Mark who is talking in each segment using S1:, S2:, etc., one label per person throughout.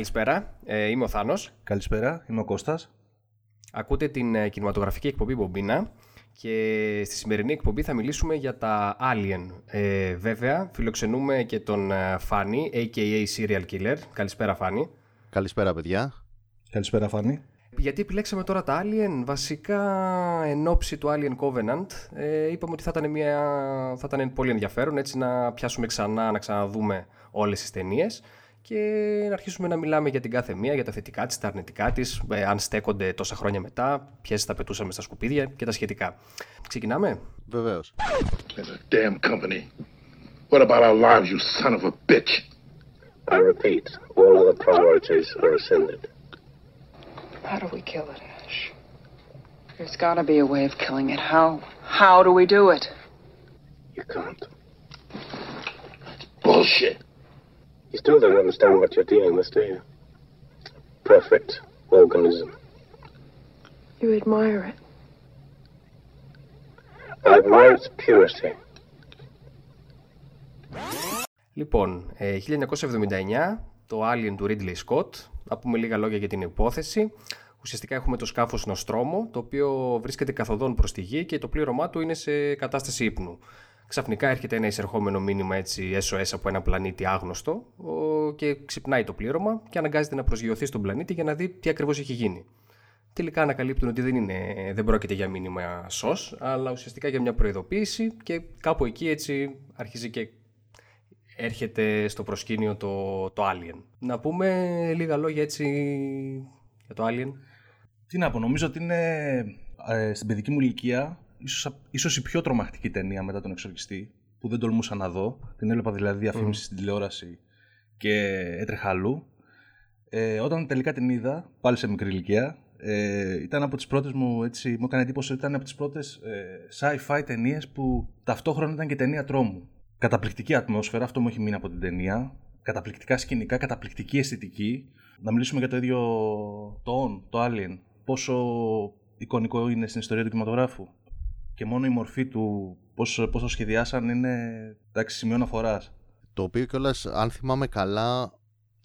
S1: Καλησπέρα, ε, είμαι ο Θάνος.
S2: Καλησπέρα, είμαι ο Κώστας.
S1: Ακούτε την ε, κινηματογραφική εκπομπή Μπομπίνα και στη σημερινή εκπομπή θα μιλήσουμε για τα Alien. Ε, βέβαια, φιλοξενούμε και τον ε, Φάνη, a.k.a. Serial Killer. Καλησπέρα Φάνη.
S3: Καλησπέρα παιδιά.
S2: Καλησπέρα Φάνη.
S1: Γιατί επιλέξαμε τώρα τα Alien, βασικά εν ώψη του Alien Covenant, ε, είπαμε ότι θα ήταν, μια, θα ήταν πολύ ενδιαφέρον έτσι να πιάσουμε ξανά, να ξαναδούμε όλες τις ταινίες και να αρχίσουμε να μιλάμε για την κάθε μία, για τα θετικά της, τα αρνητικά της, ε, αν στέκονται τόσα χρόνια μετά, ποιε θα πετούσαμε στα σκουπίδια και τα σχετικά. Ξεκινάμε?
S3: Βεβαίως.
S4: a damn company. What about our lives, you son of a bitch?
S5: I repeat, all other priorities are ascended.
S6: How do we kill it, Ash? There's gotta be a way of killing it. How? How do we do it?
S5: You can't.
S4: Bullshit.
S5: You still don't understand what you're dealing with, do you? Perfect organism.
S6: You admire it.
S5: I admire its purity.
S1: Λοιπόν, ε, 1979, το Alien του Ridley Scott. Να πούμε λίγα λόγια για την υπόθεση. Ουσιαστικά έχουμε το σκάφος Νοστρόμο, το οποίο βρίσκεται καθοδόν προς τη γη και το πλήρωμά του είναι σε κατάσταση ύπνου. Ξαφνικά έρχεται ένα εισερχόμενο μήνυμα έτσι SOS από ένα πλανήτη άγνωστο ο- και ξυπνάει το πλήρωμα και αναγκάζεται να προσγειωθεί στον πλανήτη για να δει τι ακριβώς έχει γίνει. Τελικά ανακαλύπτουν ότι δεν, είναι, δεν πρόκειται για μήνυμα SOS, αλλά ουσιαστικά για μια προειδοποίηση και κάπου εκεί έτσι αρχίζει και έρχεται στο προσκήνιο το, το Alien. Να πούμε λίγα λόγια έτσι για το Alien.
S2: Τι να πω, νομίζω ότι είναι ε, στην παιδική μου ηλικία ίσως, ίσως η πιο τρομακτική ταινία μετά τον εξορκιστή που δεν τολμούσα να δω. Την έβλεπα δηλαδή διαφήμιση στην τηλεόραση και έτρεχα αλλού. Ε, όταν τελικά την είδα, πάλι σε μικρή ηλικία, ε, ήταν από τις πρώτες μου, έτσι, μου έκανε εντύπωση ότι ήταν από τις πρώτες ε, sci-fi ταινίες που ταυτόχρονα ήταν και ταινία τρόμου. Καταπληκτική ατμόσφαιρα, αυτό μου έχει μείνει από την ταινία. Καταπληκτικά σκηνικά, καταπληκτική αισθητική. Να μιλήσουμε για το ίδιο το On, το Alien. Πόσο εικονικό είναι στην ιστορία του κινηματογράφου; Και μόνο η μορφή του, πώς, πώς το σχεδιάσαν, είναι εντάξει, σημείο αναφοράς.
S3: Το οποίο κιόλας, αν θυμάμαι καλά,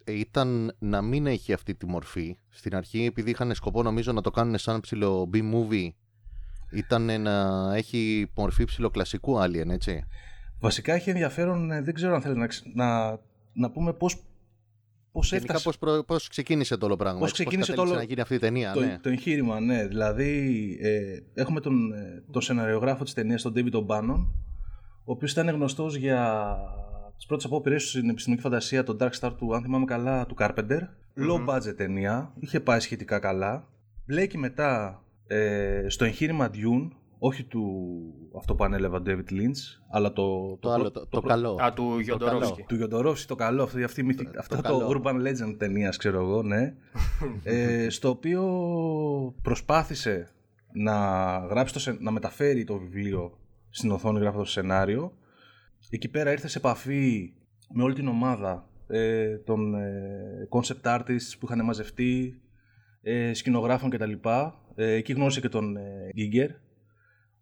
S3: ήταν να μην έχει αυτή τη μορφή. Στην αρχή, επειδή είχαν σκοπό νομίζω να το κάνουν σαν ψηλό B-movie, ήταν να έχει μορφή ψηλοκλασικού Alien, έτσι.
S2: Βασικά έχει ενδιαφέρον, ε, δεν ξέρω αν θέλει να, ξ- να, να πούμε πώς, πώς
S3: Γενικά
S2: έφτασε
S3: πώς, προ- πώς ξεκίνησε το όλο πράγμα.
S2: Πώς
S3: έτσι,
S2: ξεκίνησε το
S3: κατέληξε
S2: όλο-
S3: να γίνει αυτή η ταινία,
S2: το,
S3: ναι.
S2: το εγχείρημα, ναι. Δηλαδή, ε, έχουμε τον, ε, τον σεναριογράφο της ταινίας, τον David O'Bannon, ο οποίος ήταν γνωστός για τις πρώτες απόπειρες του στην επιστημονική φαντασία, τον Dark Star του, αν θυμάμαι καλά, του Carpenter. Low budget ταινία, είχε πάει σχετικά καλά. Μπλέκει μετά ε, στο εγχείρημα Dune, όχι του αυτό που ανέλαβε ο David Lynch, αλλά το,
S3: Το,
S2: το
S3: άλλο,
S2: πρω-
S3: το,
S2: το
S3: το
S2: προ-
S3: καλό.
S1: Α, του Γιοντορόφσκι.
S2: του Γιοντορόφσκι, το καλό, αυτή, αυτή, η μυθι-
S3: Το-
S2: αυτό
S3: το
S2: το,
S3: καλό.
S2: urban legend ταινίας, ξέρω εγώ, ναι. ε, στο οποίο προσπάθησε να γράψει το, σε- να μεταφέρει το βιβλίο στην οθόνη γράφοντας το σενάριο. Εκεί πέρα ήρθε σε επαφή με όλη την ομάδα ε, των ε, concept artists που είχαν μαζευτεί, ε, σκηνογράφων κτλ. Ε, εκεί γνώρισε και τον ε, Giger,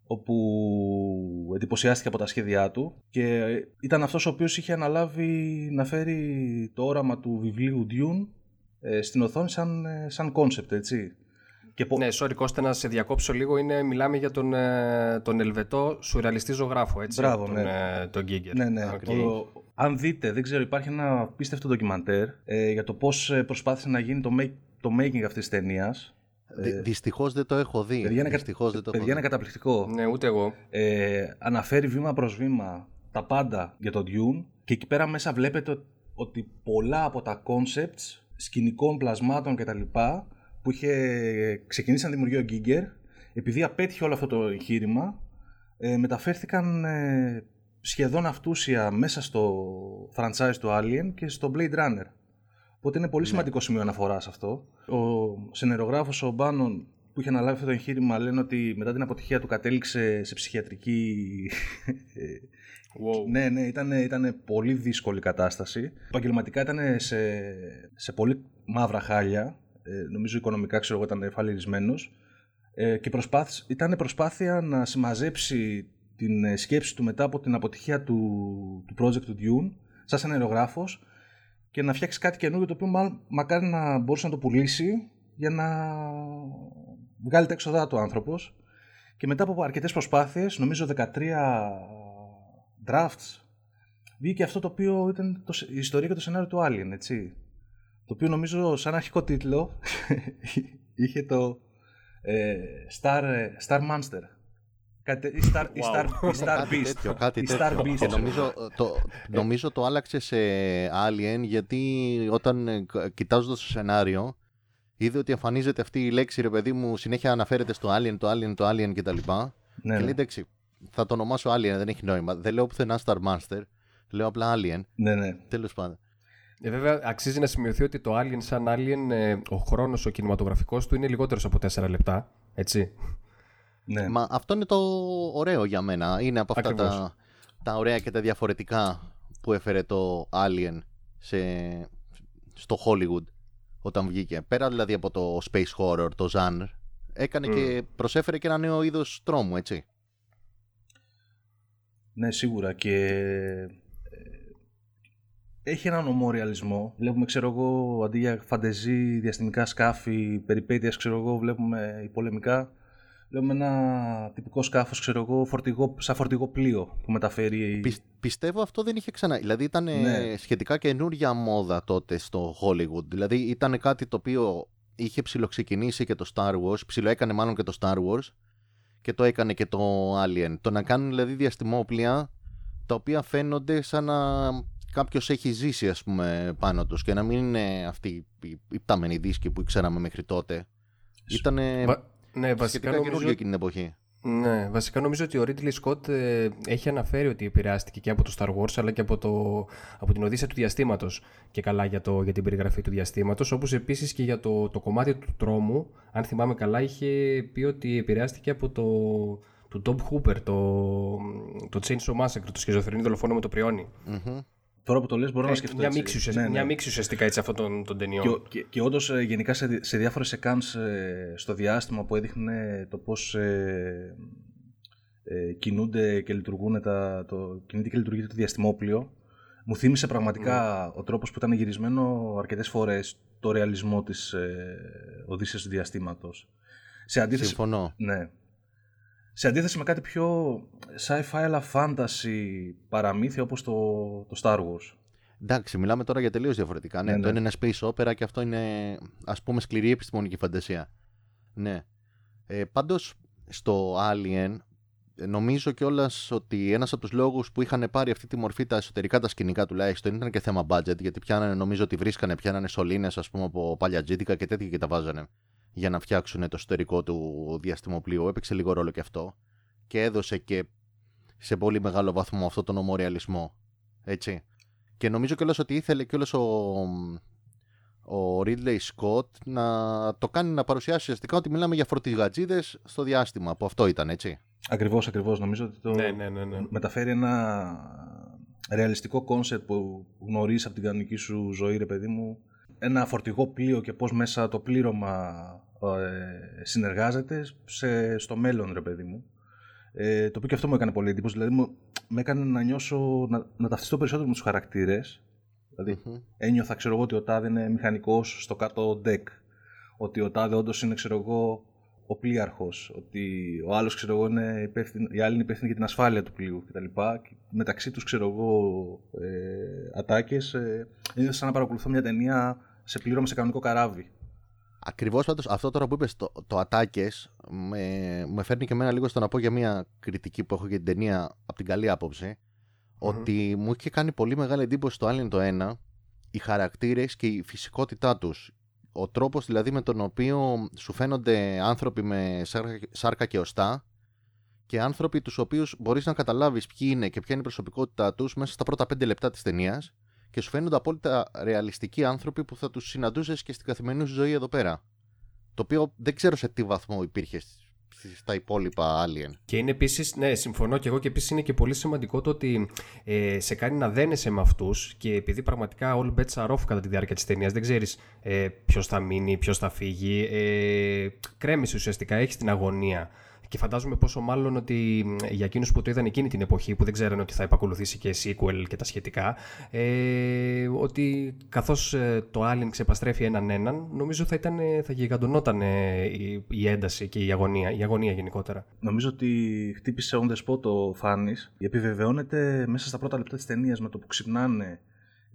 S2: όπου εντυπωσιάστηκε από τα σχέδιά του και ε, ήταν αυτός ο οποίος είχε αναλάβει να φέρει το όραμα του βιβλίου Dune ε, στην οθόνη σαν, ε, σαν concept, έτσι. Και πο-
S1: Ναι, sorry Κώστα, να σε διακόψω λίγο. Είναι, μιλάμε για τον, ε, τον Ελβετό σουρεαλιστή ζωγράφο, έτσι.
S2: Μπράβο,
S1: τον,
S2: ναι.
S1: ε, τον Γκίγκερ.
S2: Ναι, ναι.
S1: Οκ.
S2: Το- αν δείτε, δεν ξέρω, υπάρχει ένα απίστευτο ντοκιμαντέρ ε, για το πώς ε, προσπάθησε να γίνει το, make, το making αυτής της ταινίας.
S3: Δυ- Δυστυχώς δεν το έχω δει.
S2: Παιδιά είναι, κα-
S3: Δυστυχώς δεν το έχω
S2: παιδιά είναι
S3: δει.
S2: καταπληκτικό.
S1: Ναι, ούτε εγώ.
S2: ε, αναφέρει βήμα προς βήμα τα πάντα για τον Dune και εκεί πέρα μέσα βλέπετε ότι πολλά από τα concepts σκηνικών πλασμάτων κτλ που είχε ξεκινήσει να δημιουργεί ο Giger επειδή απέτυχε όλο αυτό το εγχείρημα ε, μεταφέρθηκαν ε, σχεδόν αυτούσια μέσα στο franchise του Alien και στο Blade Runner. Οπότε είναι πολύ σημαντικό σημείο αναφοράς αυτό. Ο σενερογράφος ο Μπάνον που είχε αναλάβει αυτό το εγχείρημα λένε ότι μετά την αποτυχία του κατέληξε σε ψυχιατρική.
S1: Wow.
S2: ναι, ναι, ήταν, ήταν πολύ δύσκολη κατάσταση. Επαγγελματικά ήταν σε, σε πολύ μαύρα χάλια. Ε, νομίζω οικονομικά ξέρω εγώ ήταν φαλιρισμένος. Ε, και προσπάθησε, ήταν προσπάθεια να συμμαζέψει την ε, σκέψη του μετά από την αποτυχία του, του project του Dune σαν σενερογράφος και να φτιάξει κάτι καινούργιο το οποίο μα, μακάρι να μπορούσε να το πουλήσει για να βγάλει τα έξοδά του ο άνθρωπος. Και μετά από αρκετές προσπάθειες, νομίζω 13 drafts, βγήκε αυτό το οποίο ήταν το, η ιστορία και το σενάριο του Alien, έτσι. Το οποίο νομίζω σαν αρχικό τίτλο είχε το ε, Star, ε, Star Monster. Κάτι, η Star, η Star, η Star
S3: κάτι
S2: Beast.
S3: τέτοιο, κάτι
S2: Η
S3: τέτοιο.
S2: Star Beast.
S3: Και νομίζω, το, νομίζω το άλλαξε σε Alien γιατί όταν ε, κοιτάζοντας το σενάριο είδε ότι εμφανίζεται αυτή η λέξη ρε παιδί μου συνέχεια αναφέρεται στο Alien, το Alien, το Alien κτλ.
S2: Ναι,
S3: και
S2: ναι.
S3: λέει εντάξει θα το ονομάσω Alien δεν έχει νόημα. Δεν λέω πουθενά Star Master, λέω απλά Alien.
S2: ναι, ναι.
S3: Τέλος πάντων.
S1: Ε, βέβαια, αξίζει να σημειωθεί ότι το Alien σαν Alien, ε, ο χρόνος ο κινηματογραφικός του είναι λιγότερος από 4 λεπτά. Έτσι.
S2: Ναι.
S3: Μα αυτό είναι το ωραίο για μένα. Είναι από αυτά
S1: Ακριβώς.
S3: τα, τα ωραία και τα διαφορετικά που έφερε το Alien σε, στο Hollywood όταν βγήκε. Πέρα δηλαδή από το space horror, το genre, έκανε και προσέφερε και ένα νέο είδος τρόμου, έτσι.
S2: Ναι, σίγουρα. Και ε, έχει έναν ομό ρεαλισμό. Βλέπουμε, ξέρω εγώ, αντί για φαντεζή, διαστημικά σκάφη, περιπέτειες, ξέρω εγώ, βλέπουμε πολεμικά. Βλέπουμε ένα τυπικό σκάφος, ξέρω εγώ, φορτηγό, σαν φορτηγό πλοίο που μεταφέρει...
S3: Πι- πιστεύω αυτό δεν είχε ξανά. Δηλαδή ήταν ε,
S2: Ναι.
S3: σχετικά καινούρια μόδα τότε στο Hollywood. Δηλαδή ήταν κάτι το οποίο είχε ψιλοξεκινήσει και το Star Wars, ψιλοέκανε μάλλον και το Star Wars και το έκανε και το Alien. Το να κάνουν δηλαδή διαστημόπλια τα οποία φαίνονται σαν να κάποιος έχει ζήσει ας πούμε πάνω τους και να μην είναι αυτοί οι οι πτάμενοι δίσκοι που ξέραμε μέχρι τότε. Ήταν
S1: Βα- ναι, βασικά
S3: σχετικά
S1: νομίζω,
S3: καινούργιο εκείνη την εποχή.
S1: ναι, βασικά νομίζω ότι ο Ridley Scott ε, έχει αναφέρει ότι επηρεάστηκε και από το Star Wars αλλά και από, το, από την Οδύσσια του Διαστήματος και καλά για, το, για την περιγραφή του διαστήματος όπως επίσης και για το, το κομμάτι του τρόμου αν θυμάμαι καλά είχε πει ότι επηρεάστηκε από το του Tom Hooper, το, το Chainsaw Massacre, το σχιζοφρενή δολοφόνο με το πριόνι.
S3: Μμμ.
S2: Τώρα που το λες μπορώ να
S1: Ε,
S2: σκεφτώ
S1: μια,
S2: έτσι.
S1: μίξη ουσιαστικά,
S2: Ναι, ναι.
S1: μια μίξη ουσιαστικά έτσι αυτών των, των ταινιών.
S2: Και, ο- και, και όντως γενικά σε, σε διάφορες σεκάνς ε, στο διάστημα που έδειχνε το πώς ε, ε, κινούνται και λειτουργούν τα, το, κινείται και λειτουργείται το διαστημόπλιο μου θύμισε πραγματικά ο τρόπος που ήταν γυρισμένο αρκετές φορές το ρεαλισμό της ε, Οδύσσιας του διαστήματος. Σε αντίθεση,
S3: Συμφωνώ.
S2: ναι. Σε αντίθεση με κάτι πιο sci-fi αλλά fantasy παραμύθια όπως το, το Star Wars.
S3: Εντάξει, μιλάμε τώρα για τελείως διαφορετικά. Ναι,
S2: Ναι,
S3: το
S2: ναι.
S3: ένα είναι space opera και αυτό είναι ας πούμε σκληρή επιστημονική φαντασία. Ναι. Ε, πάντως στο Alien ε, νομίζω κιόλας ότι ένας από τους λόγους που είχαν πάρει αυτή τη μορφή τα εσωτερικά τα σκηνικά τουλάχιστον ήταν και θέμα budget γιατί πιάνανε νομίζω ότι βρίσκανε πιάνανε σωλήνες ας πούμε από παλιατζίτικα και τέτοια και τα βάζανε για να φτιάξουν το εσωτερικό του διαστημοπλοίου. Έπαιξε λίγο ρόλο και αυτό και έδωσε και σε πολύ μεγάλο βαθμό αυτό τον ωμό ρεαλισμό. Έτσι. Και νομίζω κιόλας ότι ήθελε κιόλας ο, ο Ridley Scott να το κάνει να παρουσιάσει ουσιαστικά ότι μιλάμε για φορτηγατζίδες στο διάστημα, που αυτό ήταν, έτσι.
S2: Ακριβώς, ακριβώς. Νομίζω ότι το
S1: Ναι, ναι, ναι, ναι.
S2: μεταφέρει ένα ρεαλιστικό concept που γνωρίζεις από την κανονική σου ζωή, ρε παιδί μου. Ένα φορτηγό πλοίο και πώς μέσα το πλήρωμα ε, συνεργάζεται σε, στο μέλλον, ρε παιδί μου. Ε, το οποίο και αυτό μου έκανε πολύ εντύπωση. Δηλαδή, μου, με έκανε να νιώσω, να, να ταυτιστώ περισσότερο με τους χαρακτήρες. Δηλαδή,
S3: Μμμ.
S2: ένιωθα, ξέρω εγώ, ότι ο Τάδε είναι μηχανικός στο κάτω deck. Ότι ο Τάδε όντως είναι, ξέρω εγώ, ο πλοίαρχος. Ότι ο άλλος, ξέρω εγώ, είναι υπεύθυνο, η άλλη είναι υπεύθυνη για την ασφάλεια του πλοίου κτλ. Και μεταξύ τους, ξέρω εγώ, ε, ατάκες, ε, είναι σαν να παρακολουθώ μια ταινία σε πλήρωμα σε κανονικό καράβι.
S3: Ακριβώς πάντως αυτό τώρα που είπες, το, το Ατάκες, με, με φέρνει και εμένα λίγο στο να πω για μια κριτική που έχω για την ταινία από την καλή άποψη. Ότι μου είχε κάνει πολύ μεγάλη εντύπωση το Alien το 1 οι χαρακτήρες και η φυσικότητά τους. Ο τρόπος δηλαδή με τον οποίο σου φαίνονται άνθρωποι με σάρκα, σάρκα και οστά και άνθρωποι τους οποίους μπορείς να καταλάβεις ποιοι είναι και ποια είναι η προσωπικότητά τους μέσα στα πρώτα πέντε λεπτά της ταινίας και σου φαίνονται απόλυτα ρεαλιστικοί άνθρωποι που θα τους συναντούσες και στην καθημερινή σου ζωή εδώ πέρα. Το οποίο δεν ξέρω σε τι βαθμό υπήρχε σ- στα υπόλοιπα Alien.
S1: Και είναι επίσης, ναι, συμφωνώ και εγώ και επίσης είναι και πολύ σημαντικό το ότι ε, σε κάνει να δένεσαι με αυτούς και επειδή πραγματικά all bets are off κατά τη διάρκεια της ταινίας, δεν ξέρεις ε, ποιος θα μείνει, ποιος θα φύγει. Ε, κρέμεσαι ουσιαστικά, έχεις την αγωνία. Και φαντάζομαι πόσο μάλλον ότι για εκείνους που το είδαν εκείνη την εποχή, που δεν ξέρανε ότι θα επακολουθήσει και sequel και τα σχετικά, ε, ότι καθώς το Alien ξεπαστρέφει έναν έναν, νομίζω θα, ήταν, θα γιγαντωνόταν η, η ένταση και η αγωνία, η αγωνία γενικότερα.
S2: Νομίζω ότι χτύπησε on the spot το Φάνης. Επιβεβαιώνεται μέσα στα πρώτα λεπτά της ταινίας με το που ξυπνάνε ε,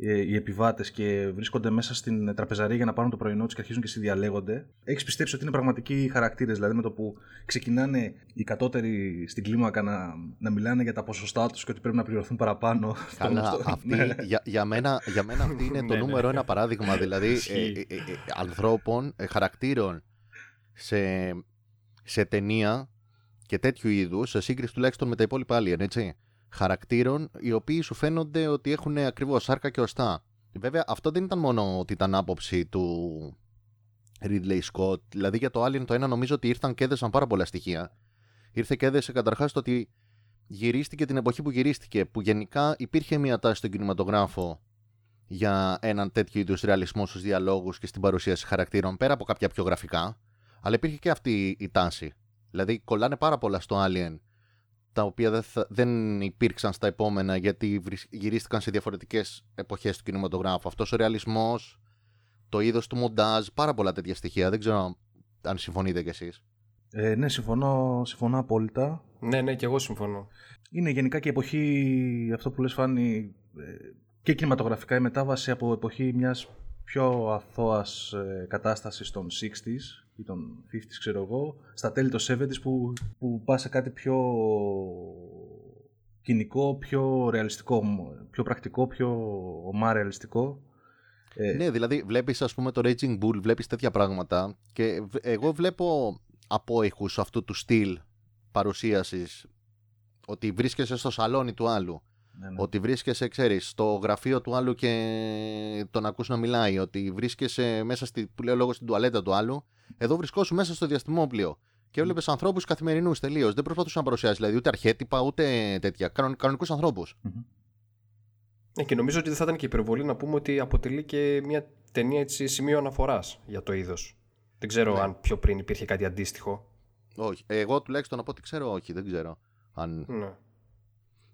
S2: οι επιβάτες και βρίσκονται μέσα στην τραπεζαρία για να πάρουν το πρωινό τους και αρχίζουν και συνδιαλέγονται. Έχεις πιστέψει ότι είναι πραγματικοί χαρακτήρες. Δηλαδή με το που ξεκινάνε οι κατώτεροι στην κλίμακα να, να μιλάνε για τα ποσοστά τους και ότι πρέπει να πληρωθούν παραπάνω.
S3: Καλά, αυτή, ναι. για, για, μένα, για μένα αυτή είναι το
S1: Ναι, ναι.
S3: νούμερο ένα παράδειγμα. Δηλαδή ε,
S1: Ισχύει.
S3: ε, ε, ε, ανθρώπων, ε, χαρακτήρων σε, σε ταινία και τέτοιου είδους, σε σύγκριση τουλάχιστον με τα υπόλοιπα Alien, έτσι. Χαρακτήρων οι οποίοι σου φαίνονται ότι έχουν ακριβώς σάρκα και οστά. Βέβαια, αυτό δεν ήταν μόνο ότι ήταν άποψη του Ridley Scott. Δηλαδή για το Alien το ένα νομίζω ότι ήρθαν και έδεσαν πάρα πολλά στοιχεία. Ήρθε και έδεσε καταρχάς το ότι γυρίστηκε την εποχή που γυρίστηκε, που γενικά υπήρχε μια τάση στον κινηματογράφο για έναν τέτοιο είδους ρεαλισμό στους διαλόγους και στην παρουσίαση χαρακτήρων, πέρα από κάποια πιο γραφικά. Αλλά υπήρχε και αυτή η τάση. Δηλαδή, κολλάνε πάρα πολλά στο Alien, τα οποία δεν, θα- δεν υπήρξαν στα επόμενα γιατί βρυσ- γυρίστηκαν σε διαφορετικές εποχές του κινηματογράφου. Αυτός ο ρεαλισμός, το είδος του μοντάζ, πάρα πολλά τέτοια στοιχεία. Δεν ξέρω αν συμφωνείτε κι εσείς.
S2: Ε, ναι, συμφωνώ, συμφωνώ απόλυτα.
S1: Ναι, ναι, και εγώ συμφωνώ.
S2: Είναι γενικά και η εποχή, αυτό που λες Φάνη, ε, και κινηματογραφικά η μετάβαση από εποχή μιας πιο αθώας ε, κατάστασης των 60s ή των 50s ξέρω εγώ, στα τέλη των 70s που, που πά σε κάτι πιο κοινικό, πιο ρεαλιστικό, πιο πρακτικό, πιο ομά ρεαλιστικό. Ε,
S3: Ναι, δηλαδή βλέπεις, ας πούμε, το Raging Bull, βλέπεις τέτοια πράγματα και β- εγώ βλέπω απόϊχους αυτού του στυλ παρουσίασης. Ότι βρίσκεσαι στο σαλόνι του άλλου.
S2: ναι, ναι.
S3: Ότι βρίσκεσαι, ξέρεις, στο γραφείο του άλλου και τον ακούς να μιλάει. Ότι βρίσκεσαι μέσα στη, που λέω λόγος στην τουαλέτα του άλλου. Εδώ βρισκόσου μέσα στο διαστημόπλαιο. Και έβλεπες ανθρώπους καθημερινούς τελείως. Δεν προσπαθούσαν να παρουσιάσει δηλαδή ούτε αρχέτυπα ούτε τέτοια. Κανον, Κανονικούς ανθρώπους.
S1: Ναι, και νομίζω ότι δεν θα ήταν και υπερβολή να πούμε ότι αποτελεί και μια ταινία έτσι, σημείο αναφοράς για το είδος. Δεν ξέρω
S3: Ναι.
S1: αν πιο πριν υπήρχε κάτι αντίστοιχο.
S3: Όχι. Εγώ τουλάχιστον από ό,τι ξέρω, όχι. Δεν ξέρω αν
S1: Ναι.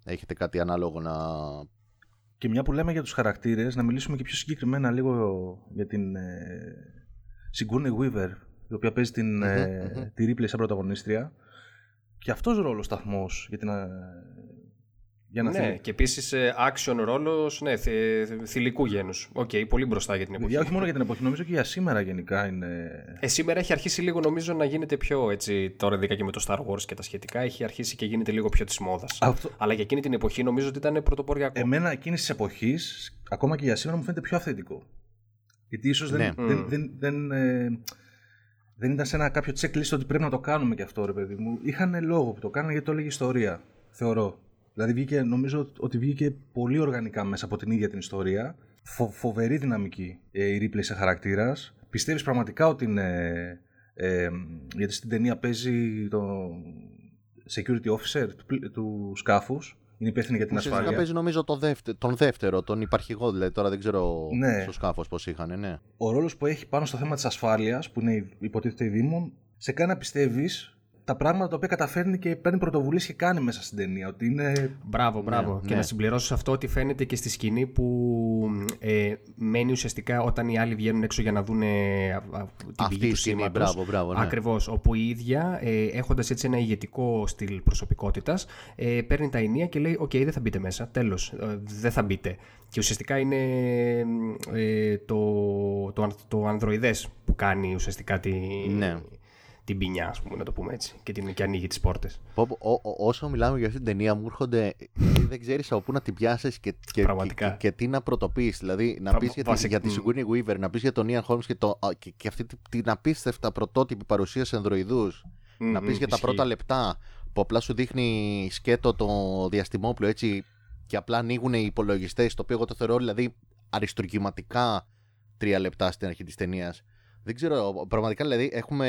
S3: έχετε κάτι ανάλογο να.
S2: Και μια που λέμε για τους χαρακτήρες, να μιλήσουμε και πιο συγκεκριμένα λίγο για την ε, Sigourney Weaver, η οποία παίζει την, ε,
S3: μμμ.
S2: τη Ripley σαν πρωταγωνίστρια. Και αυτός ρόλος σταθμός για, την, ε, για να
S1: ναι,
S2: θέλει-
S1: και επίσης action ρόλος ναι, θε, θηλυκού γένους. Οκ, πολύ μπροστά για την εποχή.
S2: Για, όχι μόνο για την εποχή, νομίζω και για σήμερα γενικά είναι...
S1: Ε, σήμερα έχει αρχίσει λίγο νομίζω να γίνεται πιο έτσι, τώρα ειδικά και με το Star Wars και τα σχετικά, έχει αρχίσει και γίνεται λίγο πιο της μόδας.
S2: Αυτό,
S1: Αλλά για εκείνη την εποχή νομίζω ότι ήταν πρωτοποριακό.
S2: εμένα εκείνης της εποχής, ακόμα και για σήμερα, μου φαίνεται πιο αυθεντικό. Γιατί ίσως δεν,
S3: Ναι.
S2: δεν,
S1: Μμ.
S2: δεν, δεν, ε, δεν ήταν σε ένα κάποιο checklist ότι πρέπει να το κάνουμε και αυτό, ρε παιδί μου. Είχαν λόγο που το κάνανε γιατί το έλεγε η ιστορία, θεωρώ. Δηλαδή βγήκε, νομίζω ότι βγήκε πολύ οργανικά μέσα από την ίδια την ιστορία. Φο, φοβερή δυναμική ε, η Ripley σε χαρακτήρας. Πιστεύεις πραγματικά ότι είναι... Ε, γιατί στην ταινία παίζει το security officer του, πλ- του σκάφους; Είναι υπεύθυνη για την
S3: Ουσιαστικά
S2: ασφάλεια.
S3: παίζει νομίζω το δεύτε, τον δεύτερο, τον υπαρχηγό δηλαδή. Τώρα δεν ξέρω
S2: Ναι.
S3: στο σκάφος πώς είχαν, ναι.
S2: ο ρόλος που έχει πάνω στο θέμα της ασφάλειας, που είναι η- υποτίθεται η Δήμον, σε κάνει να πιστεύεις τα πράγματα τα οποία καταφέρνει και παίρνει πρωτοβουλίες και κάνει μέσα στην ταινία. Ότι είναι.
S1: Μπράβο, μπράβο.
S3: Ναι,
S1: και
S3: ναι.
S1: να συμπληρώσω σε αυτό ότι φαίνεται και στη σκηνή που ε, μένει ουσιαστικά όταν οι άλλοι βγαίνουν έξω για να δουν την
S3: Αυτή
S1: πηγή
S3: η
S1: τους
S3: σκηνή,
S1: σήματος.
S3: μπράβο, μπράβο, ναι.
S1: Ακριβώς, όπου η ίδια, ε, έχοντας έτσι ένα ηγετικό στυλ προσωπικότητας, ε, παίρνει τα ηνία και λέει «OK, δεν θα μπείτε μέσα, τέλος, ε, δεν θα μπείτε». Και ουσιαστικά είναι ε, το, το, αν- το ανδροειδές που κάνει ουσιαστικά τη,
S3: Ναι.
S1: Την ποινιά, ας πούμε, να το πούμε έτσι, και, την, και ανοίγει τις πόρτες.
S3: Πω, πω, ό- ό- όσο μιλάμε για αυτή την ταινία, μου έρχονται. δεν ξέρεις από πού να την πιάσεις και, και,
S1: Πραγματικά.
S3: και, και τι να πρωτοποιείς. Δηλαδή, να
S1: Βα-
S3: πεις για, τη-
S1: βασικ-
S3: για τη
S1: μ.
S3: Sigourney Weaver, να πεις για τον Ian Holmes και, το, α, και, και αυτή τη- την απίστευτα πρωτότυπη παρουσίαση ανδροειδού. να
S1: Μμμ,
S3: πεις για τα
S1: ισχύει.
S3: πρώτα λεπτά που απλά σου δείχνει σκέτο το διαστημόπλαιο έτσι και απλά ανοίγουν οι υπολογιστές, το οποίο εγώ το θεωρώ δηλαδή αριστουργηματικά τρία λεπτά στην αρχή της ταινίας. Δεν ξέρω, πραγματικά δηλαδή έχουμε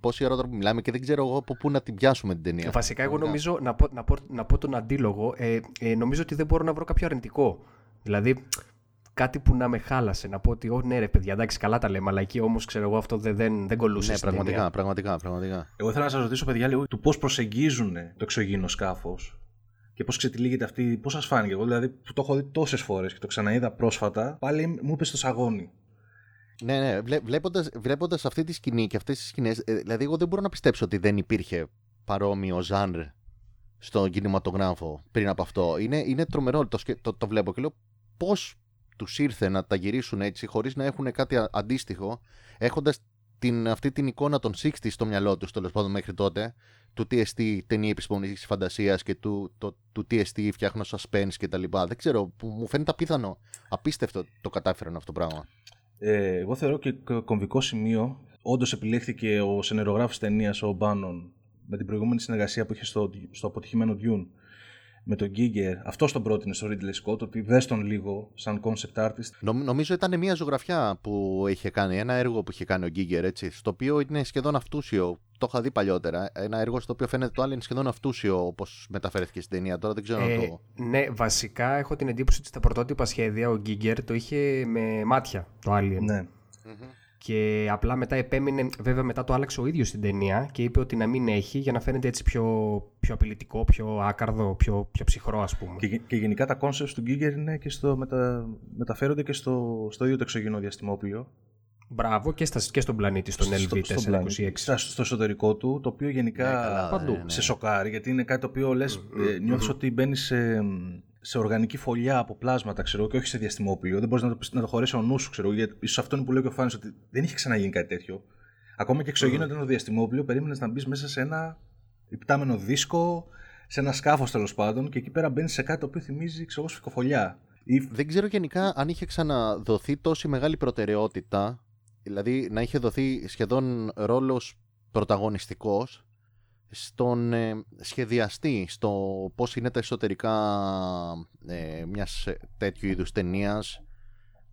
S3: πόση ώρα τώρα που μιλάμε και δεν ξέρω εγώ από πού να την πιάσουμε την ταινία.
S1: Βασικά, εγώ
S3: Πραγματικά.
S1: νομίζω, να πω, να πω, να πω τον αντίλογο, ε, ε, νομίζω ότι δεν μπορώ να βρω κάποιο αρνητικό. Δηλαδή, κάτι που να με χάλασε. Να πω ότι, Ω, ναι, ρε παιδιά, εντάξει, καλά τα λέμε, αλλά εκεί όμως ξέρω εγώ αυτό δεν, δεν, δεν κολούσε.
S3: Ναι,
S1: στην
S3: πραγματικά,
S1: ταινία.
S3: πραγματικά, πραγματικά.
S2: Εγώ ήθελα να σας ρωτήσω, παιδιά, λίγο του πώς προσεγγίζουν το εξωγήινο σκάφος και πώς ξετυλίγεται αυτή. Πώς σας φάνηκε. Εγώ δηλαδή που το έχω δει τόσες φορές και το ξαναείδα πρόσφατα, πάλι μου είπε στο σαγόνι.
S3: Ναι, ναι, βλέ, βλέποντας, βλέποντας αυτή τη σκηνή και αυτές τις σκηνές, ε, δηλαδή εγώ δεν μπορώ να πιστέψω ότι δεν υπήρχε παρόμοιο ζάνρ στον κινηματογράφο πριν από αυτό. Είναι, είναι τρομερό, το, σκε- το, το βλέπω και λέω πώς τους ήρθε να τα γυρίσουν έτσι χωρίς να έχουν κάτι α- αντίστοιχο, έχοντας την, αυτή την εικόνα των 60 στο μυαλό τους τέλος πάντων μέχρι τότε, του TST ταινία επιστημονικής φαντασίας και του, το, του TST φτιάχνω suspense και τα λοιπά. Δεν ξέρω, που μου φαίνεται απίθανο, απίστευτο το κατάφεραν αυτό το πράγμα.
S2: Ε, εγώ θεωρώ και κ- κομβικό σημείο. Όντως επιλέχθηκε ο σενερογράφος ταινίας, ο Μπάνον, με την προηγούμενη συνεργασία που είχε στο, στο αποτυχημένο Dune με τον Giger. Αυτό τον πρότεινε στο Ridley Scott, ότι δες τον λίγο σαν concept artist.
S3: Νομ- νομίζω ήταν μια ζωγραφιά που είχε κάνει, ένα έργο που είχε κάνει ο Γκίγκερ, έτσι, στο οποίο είναι σχεδόν αυτούσιο. Το είχα δει παλιότερα. Ένα έργο στο οποίο φαίνεται το άλλο είναι σχεδόν αυτούσιο, όπως μεταφέρθηκε στην ταινία. Τώρα δεν ξέρω να
S1: Ε,
S3: το.
S1: ναι, βασικά έχω την εντύπωση ότι στα πρωτότυπα σχέδια ο Γκίγκερ το είχε με μάτια το Alien.
S2: Ναι.
S1: Και απλά μετά επέμεινε, βέβαια μετά το άλλαξε ο ίδιος στην ταινία και είπε ότι να μην έχει για να φαίνεται έτσι πιο, πιο απειλητικό, πιο άκαρδο, πιο, πιο ψυχρό ας πούμε.
S2: Και, γε- και γενικά τα concepts του Giger είναι και στο, μετα, μεταφέρονται και στο, στο ίδιο το εξωγήινο διαστημόπλιο.
S1: Μπράβο και, στα, και στον πλανήτη, στον
S2: Στο- στο πλάνο.
S1: LV426.
S2: Στα- Στο εσωτερικό του, το οποίο γενικά
S3: Ναι, καλά,
S1: παντού.
S3: ναι, ναι.
S2: σε σοκάρει, γιατί είναι κάτι το οποίο λες,
S1: Μμμ,
S2: ε, νιώθεις
S1: μμμ.
S2: ότι μπαίνεις σε, σε οργανική φωλιά από πλάσματα, ξέρω, και όχι σε διαστημόπλιο. Δεν μπορείς να το, πεις- να το χωρέσει ο νου σου, ξέρω, γιατί ίσως αυτό είναι που λέει και ο Φάνης, ότι δεν είχε ξαναγίνει κάτι τέτοιο. Ακόμα και εξωγήινο ήταν το διαστημόπλιο, περίμενες να μπεις μέσα σε ένα υπτάμενο δίσκο, σε ένα σκάφος τέλος πάντων, και εκεί πέρα μπαίνεις σε κάτι το οποίο θυμίζει, ξέρω, εγώ, σφυκοφολιά. Ή
S3: Δεν ξέρω γενικά αν είχε ξαναδοθεί τόση μεγάλη προτεραιότητα, δηλαδή να είχε δοθεί σχεδόν ρόλος πρωταγωνιστικός στον ε, σχεδιαστή, στο πώς είναι τα εσωτερικά ε, μιας ε, τέτοιου είδους ταινίας.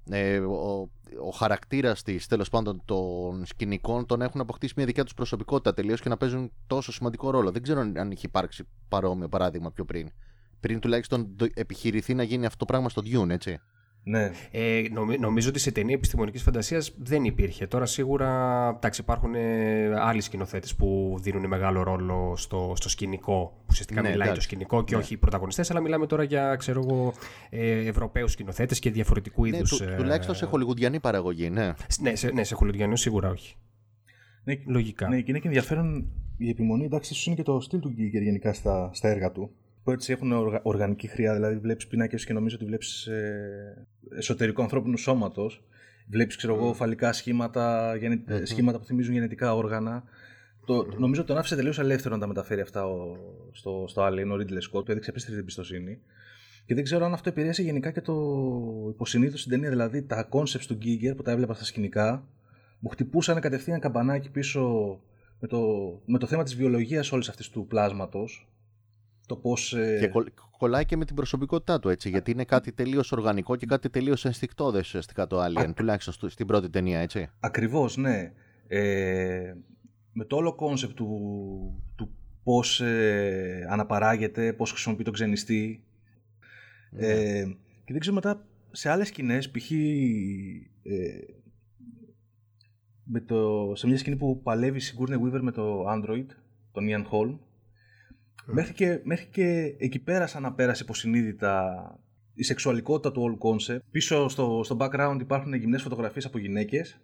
S3: Ε, ο, ο χαρακτήρας της, τέλος πάντων, των σκηνικών τον έχουν αποκτήσει μια δικιά τους προσωπικότητα τελείως και να παίζουν τόσο σημαντικό ρόλο. Δεν ξέρω αν αν είχε υπάρξει παρόμοιο παράδειγμα πιο πριν. Πριν τουλάχιστον το επιχειρηθεί να γίνει αυτό το πράγμα στο Dune, έτσι.
S2: Ναι,
S1: Ε, νομι- νομίζω ότι σε ταινία επιστημονικής φαντασίας δεν υπήρχε. Τώρα σίγουρα εντάξει, υπάρχουν ε, άλλοι σκηνοθέτες που δίνουν μεγάλο ρόλο στο, στο σκηνικό. Που ουσιαστικά
S3: Ναι,
S1: μιλάει
S3: εντάξει.
S1: το σκηνικό και
S3: Ναι.
S1: όχι οι πρωταγωνιστές, αλλά μιλάμε τώρα για ξέρω εγώ, ε, Ευρωπαίους σκηνοθέτες και διαφορετικού
S3: Ναι,
S1: είδους...
S3: του,
S1: ε,
S3: τουλάχιστον σε χολιγουντιανή παραγωγή, ναι.
S1: Ναι, σε, ναι, σε χολουδιανού σίγουρα όχι.
S2: ναι,
S1: Λογικά.
S2: Ναι, και είναι και ενδιαφέρον η επιμονή, εντάξει, ίσως είναι και το στυλ του Γκίγκερ γενικά στα, στα έργα του. Που έτσι έχουν οργα- οργανική χρειά, δηλαδή βλέπεις πινάκες και νομίζω ότι βλέπεις ε, εσωτερικό ανθρώπινου σώματος. Βλέπεις, ξέρω εγώ, φαλικά σχήματα, γενε- ε, σχήματα που θυμίζουν γενετικά όργανα. Το, Νομίζω τον άφησε τελείως ελεύθερο να τα μεταφέρει αυτά ο, στο, στο Alien, ο Ridley Scott, του έδειξε απίστευτη εμπιστοσύνη. Και δεν ξέρω αν αυτό επηρέασε γενικά και το υποσυνείδητο στην ταινία, δηλαδή τα concepts του Giger που τα έβλεπα στα σκηνικά, μου χτυπούσαν κατευθείαν καμπανάκι πίσω με το, με το θέμα της βιολογίας όλης αυτής του πλάσματος. Το πώς... ε,
S3: Και κολλ- κολλάει και με την προσωπικότητά του, έτσι. Γιατί είναι κάτι τελείως οργανικό και κάτι τελείως ενστικτώδες ουσιαστικά το Alien, τουλάχιστον στο- στην πρώτη ταινία, έτσι.
S2: Ακριβώς, ναι. Ε, με το όλο concept του, του πώς ε, αναπαράγεται, πώς χρησιμοποιεί τον ξενιστή. Ε, και δεν ξέρω μετά σε άλλες σκηνές, π.χ. Ε, με το, σε μια σκηνή που παλεύει η Sigourney Weaver με το Android, τον Ian Holm, μέχρι, και, μέχρι και εκεί πέρα σαν να πέρασε υποσυνείδητα η σεξουαλικότητα του all concept. Πίσω στο, στο background υπάρχουν γυμνές φωτογραφίες από γυναίκες.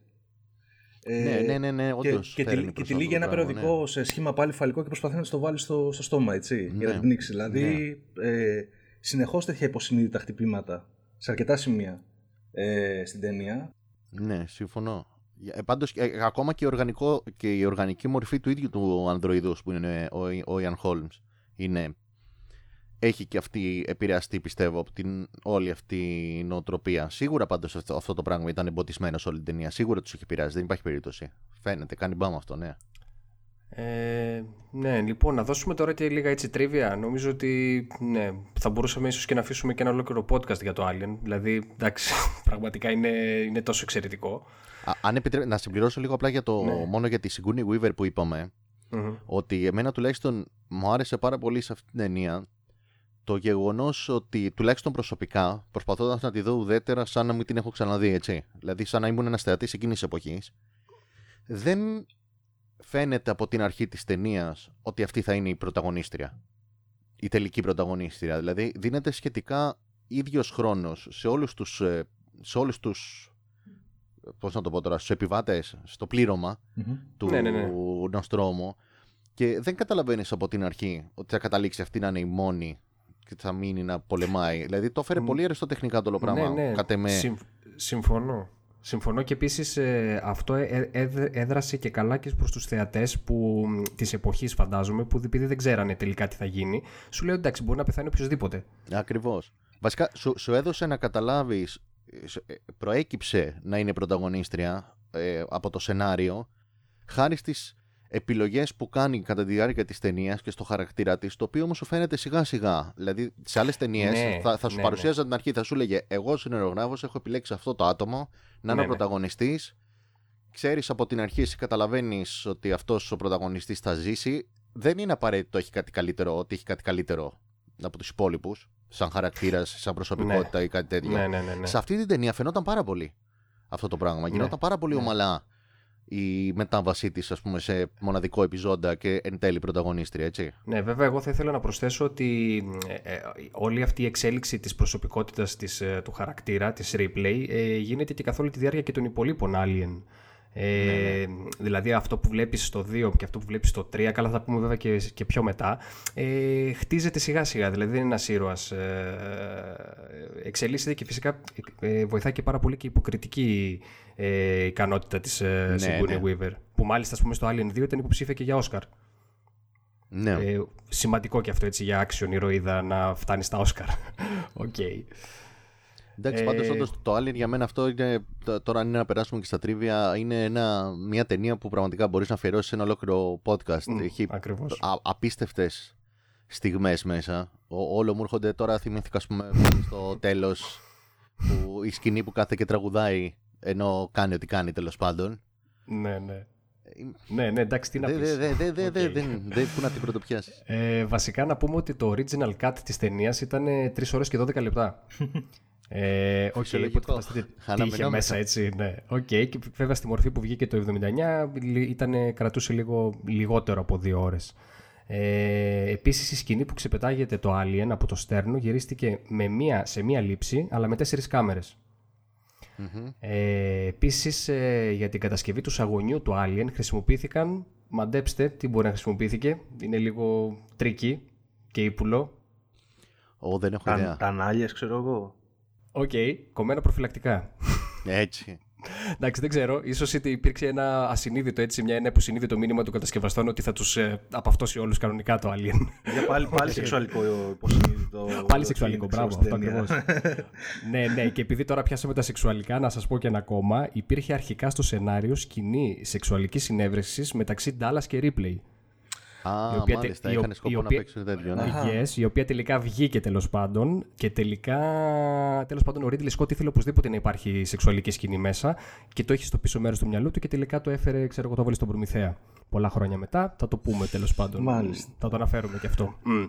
S2: Ε,
S3: ναι, ναι, ναι, ναι,
S2: και,
S3: όντως
S2: και,
S3: φέρνει
S2: τη, και
S3: προς
S2: τη
S3: αυτό
S2: λύγει
S3: το
S2: ένα
S3: πράγμα,
S2: περιοδικό
S3: ναι.
S2: σε σχήμα πάλι φαλικό και προσπαθεί να στο βάλει στο, στο στόμα, έτσι, για να
S3: Ναι.
S2: την πνίξει. Δηλαδή, ε, συνεχώς τέτοια υποσυνείδητα χτυπήματα σε αρκετά σημεία ε, στην ταινία.
S3: Ναι, συμφωνώ. Ε, πάντως, ε, ακόμα και, οργανικό, και η οργανική μορφή του ίδιου του ανδροειδούς που είναι ο, ο Ian Holmes είναι, έχει και αυτή επηρεαστεί πιστεύω από την όλη αυτή η νοοτροπία. Σίγουρα πάντως αυτό, αυτό το πράγμα ήταν εμποτισμένο σε όλη την ταινία. Σίγουρα τους έχει επηρεάσει, δεν υπάρχει περίπτωση. Φαίνεται, κάνει μπάμα αυτό, ναι.
S1: Ε, ναι, λοιπόν, να δώσουμε τώρα και λίγα έτσι τρίβια. Νομίζω ότι ναι, θα μπορούσαμε ίσως και να αφήσουμε και ένα ολόκληρο podcast για το Alien. Δηλαδή, εντάξει, πραγματικά είναι, είναι τόσο εξαιρετικό.
S3: Α, αν επιτρέ... Να συμπληρώσω λίγο απλά για το,
S1: Ναι.
S3: μόνο για τη Sigourney Weaver που είπαμε.
S1: Μμμ.
S3: ότι εμένα τουλάχιστον μου άρεσε πάρα πολύ σε αυτή την ταινία το γεγονός ότι τουλάχιστον προσωπικά, προσπαθώντα να τη δω ουδέτερα σαν να μην την έχω ξαναδεί, έτσι. Δηλαδή, σαν να ήμουν ένας θεατής εκείνης της εποχής, δεν φαίνεται από την αρχή της ταινίας ότι αυτή θα είναι η πρωταγωνίστρια. Η τελική πρωταγωνίστρια. Δηλαδή, δίνεται σχετικά ίδιος χρόνος σε όλους τους. Σε όλους τους πώς να το πω τώρα, στους επιβάτες, στο πληρωμα του
S1: Ναι, ναι, ναι.
S3: Νοστρόμου και δεν καταλαβαίνεις από την αρχή ότι θα καταλήξει αυτή να είναι η μόνη και θα μείνει να πολεμάει. Δηλαδή το έφερε πολύ αριστοτεχνικά το όλο πράγμα.
S1: Ναι, ναι.
S3: Κατ' εμέ.
S1: Συμ- συμφωνώ. Συμφωνώ και επίσης αυτό ε- ε- έδρασε και καλά και προς τους θεατές που της εποχής, φαντάζομαι, που επειδή δεν ξέρανε τελικά τι θα γίνει, σου λέει εντάξει, μπορεί να πεθάνει οποιοδήποτε.
S3: Ακριβώς. Βασικά, σου, σου έδωσε να καταλάβεις, προέκυψε να είναι πρωταγωνίστρια ε, από το σενάριο, χάρη στις επιλογές που κάνει κατά τη διάρκεια της ταινίας και στο χαρακτήρα της, το οποίο όμως σου φαίνεται σιγά σιγά. Δηλαδή, σε άλλες ταινίες
S1: Ναι,
S3: θα, θα σου
S1: ναι,
S3: παρουσίαζαν την αρχή, θα σου λέγε Εγώ, συνεργογράφο, έχω επιλέξει αυτό το άτομο να είναι
S1: Ναι,
S3: ο
S1: ναι.
S3: πρωταγωνιστής. Ξέρεις από την αρχή, εσύ καταλαβαίνεις ότι αυτός ο πρωταγωνιστής θα ζήσει. Δεν είναι απαραίτητο έχει κάτι καλύτερο, ότι έχει κάτι καλύτερο από τους υπόλοιπους, σαν χαρακτήρας, σαν προσωπικότητα ή κάτι τέτοιο.
S1: Ναι, ναι, ναι. ναι.
S3: Σε αυτή την ταινία φαινόταν πάρα πολύ αυτό το πράγμα. Γινόταν πάρα πολύ
S1: ναι.
S3: ομαλά η μετάβασή της, ας πούμε, σε μοναδικό επιζώντα και εν τέλει πρωταγωνίστρια, έτσι.
S1: Ναι, βέβαια, εγώ θα ήθελα να προσθέσω ότι ε, ε, όλη αυτή η εξέλιξη της προσωπικότητας της, ε, του χαρακτήρα, της Ripley, ε, γίνεται και καθ' όλη τη διάρκεια και των υπολείπων Alien. Ε, Δηλαδή αυτό που βλέπεις στο 2 και αυτό που βλέπεις στο 3, καλά θα τα πούμε βέβαια και, και πιο μετά, ε, χτίζεται σιγά σιγά, δηλαδή δεν είναι ένας ήρωας. Ε, εξελίσσεται και φυσικά ε, βοηθάει και πάρα πολύ και η υποκριτική ε, ικανότητα της ε,
S3: Ναι,
S1: Sigourney
S3: ναι.
S1: Weaver, που μάλιστα ας πούμε στο Alien 2 ήταν υποψήφια και για Oscar.
S3: Ναι.
S1: Ε, σημαντικό και αυτό έτσι για action ηρωίδα να φτάνει στα Όσκαρ. Οκ.
S3: Εντάξει,
S1: ε,
S3: πάντως όντως το Alien για μένα αυτό είναι, τ- τώρα αν είναι να περάσουμε και στα trivia, είναι ένα, μια ταινία που πραγματικά μπορείς να αφιερώσεις σε ένα ολόκληρο podcast.
S1: Μμ,
S3: Έχει
S1: ακριβώς.
S3: α, απίστευτες στιγμές μέσα. Ο, όλο μου έρχονται τώρα, θυμήθηκα ας πούμε μόλις στο τέλος, που η σκηνή που κάθεται και τραγουδάει, ενώ κάνει ό,τι κάνει τέλος πάντων.
S1: Ναι, ναι. Ναι, ναι, εντάξει, τι να
S3: Δεν
S1: πεις.
S3: δε, δε, δε, δε,
S1: Οκ.
S3: δεν- δεν- πού να την πρωτοπιάσεις.
S1: Ε, βασικά να πούμε ότι το original cut της ταινίας ήταν 3 ώρες και 12 λεπτά. Ε, οκ,
S3: Φυσιολογικό.
S1: οπότε φανταστείτε τι είχε
S3: Αναμενόμενο.
S1: μέσα, έτσι, ναι. Οκ, και βέβαια στη μορφή που βγήκε το 79 λι- ήταν, κρατούσε λίγο λιγότερο από δύο ώρες. Ε, επίσης η σκηνή που ξεπετάγεται το Alien από το στέρνο γυρίστηκε με μία, σε μία λήψη, αλλά με τέσσερις κάμερες. Ε, Επίσης, ε, για την κατασκευή του σαγονιού του Alien χρησιμοποιήθηκαν. Μαντέψτε τι μπορεί να χρησιμοποιήθηκε. Είναι λίγο tricky και ύπουλο.
S3: Ω, δεν έχω
S2: Τα,
S3: ιδέα.
S2: τανάλιες, ξέρω εγώ.
S1: Οκ, κομμένα προφυλακτικά.
S3: Έτσι.
S1: Εντάξει, δεν ξέρω. Ίσως ότι υπήρξε ένα ασυνείδητο έτσι, μια, ένα υποσυνείδητο μήνυμα των κατασκευαστών ότι θα τους ε, απαυτώσει όλους κανονικά το Alien.
S2: Για πάλι, πάλι σεξουαλικό υποσυνείδητο.
S1: Πάλι σεξουαλικό, μπράβο,
S2: στην
S1: αυτό
S2: ταινία.
S1: ακριβώς. ναι, ναι, και επειδή τώρα πιάσαμε τα σεξουαλικά, να σας πω και ένα ακόμα. Υπήρχε αρχικά στο σενάριο σκηνή σεξουαλικής συνέβρεσης μεταξύ Dallas και Ripley.
S3: Α,
S1: Η οποία τε-
S3: μάλιστα,
S1: η ο-
S3: είχαν
S1: η
S3: σκοπό
S1: οποία-
S3: να παίξουν τέτοιο. Ναι.
S1: Yes, η οποία τελικά βγήκε τέλος πάντων και τελικά τέλος πάντων ο Ridley Scott ήθελε οπωσδήποτε να υπάρχει σεξουαλική σκηνή μέσα και το είχε στο πίσω μέρος του μυαλού του και τελικά το έφερε, ξέρω εγώ, το έβαλε στον Προμηθέα. Πολλά χρόνια μετά, θα το πούμε τέλος πάντων.
S2: Μάλιστα.
S1: Θα το αναφέρουμε και αυτό. Μμ.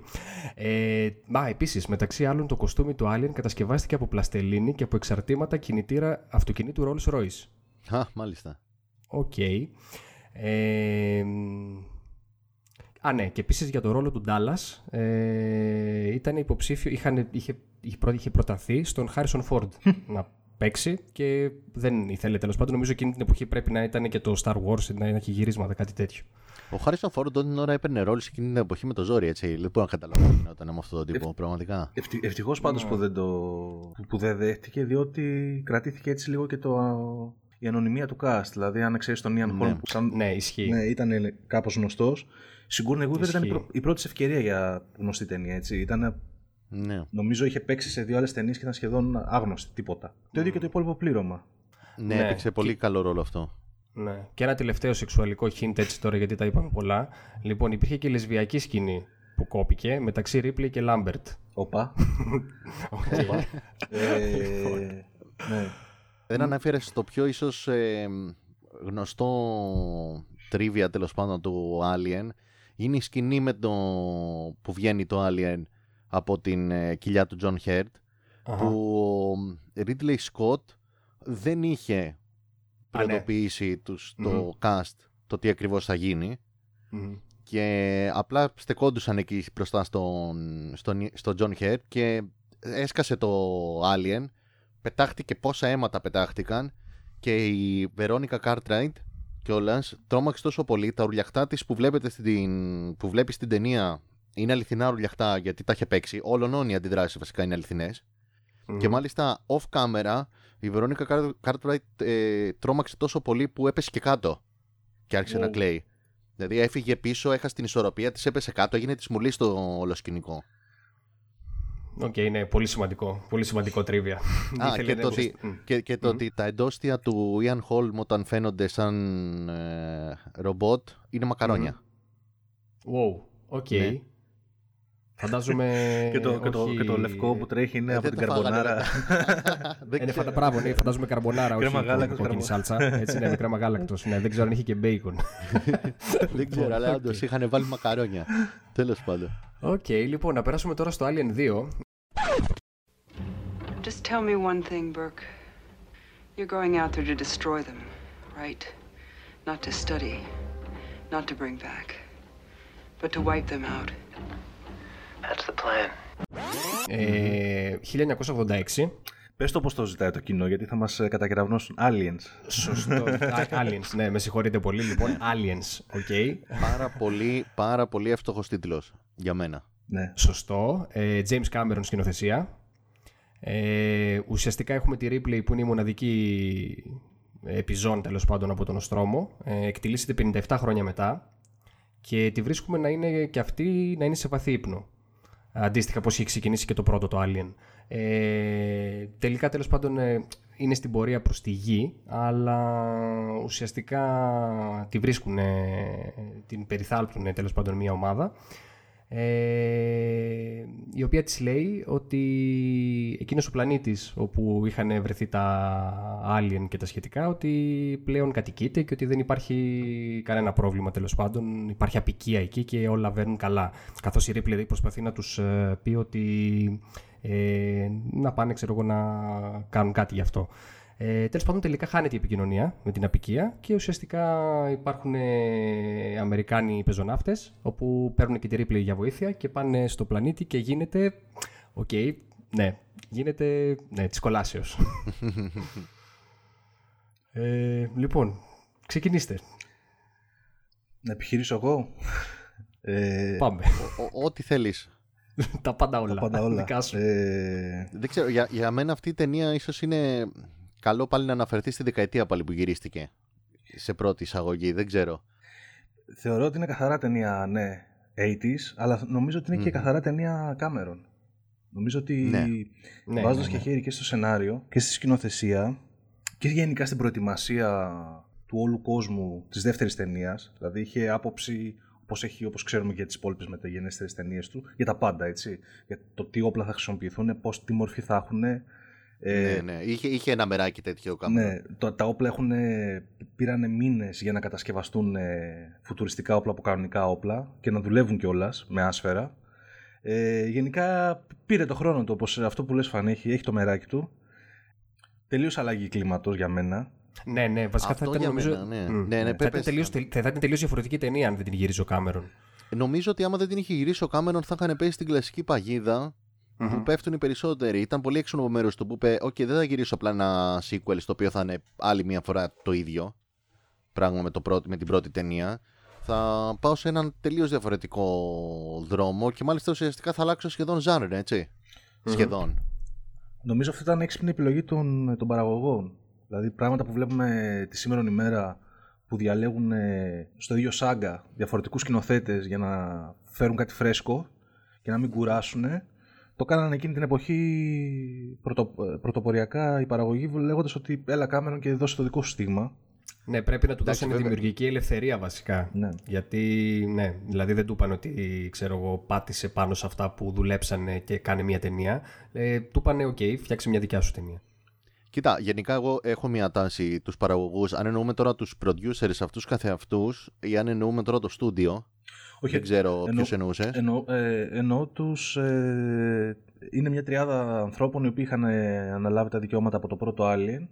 S1: Ε, μα επίσης, μεταξύ άλλων, το κοστούμι του Alien κατασκευάστηκε από πλαστελίνη και από εξαρτήματα κινητήρα αυτοκινήτου Rolls Royce.
S3: Α, μάλιστα.
S1: Οκ. Ε, α, ναι, και επίσης για το ρόλο του Ντάλλας ε, ήταν υποψήφιο, είχαν, είχε, είχε, πρω- είχε προταθεί στον Χάρισον Φόρντ να παίξει και δεν ήθελε τέλος πάντων. Νομίζω εκείνη την εποχή πρέπει να ήταν και το Star Wars, να έχει γυρίσματα, κάτι τέτοιο.
S3: Ο Χάρισον Φόρντ τότε την ώρα έπαιρνε ρόλο σε εκείνη την εποχή με το ζόρι, έτσι. Λοιπόν, να καταλάβω τι γινόταν με αυτόν τον τύπο, πραγματικά.
S2: Ευτυ, Ευτυχώς πάντως
S1: Ναι.
S2: που, δεν το, που δεν δέχτηκε, διότι κρατήθηκε έτσι λίγο και το, η ανωνυμία του cast. Δηλαδή, αν ξέρεις τον Ian
S3: Ναι.
S2: Holm που σαν,
S1: Ναι, ισχύει.
S2: ναι, ήταν κάπως γνωστός. Sigourney Weaver ήταν η,
S1: Ισχύει.
S2: πρω- η πρώτη της ευκαιρία για γνωστή ταινία. Έτσι. Ήταν,
S3: Ναι.
S2: νομίζω είχε παίξει σε δύο άλλες ταινίες και ήταν σχεδόν άγνωστη, τίποτα. Το ίδιο και το υπόλοιπο πλήρωμα.
S3: Ναι,
S1: Ναι,
S3: έπαιξε πολύ καλό ρόλο αυτό.
S1: Ναι. Και ένα τελευταίο σεξουαλικό hint έτσι τώρα, γιατί τα είπαμε πολλά. Λοιπόν, υπήρχε και λεσβιακή σκηνή που κόπηκε μεταξύ Ripley και Lambert.
S2: Όπα. ε, ναι.
S3: Δεν αναφέρε στο πιο ίσως γνωστό τρίβια τέλος πάντων του Alien. Είναι η σκηνή με το που βγαίνει το Alien από την ε, κοιλιά του John Hurt
S1: Αχα.
S3: που ο Ridley Scott δεν είχε
S1: Α, ναι.
S3: προειδοποιήσει τους το cast το τι ακριβώς θα γίνει
S1: Μμμ.
S3: και απλά στεκόντουσαν εκεί μπροστά στον, στον, στον John Hurt και έσκασε το Alien, πετάχτηκε πόσα αίματα πετάχτηκαν και η Βερόνικα Cartwright κιόλας τρόμαξε τόσο πολύ. Τα ουρλιαχτά της που, βλέπετε στην, που βλέπεις στην ταινία είναι αληθινά ουρλιαχτά γιατί τα είχε παίξει. Όλων οι αντιδράσεις βασικά είναι αληθινές.
S1: Μμμ.
S3: Και μάλιστα off camera η Veronica Cartwright- Cartwright ε, τρόμαξε τόσο πολύ που έπεσε και κάτω και άρχισε να κλαίει. Δηλαδή έφυγε πίσω, έχασε την ισορροπία της, έπεσε κάτω, έγινε της μουρλής στο όλο σκηνικό.
S1: Οκ, ναι, πολύ σημαντικό. Πολύ σημαντικό trivia.
S3: Α,
S1: Ήθελε
S3: και
S1: να
S3: το, ότι,
S1: ουσιαστικά- Μμ.
S3: και, και το ότι τα εντόσθια του Ian Holm όταν φαίνονται σαν ε, ρομπότ είναι μακαρόνια.
S1: Wow, OK.
S3: Ναι.
S1: Φαντάζομαι.
S2: και, το, και, το,
S1: όχι-
S2: και το λευκό που τρέχει είναι
S3: Ε,
S2: από
S3: δεν
S2: την
S3: το φάγανε
S2: καρμπονάρα.
S3: Δεν
S1: Ε, ναι,
S3: ξέρω.
S1: φαντα, μπράβο, ναι, φαντάζομαι καρμπονάρα, όχι
S2: Κρέμα γάλακτος,
S1: κόκκινη
S2: καρμπο-
S1: σάλτσα. Έτσι είναι, με κρέμα γάλακτος. Ναι, δεν ξέρω αν είχε και μπέικον.
S3: Δεν ξέρω, αλλά όντως είχαν βάλει μακαρόνια. Τέλος πάντων.
S1: Οκ, λοιπόν, να περάσουμε τώρα στο Alien 2.
S6: Just tell me one thing, Burke. You're going out there to destroy them, right? Not to study, not to bring back, but to wipe them out.
S5: That's the plan.
S1: Ε, 1986.
S2: Πες το πώς το ζητάει το κοινό, γιατί θα μας ε, κατακεραυνώσουν aliens.
S1: Σωστό. Α, Aliens, ναι, με συγχωρείτε πολύ. Λοιπόν, Aliens, OK.
S3: Πάρα πολύ, πάρα πολύ εύστοχο τίτλο για μένα.
S2: Ναι.
S1: Σωστό. Ε, James Cameron σκηνοθεσία. Ε, ουσιαστικά έχουμε τη Ripley που είναι η μοναδική επιζών τέλος πάντων από τον Οστρόμο. Ε, εκτιλήσεται 57 χρόνια μετά και τη βρίσκουμε να είναι και αυτή να είναι σε βαθύ ύπνο. Αντίστοιχα πώς είχε ξεκινήσει και το πρώτο το Alien. Ε, τελικά τέλος πάντων ε, είναι στην πορεία προς τη γη αλλά ουσιαστικά τη βρίσκουν, την περιθάλπτουν τέλος πάντων μια ομάδα ε, η οποία της λέει ότι εκείνος ο πλανήτης όπου είχαν βρεθεί τα alien και τα σχετικά ότι πλέον κατοικείται και ότι δεν υπάρχει κανένα πρόβλημα τέλος πάντων. Υπάρχει απικία εκεί και όλα βαίνουν καλά. Καθώς η Ripley δηλαδή προσπαθεί να τους ε, πει ότι ε, να πάνε ξέρω εγώ να κάνουν κάτι γι' αυτό ε, Τέλος πάντων, τελικά χάνεται η επικοινωνία με την απικία και ουσιαστικά υπάρχουν ε, Αμερικάνοι πεζοναύτες όπου παίρνουν και τη Ripley για βοήθεια και πάνε στο πλανήτη και γίνεται. Οκ, ναι, γίνεται. Ναι, της κολάσεως. ε, λοιπόν, ξεκινήστε.
S2: Να επιχειρήσω εγώ. Ε,
S1: Πάμε.
S3: Ο- Ό,τι θέλεις.
S1: Τα πάντα όλα.
S2: τα πάντα όλα.
S1: Δικά σου.
S2: Ε,
S3: Δεν ξέρω, για, για μένα αυτή η ταινία ίσως είναι καλό πάλι να αναφερθεί στη δεκαετία πάλι που γυρίστηκε. Σε πρώτη εισαγωγή, δεν ξέρω.
S2: θεωρώ ότι είναι καθαρά ταινία, ναι, 80s, αλλά νομίζω ότι είναι και
S3: Μμμ.
S2: καθαρά ταινία Cameron. Νομίζω ότι
S3: Ναι.
S1: Ναι,
S2: βάζοντας
S1: ναι,
S2: και
S1: ναι.
S2: χέρι και στο σενάριο και στη σκηνοθεσία και γενικά στην προετοιμασία του όλου κόσμου της δεύτερης ταινίας, δηλαδή είχε άποψη όπως έχει όπως ξέρουμε για τις υπόλοιπες μεταγενέστερες ταινίες του, για τα πάντα έτσι, για το τι όπλα θα χρησιμοποιηθούν, πώς, τι μορφή θα έχουν, ε,
S3: ναι, ναι. Είχε, είχε ένα μεράκι τέτοιο κάμερα.
S2: ναι, το, τα όπλα έχουν, πήραν μήνες για να κατασκευαστούν ε, φουτουριστικά όπλα από κανονικά όπλα και να δουλεύουν κιόλας με άσφαιρα. Ε, γενικά πήρε το χρόνο του, όπως αυτό που λες Φανή, έχει, έχει το μεράκι του. Τελείως αλλαγή κλίματος για μένα.
S1: Ναι, ναι, βασικά
S3: Αυτό
S1: θα ήταν
S3: για
S1: νομίζω.
S3: μένα, ναι.
S1: Μμ.
S3: Ναι, ναι,
S1: θα,
S3: πε-
S1: ήταν
S3: πες.
S1: τελείως, τε- θα ήταν τελείως διαφορετική ταινία αν δεν την γυρίζει ο Κάμερον.
S3: Νομίζω ότι άμα δεν την είχε γυρίσει ο Κάμερον θα είχαν πέσει στην κλασική παγίδα που πέφτουν οι περισσότεροι. Ήταν πολύ έξω από μέρο του που είπε: OK, δεν θα γυρίσω απλά ένα sequel στο οποίο θα είναι άλλη μια φορά το ίδιο πράγμα με, το πρώτο, με την πρώτη ταινία. Θα πάω σε έναν τελείως διαφορετικό δρόμο και μάλιστα ουσιαστικά θα αλλάξω σχεδόν genre, έτσι. Σχεδόν.
S2: Νομίζω αυτή ήταν έξυπνη επιλογή των, των παραγωγών. Δηλαδή πράγματα που βλέπουμε τη σήμερα ημέρα που διαλέγουν ε, στο ίδιο σάγκα διαφορετικούς σκηνοθέτες για να φέρουν κάτι φρέσκο και να μην κουράσουν. Το κάνανε εκείνη την εποχή πρωτο, ε, πρωτοποριακά η παραγωγή λέγοντας ότι έλα Κάμερον και δώσε το δικό σου στίγμα.
S1: Ναι, πρέπει να του
S3: Εντάξει,
S1: δώσουν
S3: βέβαια.
S1: δημιουργική ελευθερία βασικά.
S2: Ναι.
S1: Γιατί, ναι, δηλαδή δεν του είπαν ότι, ξέρω εγώ, πάτησε πάνω σε αυτά που δουλέψανε και κάνει μια ταινία. Ε, του είπαν, οκ, φτιάξε μια δικιά σου ταινία.
S3: Κοίτα, γενικά εγώ έχω μια τάση τους παραγωγούς, αν εννοούμε τώρα τους producers αυτούς καθεαυτούς ή αν εννοούμε τώρα το στούντιο,
S2: Όχι,
S3: δεν ξέρω
S2: εννο-
S3: ποιος εννοούσες.
S2: Εννοώ, ε, εννοώ τους, ε, είναι μια τριάδα ανθρώπων οι οποίοι είχαν ε, αναλάβει τα δικαιώματα από το πρώτο Alien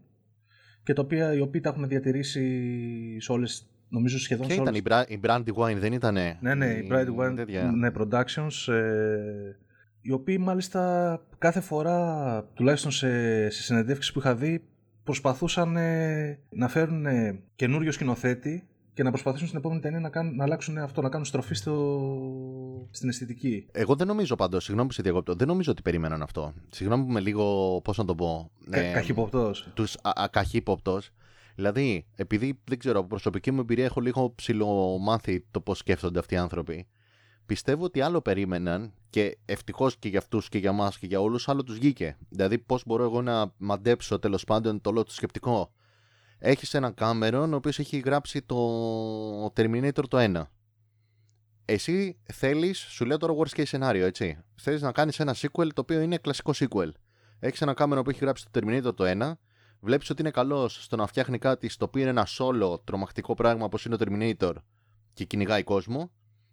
S2: και τα οποία, οι οποίοι τα έχουν διατηρήσει σε όλες, νομίζω σχεδόν
S3: Ποια
S2: σε
S3: ήταν
S2: όλες.
S3: η, Bra- η Brandywine, δεν ήτανε.
S2: Ναι, ναι, η Bright One
S3: τέτοια.
S2: ναι, Productions, ε, οι οποίοι μάλιστα κάθε φορά, τουλάχιστον σε, σε συνεντεύξεις που είχα δει, προσπαθούσαν ε, να φέρουν ε, καινούριο σκηνοθέτη και να προσπαθήσουν στην επόμενη ταινία να, κάνουν, να αλλάξουν αυτό, να κάνουν στροφή στο, στην αισθητική.
S3: Εγώ δεν νομίζω πάντως, συγγνώμη που σε διακόπτω, δεν νομίζω ότι περίμεναν αυτό. Συγγνώμη που είμαι λίγο, πώς να το πω.
S2: Κα, καχυποπτός.
S3: Τους ακαχύποπτο. Δηλαδή, επειδή δεν ξέρω, από προσωπική μου εμπειρία έχω λίγο ψηλομάθει το πώς σκέφτονται αυτοί οι άνθρωποι. Πιστεύω ότι άλλο περίμεναν και ευτυχώς και για αυτούς και για εμά και για όλους, άλλο τους βγήκε. Δηλαδή, πώς μπορώ εγώ να μαντέψω τέλος πάντων το όλο το σκεπτικό. Έχεις έναν Κάμερον ο οποίος έχει γράψει το Terminator το 1. Εσύ θέλεις, σου λέω τώρα worst case σενάριο, έτσι. Θέλεις να κάνεις ένα sequel το οποίο είναι κλασικό sequel. Έχεις ένα Κάμερον που έχει γράψει το Terminator το 1. Βλέπεις ότι είναι καλός στο να φτιάχνει κάτι στο οποίο είναι ένα solo τρομακτικό πράγμα όπως είναι το Terminator και κυνηγάει κόσμο.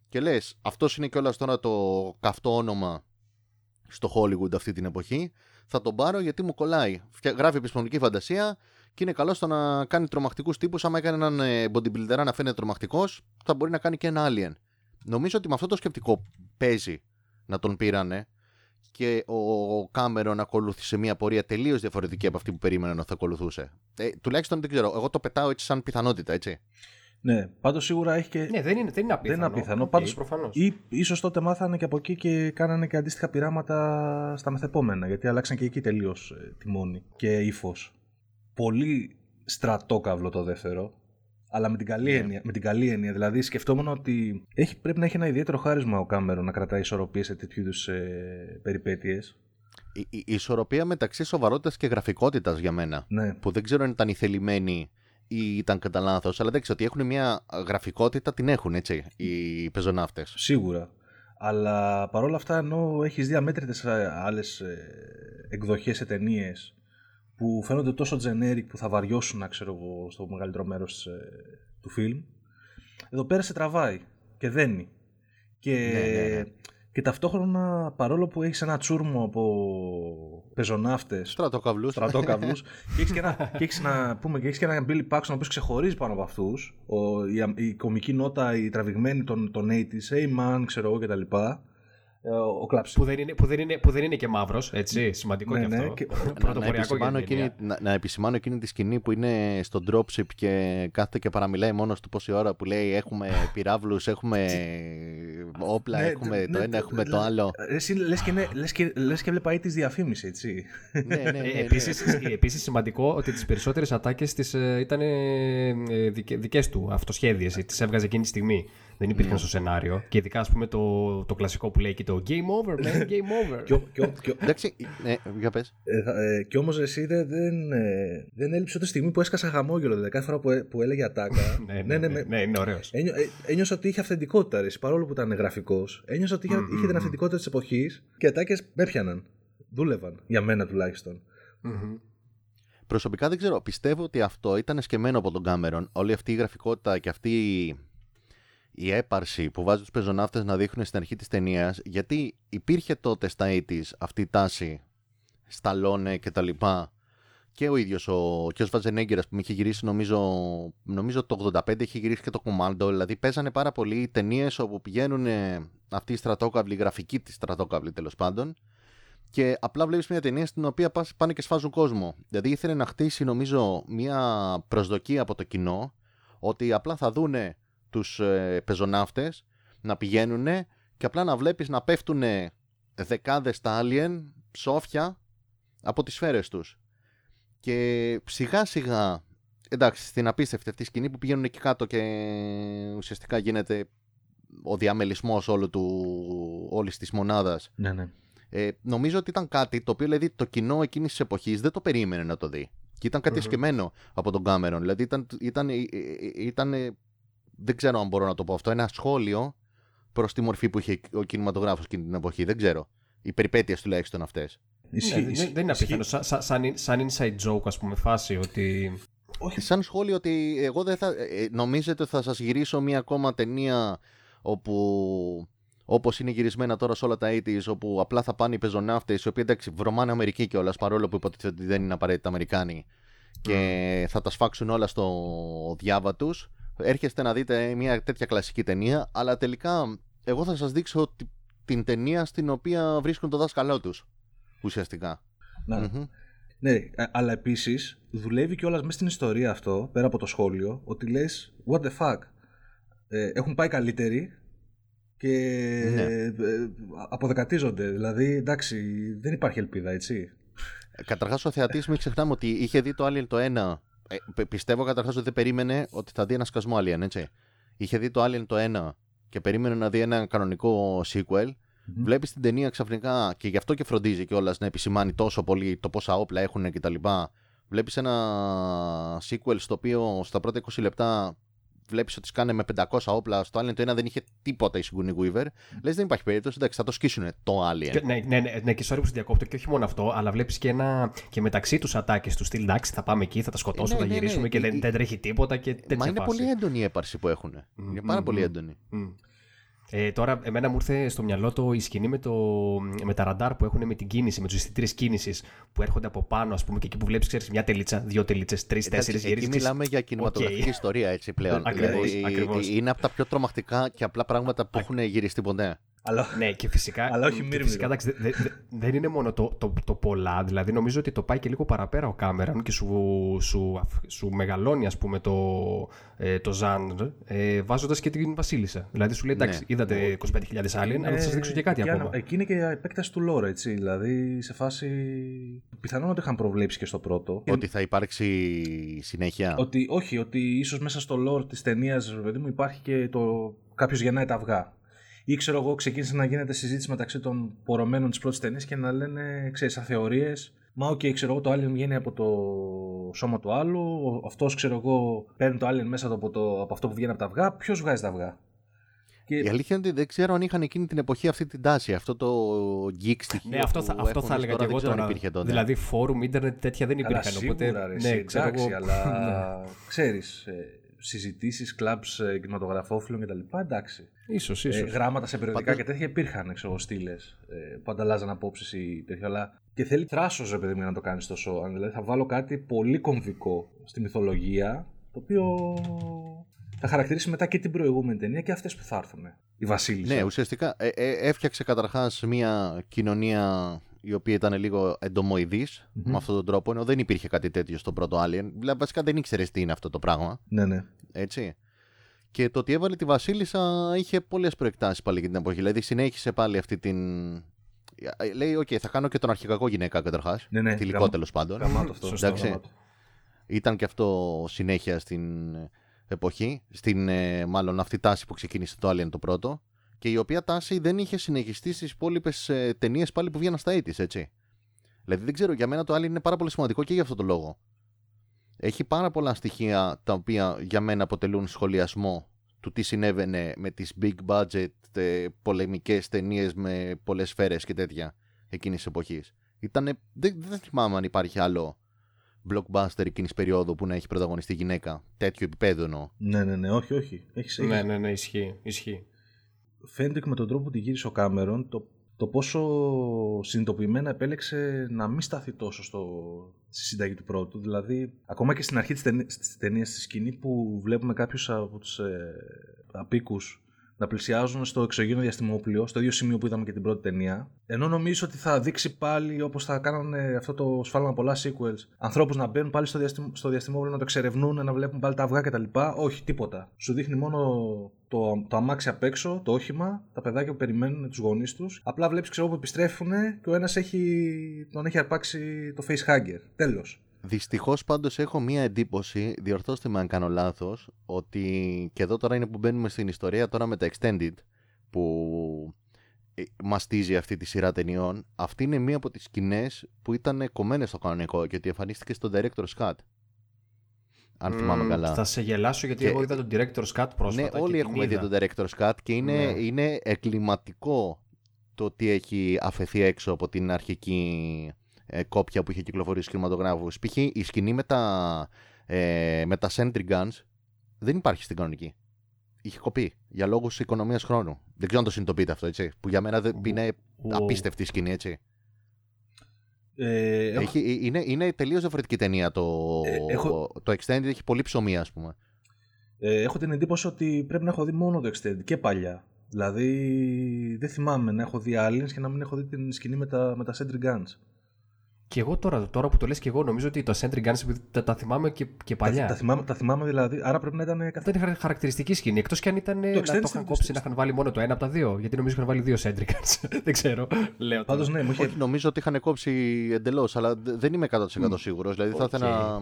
S3: Και λες, αυτός είναι κιόλας τώρα το καυτό όνομα στο Hollywood αυτή την εποχή. Θα τον πάρω γιατί μου κολλάει. Φτια- Γράφει επιστημονική φαντασία και είναι καλό στο να κάνει τρομακτικούς τύπους. Άμα έκανε έναν ε, bodybuilder να φαίνεται τρομακτικός, θα μπορεί να κάνει και ένα alien. Νομίζω ότι με αυτό το σκεπτικό παίζει να τον πήρανε και ο Κάμερον ακολούθησε μια πορεία τελείως διαφορετική από αυτή που περίμεναν ότι θα ακολουθούσε. Ε, τουλάχιστον δεν ξέρω. Εγώ το πετάω έτσι σαν πιθανότητα, έτσι.
S2: Ναι, πάντως σίγουρα έχει και...
S1: Ναι, δεν είναι, δεν είναι απίθανο.
S2: Δεν είναι απίθανο.
S1: Οκ,
S2: Πάντως,
S1: προφανώς.
S2: ή ίσως τότε μάθανε και από εκεί και κάνανε και αντίστοιχα πειράματα στα μεθεπόμενα, γιατί αλλάξαν και εκεί τελείως ε, τιμόνι και ύφος. Πολύ στρατόκαυλο το δεύτερο, αλλά με την καλή,
S3: Ναι.
S2: έννοια, με την καλή έννοια. Δηλαδή σκεφτόμουν ότι έχει, πρέπει να έχει ένα ιδιαίτερο χάρισμα ο Κάμερον να κρατάει ισορροπίες σε τέτοιου είδους ε, περιπέτειες.
S3: Η, η, η ισορροπία μεταξύ σοβαρότητας και γραφικότητας για μένα.
S2: Ναι,
S3: Που δεν ξέρω αν ήταν η θελημένη ή ήταν κατά λάθος, αλλά δεν ξέρω ότι έχουν μια γραφικότητα, την έχουν έτσι οι πεζοναύτες.
S2: σίγουρα. Αλλά παρόλα αυτά, ενώ έχεις δει αμέτρητες ε, άλλες ε, εκδοχές σε ταινίες που φαίνονται τόσο generic που θα βαριώσουν, ξέρω εγώ, στο μεγαλύτερο μέρος ε, του φιλμ, εδώ πέρα σε τραβάει και δένει. Και,
S3: Ναι, ναι, ναι.
S2: και ταυτόχρονα, παρόλο που έχεις ένα τσούρμο από πεζοναύτες,
S3: Στρατοκαυλού.
S2: στρατόκαυλους και έχεις και ένα, και έχεις να πούμε, και έχεις και ένα Billy Paxton ο οποίος ξεχωρίζει πάνω από αυτούς ο, η, η κομική νότα, η τραβηγμένη των, των 80s, hey man, ξέρω εγώ κτλ. Ε, Ο, ο κλαψι...
S1: Που δεν, είναι, που, δεν είναι, που δεν είναι και μαύρος, έτσι. Σημαντικό
S2: Ναι,
S1: και αυτό.
S2: ναι, και-
S3: Να, να,
S1: Πρωτοποριακό για
S3: επισημάνω
S1: την
S3: εκείνη,
S1: ταινία.
S3: να, να επισημάνω εκείνη τη σκηνή που είναι στο dropship και κάθεται και παραμιλάει μόνος του πόση ώρα που λέει έχουμε πυράβλους, έχουμε όπλα,
S2: Ναι,
S3: έχουμε
S2: ναι,
S3: το
S2: ναι,
S3: ένα, έχουμε
S2: ναι,
S3: το άλλο.
S2: Ε, Εσύ λες και, είναι- λες και, λες και έβλεπα ή της διαφήμιση, έτσι.
S3: ναι, ναι, ναι, ναι.
S1: Ε, επίσης, επίσης σημαντικό ότι τις περισσότερες ατάκες τις, ε, ήταν ε, δικε, δικές του αυτοσχέδιες, ε, τις έβγαζε εκείνη τη στιγμή. Δεν υπήρχαν στο σενάριο. Και ειδικά, ας πούμε, το, το κλασικό που λέει και το Game over, man, game over.
S2: και, ο- και, ο- και, ο-
S3: Εντάξει, ναι, για πες.
S2: ε, θα- ε, και όμως εσύ δεν, δεν, ε, δεν έλειψε ούτε στιγμή που έσκασα χαμόγελο. Δηλαδή κάθε φορά που, ε- που έλεγε ατάκα.
S1: ναι, ναι, ναι,
S2: με-
S1: ναι, είναι ωραίος.
S2: Ένιω, ε, ένιωσα ότι είχε αυθεντικότητα, ρε, παρόλο που ήταν γραφικός. Ένιωσα ότι είχε, είχε την αυθεντικότητα της εποχής και οι ατάκες με έπιαναν. Δούλευαν, για μένα τουλάχιστον.
S1: Μμμ.
S3: Προσωπικά δεν ξέρω. Πιστεύω ότι αυτό ήταν σκεμμένο από τον Κάμερον. Όλη αυτή η γραφικότητα και αυτή η, η έπαρση που βάζει τους πεζοναύτες να δείχνουν στην αρχή της ταινίας. Γιατί υπήρχε τότε στα 80s αυτή η τάση. Σταλόνε και τα λοιπά. Και ο ίδιος ο, και ο Σβατζενέγκερ, που είχε γυρίσει νομίζω, νομίζω το 85 είχε γυρίσει και το Commando. Δηλαδή παίζανε πάρα πολλοί ταινίες όπου πηγαίνουν ε, αυτοί οι στρατόκαυλοι, οι γραφικοί της στρατόκαυλοι τέλος πάντων, και απλά βλέπεις μια ταινία στην οποία πας- πάνε και σφάζουν κόσμο. Δηλαδή ήθελε να χτίσει, νομίζω, μια προσδοκία από το κοινό ότι απλά θα δούνε τους ε, πεζοναύτες να πηγαίνουν και απλά να βλέπεις να πέφτουν δεκάδες τα alien ψόφια από τις σφαίρες τους. Και σιγά σιγά, εντάξει, στην απίστευτη αυτή σκηνή που πηγαίνουν εκεί κάτω και ουσιαστικά γίνεται ο διαμελισμός όλου του, όλης της μονάδας
S2: Ναι, ναι.
S3: ε, νομίζω ότι ήταν κάτι το οποίο δηλαδή, το κοινό εκείνης της εποχής δεν το περίμενε να το δει. Και ήταν κάτι
S1: Μμμ.
S3: σκεμμένο από τον Κάμερον. Δηλαδή ήταν, ήταν, ε, ε, ήταν, ε, δεν ξέρω αν μπορώ να το πω αυτό, ένα σχόλιο προς τη μορφή που είχε ο κινηματογράφος εκείνη την εποχή. Δεν ξέρω. Οι περιπέτειες τουλάχιστον αυτές.
S2: Ισχύει,
S1: Ναι, δεν-
S2: ισχύει,
S1: δεν είναι
S2: ισχύει.
S1: απίθανο. Σαν, σαν, σαν, σαν inside joke, ας πούμε, φάση ότι.
S2: Όχι,
S3: Σαν σχόλιο ότι εγώ δεν θα. ε, νομίζετε ότι θα σας γυρίσω μια ακόμα ταινία όπου. Όπως είναι γυρισμένα τώρα σε όλα τα 80s, όπου απλά θα πάνε οι πεζοναύτες, οι οποίοι εντάξει βρωμάνε Αμερική κιόλας, παρόλο που υποτίθεται ότι δεν είναι απαραίτητα Αμερικάνοι, και θα τα σφάξουν όλα στο διάβα τους. Έρχεστε να δείτε μια τέτοια κλασική ταινία, αλλά τελικά εγώ θα σας δείξω τη- την ταινία στην οποία βρίσκουν το δάσκαλό τους. Ουσιαστικά.
S2: να,
S3: Μμμ.
S2: Ναι, ε, αλλά επίσης δουλεύει κιόλας μέσα στην ιστορία αυτό, πέρα από το σχόλιο, ότι λες, what the fuck. Ε, έχουν πάει καλύτεροι και
S3: Ναι.
S2: ε, αποδεκατίζονται. Δηλαδή, εντάξει, δεν υπάρχει ελπίδα, έτσι.
S3: Καταρχάς, ο θεατής μην ξεχνάμε ότι είχε δει το Alien το 1. Ε, πι- πιστεύω καταρχάς ότι δεν περίμενε ότι θα δει ένα σκασμό Alien, έτσι. Είχε δει το Alien το 1 και περίμενε να δει ένα κανονικό sequel.
S2: Μμμ.
S3: Βλέπεις την ταινία ξαφνικά και γι' αυτό και φροντίζει κιόλας να επισημάνει τόσο πολύ το πόσα όπλα έχουν κτλ. Βλέπεις ένα sequel στο οποίο στα πρώτα 20 λεπτά βλέπεις ότι σκάνε με 500 όπλα. Στο Alien το 1 δεν είχε τίποτα η Sigourney Weaver. Λες δεν υπάρχει περίπτωση, εντάξει, θα το σκίσουν το Alien.
S1: Και- Ναι, ναι, ναι, ναι, και sorry που σε διακόπτω και όχι μόνο αυτό, αλλά βλέπεις και, ένα, και μεταξύ τους ατάκες του στυλ. Εντάξει, θα πάμε εκεί, θα τα σκοτώσουμε,
S3: ναι,
S1: θα
S3: ναι, ναι.
S1: γυρίσουμε και
S3: Η-
S1: δεν,
S3: η-
S1: δεν τρέχει τίποτα και τέτοια
S3: Μα είναι
S1: φάση.
S3: πολύ έντονη η έπαρση που έχουν. Είναι πάρα
S1: μ,
S3: πολύ
S1: μ.
S3: έντονη.
S1: Μμ. Ε, τώρα, εμένα μου ήρθε στο μυαλό το η σκηνή με, το, με τα ραντάρ που έχουν με την κίνηση, με τους αισθητήρες κίνησης που έρχονται από πάνω, ας πούμε, και εκεί που βλέπεις, ξέρεις, μια τελίτσα, δύο τελίτσες, τρεις,
S3: Εντάξει,
S1: τέσσερις
S3: εκεί
S1: γυρίσει.
S3: μιλάμε για κινηματογραφική
S1: Οκ.
S3: ιστορία έτσι πλέον.
S1: Ακριβώς,
S3: Δηλαδή,
S1: ακριβώς.
S3: Είναι από τα πιο τρομακτικά και απλά πράγματα που έχουν γυριστεί ποτέ.
S2: Αλλά
S1: Ναι, και φυσικά,
S2: Αλλά όχι
S1: και
S2: μύρμηρο.
S1: φυσικά εντάξει, δε- δε- δεν είναι μόνο το, το, το πολλά. Δηλαδή, νομίζω ότι το πάει και λίγο παραπέρα ο Κάμερον και σου, σου, αφ- σου μεγαλώνει, ας πούμε, το, ε, το ζάνρ, ε, βάζοντας και την Βασίλισσα. Δηλαδή, σου λέει, εντάξει,
S3: Ναι.
S1: είδατε 25.000 άλλοι, αλλά θα σας δείξω και κάτι
S2: για
S1: ακόμα.
S2: να- Εκεί είναι και η επέκταση του lore, έτσι. Δηλαδή, σε φάση. Πιθανόν ότι είχαν προβλέψει και στο πρώτο.
S3: Ότι θα υπάρξει συνέχεια.
S2: Ότι, όχι, ότι ίσως μέσα στο lore της ταινίας, παιδί μου, υπάρχει και το. Κάποιος γεννάει τα αυγά. Ή ξέρω εγώ, ξεκίνησε να γίνεται συζήτηση μεταξύ των πορωμένων της πρώτης ταινίας και να λένε, ξέρεις, σαν θεωρίες. Μα, οκ, ξέρω εγώ, το alien βγαίνει από το σώμα του άλλου. Αυτός, ξέρω εγώ, παίρνει το alien μέσα από, το, από αυτό που βγαίνει από τα αυγά. Ποιος βγάζει τα αυγά; Και
S3: Η αλήθεια είναι ότι δεν ξέρω αν είχαν εκείνη την εποχή αυτή την τάση, αυτό το geek στοιχείο.
S1: Ναι, αυτό θα,
S3: που
S1: αυτό
S3: έχουν
S1: θα έλεγα
S3: τώρα,
S1: και εγώ
S3: δεν ξέρω αν
S1: τώρα.
S3: υπήρχε τότε.
S1: Δηλαδή, φόρουμ, ίντερνετ, τέτοια δεν
S2: Καλά,
S1: υπήρχαν.
S2: σίγουρα,
S1: οπότε,
S2: ρε,
S1: ναι,
S2: εσύ,
S1: ξέρω
S2: εντάξει,
S1: εγώ.
S2: αλλά ξέρεις, ε, συζητήσεις, κλαμπς ε, κινηματογραφόφιλων κτλ. Εντάξει.
S1: Ίσως,
S2: Ε,
S1: ίσως.
S2: γράμματα σε περιοδικά
S3: Πάντως-
S2: και τέτοια υπήρχαν, ξέρω, στήλες ε, που ανταλλάζαν απόψεις ή τέτοια, αλλά και θέλει θράσος, ρε παιδί μου, για να το κάνεις τόσο. Αν δηλαδή θα βάλω κάτι πολύ κομβικό στη μυθολογία, το οποίο θα χαρακτηρίσει μετά και την προηγούμενη ταινία και αυτές που θα έρθουν. Η Βασίλισσα.
S3: Ναι, ουσιαστικά ε, ε, έφτιαξε καταρχάς μια κοινωνία η οποία ήταν λίγο εντομοειδής με αυτόν τον τρόπο, ενώ δεν υπήρχε κάτι τέτοιο στο πρώτο Alien. Δηλαδή, βασικά δεν ήξερες τι είναι αυτό το πράγμα.
S2: ναι, ναι.
S3: Έτσι. Και το ότι έβαλε τη Βασίλισσα είχε πολλές προεκτάσεις πάλι για την εποχή. Δηλαδή συνέχισε πάλι αυτή την. Λέει, οκ, θα κάνω και τον αρχικακό γυναίκα καταρχάς.
S2: Ναι, ναι,
S3: Θηλυκό
S2: γραμ-
S3: τέλος πάντων.
S2: Γαμάτο αυτό.
S1: Σωστό.
S3: Εντάξει.
S2: Γαμάτο.
S3: Ήταν και αυτό συνέχεια στην εποχή. Στην ε, μάλλον αυτή τάση που ξεκίνησε το Alien το πρώτο. Και η οποία τάση δεν είχε συνεχιστεί στις υπόλοιπες ε, ταινίες πάλι που βγαίναν στα 80's, έτσι. Δηλαδή δεν ξέρω, για μένα το Alien είναι πάρα πολύ σημαντικό και για αυτό το λόγο. Έχει πάρα πολλά στοιχεία τα οποία για μένα αποτελούν σχολιασμό του τι συνέβαινε με τις big budget ε, πολεμικές ταινίες με πολλές σφαίρες και τέτοια εκείνης της εποχής. Ήτανε, δεν, δεν θυμάμαι αν υπάρχει άλλο blockbuster εκείνης περίοδου που να έχει πρωταγωνιστεί γυναίκα. Τέτοιο επίπεδο εννοώ.
S2: Ναι, ναι, ναι, όχι, όχι. Έχεις, έχεις
S1: Ναι, ναι, ναι, ισχύει. ισχύει.
S2: Φαίνεται και με τον τρόπο που τη γύρισε ο Κάμερον το, το πόσο συνειδητοποιημένα επέλεξε να μην σταθεί τόσο στο, στη συνταγή του πρώτου. Δηλαδή, ακόμα και στην αρχή της, ταινία, της ταινίας, στη σκηνή που βλέπουμε κάποιους από τους ε, απίκους να πλησιάζουν στο εξωγήινο διαστημόπλιο, στο ίδιο σημείο που είδαμε και την πρώτη ταινία. Ενώ νομίζω ότι θα δείξει πάλι, όπως θα κάνανε αυτό το σφάλμα πολλά sequels, ανθρώπους να μπαίνουν πάλι στο, διαστημ, στο διαστημόπλιο, να το εξερευνούν, να βλέπουν πάλι τα αυγά κτλ. Όχι, τίποτα. Σου δείχνει μόνο το, το αμάξι απ' έξω, το όχημα, τα παιδάκια που περιμένουν τους γονείς τους. Απλά βλέπεις, ξέρω που επιστρέφουν και ο ένας έχει, τον έχει αρπάξει το facehugger. Τέλος.
S3: Δυστυχώς πάντως έχω μία εντύπωση, διορθώστε με αν κάνω λάθος, ότι και εδώ τώρα είναι που μπαίνουμε στην ιστορία τώρα με τα Extended, που ε, μαστίζει αυτή τη σειρά ταινιών. Αυτή είναι μία από τις σκηνές που ήταν κομμένες στο κανονικό και ότι εμφανίστηκε στο Director's Cut. Αν θυμάμαι
S1: Μμμ,
S3: καλά.
S1: Θα σε γελάσω γιατί
S3: Και-
S1: εγώ είδα τον Director's Cut πρόσφατα.
S3: Ναι,
S1: και
S3: όλοι
S1: την
S3: έχουμε δει
S1: είδα.
S3: τον Director's Cut και είναι,
S1: Ναι.
S3: είναι εκκληματικό το ότι έχει αφαιθεί έξω από την αρχική ε, κόπια που είχε κυκλοφορήσει στους κινηματογράφους. Π.χ. η σκηνή με τα, ε, με τα Sentry Guns δεν υπάρχει στην κανονική. Είχε κοπεί για λόγους οικονομίας χρόνου. Δεν ξέρω αν το συνειδητοποιείτε αυτό, έτσι. Που για μένα δεν, είναι
S1: Ο-
S3: απίστευτη σκηνή, έτσι.
S2: Ε, έχω-
S3: Έχει, ε, είναι, είναι τελείως διαφορετική ταινία το,
S2: Ε, έχω-
S3: το Extended, έχει πολύ ψωμί, ας πούμε.
S2: Ε, έχω την εντύπωση ότι πρέπει να έχω δει μόνο το Extended και παλιά. Δηλαδή δεν θυμάμαι να έχω δει Aliens και να μην έχω δει την σκηνή με τα, με τα Sentry Guns.
S1: Και εγώ τώρα, τώρα που το λες και εγώ νομίζω ότι το Sentry Guns επειδή τα, τα θυμάμαι και, και παλιά.
S2: Τα, τα, θυμάμαι, τα θυμάμαι δηλαδή, άρα πρέπει να ήταν καθ-
S1: Αυτό είναι χαρα- χαρακτηριστική σκηνή. Εκτός και αν ήταν. να το
S2: Extended
S1: είχαν
S2: είναι-
S1: κόψει να είχαν βάλει μόνο το ένα από τα δύο. Γιατί νομίζω είχαν βάλει δύο Sentry Guns. Δεν ξέρω. Λέω.
S2: Πάντως
S1: τώρα.
S2: ναι, μου είχε...
S3: Όχι, νομίζω ότι είχαν κόψει εντελώς, αλλά δε- δεν είμαι 100% σίγουρος. Δηλαδή θα
S1: Οκ.
S3: ήθελα.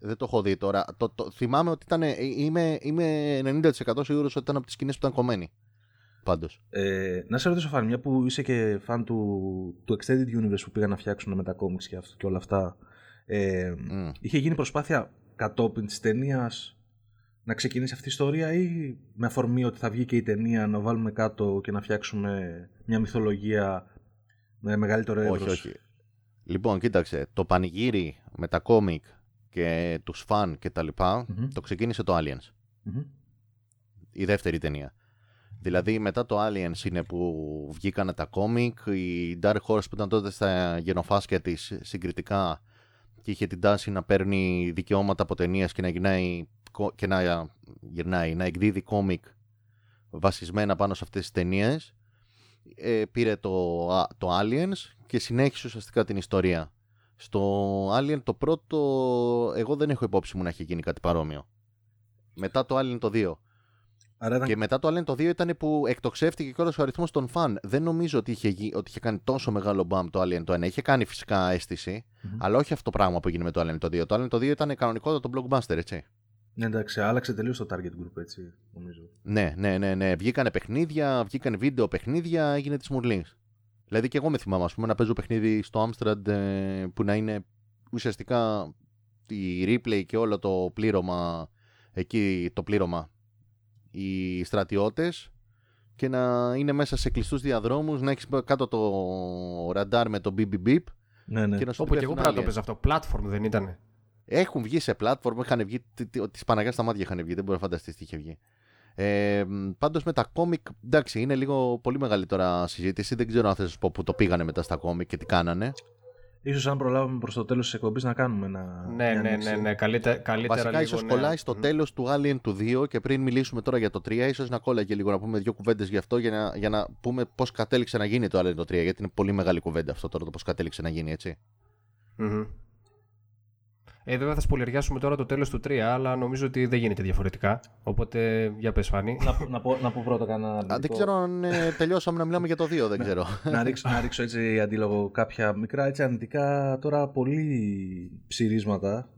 S3: Δεν το έχω δει τώρα. Το, το, θυμάμαι ότι ήταν. ε, Είμαι, είμαι 90% σίγουρος ότι ήταν από τις σκηνές που ήταν κομμένοι. Πάντως.
S2: Ε, να σε ρωτήσω, Φαν, μια που είσαι και φαν του, του Extended Universe που πήγαν να φτιάξουν με τα comics και, αυτό, και όλα αυτά. Ε, Είχε γίνει προσπάθεια κατόπιν της ταινίας να ξεκινήσει αυτή η ιστορία ή με αφορμή ότι θα βγει και η ταινία να βάλουμε κάτω και να φτιάξουμε μια μυθολογία με μεγαλύτερο εύρος.
S3: Όχι, όχι. Λοιπόν, κοίταξε. Το πανηγύρι με τα κόμικ και τους φαν και τα λοιπα
S2: Μμμ.
S3: το ξεκίνησε το Aliens.
S2: Μμμ.
S3: η δεύτερη ταινία. Δηλαδή μετά το Aliens είναι που βγήκαν τα κόμικ, η Dark Horse που ήταν τότε στα γενοφάσκια της συγκριτικά και είχε την τάση να παίρνει δικαιώματα από ταινίες και να γυρνάει, κο- και να, γυρνάει, να εκδίδει κόμικ βασισμένα πάνω σε αυτές τις ταινίες. Ε, πήρε το, α- το Aliens και συνέχισε ουσιαστικά την ιστορία. Στο Alien το πρώτο εγώ δεν έχω υπόψη μου να έχει γίνει κάτι παρόμοιο. Μετά το Alien το 2.
S2: Άρα ήταν...
S3: Και μετά το Alien το 2 ήταν που εκτοξεύτηκε και ο αριθμός των φαν. Δεν νομίζω ότι είχε, γι- ότι είχε κάνει τόσο μεγάλο μπαμ το Alien το 1. Είχε κάνει φυσικά αίσθηση,
S2: Μμμ.
S3: αλλά όχι αυτό το πράγμα που έγινε με το Alien το 2. Το Alien το 2 ήταν κανονικότατο blockbuster, έτσι.
S2: Ναι, εντάξει, άλλαξε τελείως το target group, έτσι, νομίζω.
S3: Ναι, ναι, ναι, ναι. Βγήκανε παιχνίδια, βγήκαν βίντεο παιχνίδια, έγινε της Μουρλή. Δηλαδή και εγώ με θυμάμαι, ας πούμε, να παίζω παιχνίδι στο Amstrad ε, που να είναι ουσιαστικά η replay και όλο το πλήρωμα, εκεί το πλήρωμα, οι στρατιώτες και να είναι μέσα σε κλειστούς διαδρόμους, να έχεις κάτω το ραντάρ με το BB beep
S2: Ναι, ναι.
S3: και να σου
S1: Όπου και
S3: πέφτουν
S1: εγώ πρέπει να το
S3: aliens.
S1: παίζω αυτό. Platform δεν ήταν.
S3: Έχουν βγει σε platform, είχαν βγει, τη Παναγιάς στα μάτια είχαν βγει, δεν μπορεί να φανταστείς τι είχε βγει. Ε, Πάντως με τα κόμικ, εντάξει, είναι λίγο πολύ μεγάλη τώρα συζήτηση. Δεν ξέρω αν θα σα πω που το πήγανε μετά στα κόμικ και τι κάνανε.
S2: Ίσως αν προλάβουμε προς το τέλος της εκπομπής να κάνουμε ένα...
S1: Ναι,
S2: μια
S1: ναι,
S2: ανοίξη.
S1: ναι, ναι. Καλύτερα, καλύτερα
S3: Βασικά,
S1: λίγο,
S3: ίσως
S1: ναι.
S3: κολλάει στο
S1: Μμ.
S3: τέλος του Alien του 2 και πριν μιλήσουμε τώρα για το 3, ίσως να κόλλαγε λίγο να πούμε δύο κουβέντες γι' αυτό για να, για να πούμε πώς κατέληξε να γίνει το Alien το 3. Γιατί είναι πολύ μεγάλη κουβέντα αυτό τώρα το πώς κατέληξε να γίνει, έτσι.
S1: Μμμ. Ε, βέβαια θα σπολιαριάσουμε τώρα το τέλος του 3, αλλά νομίζω ότι δεν γίνεται διαφορετικά. Οπότε, για πες Φάνη.
S2: να, να, πω, να πω πρώτα κανένα
S3: Α, δεν
S2: αρνητικό.
S3: ξέρω αν ε, τελειώσαμε να μιλάμε για το 2, δεν ξέρω.
S2: να, ρίξω, να ρίξω έτσι αντίλογο κάποια μικρά έτσι αρνητικά τώρα πολύ ψηρίσματα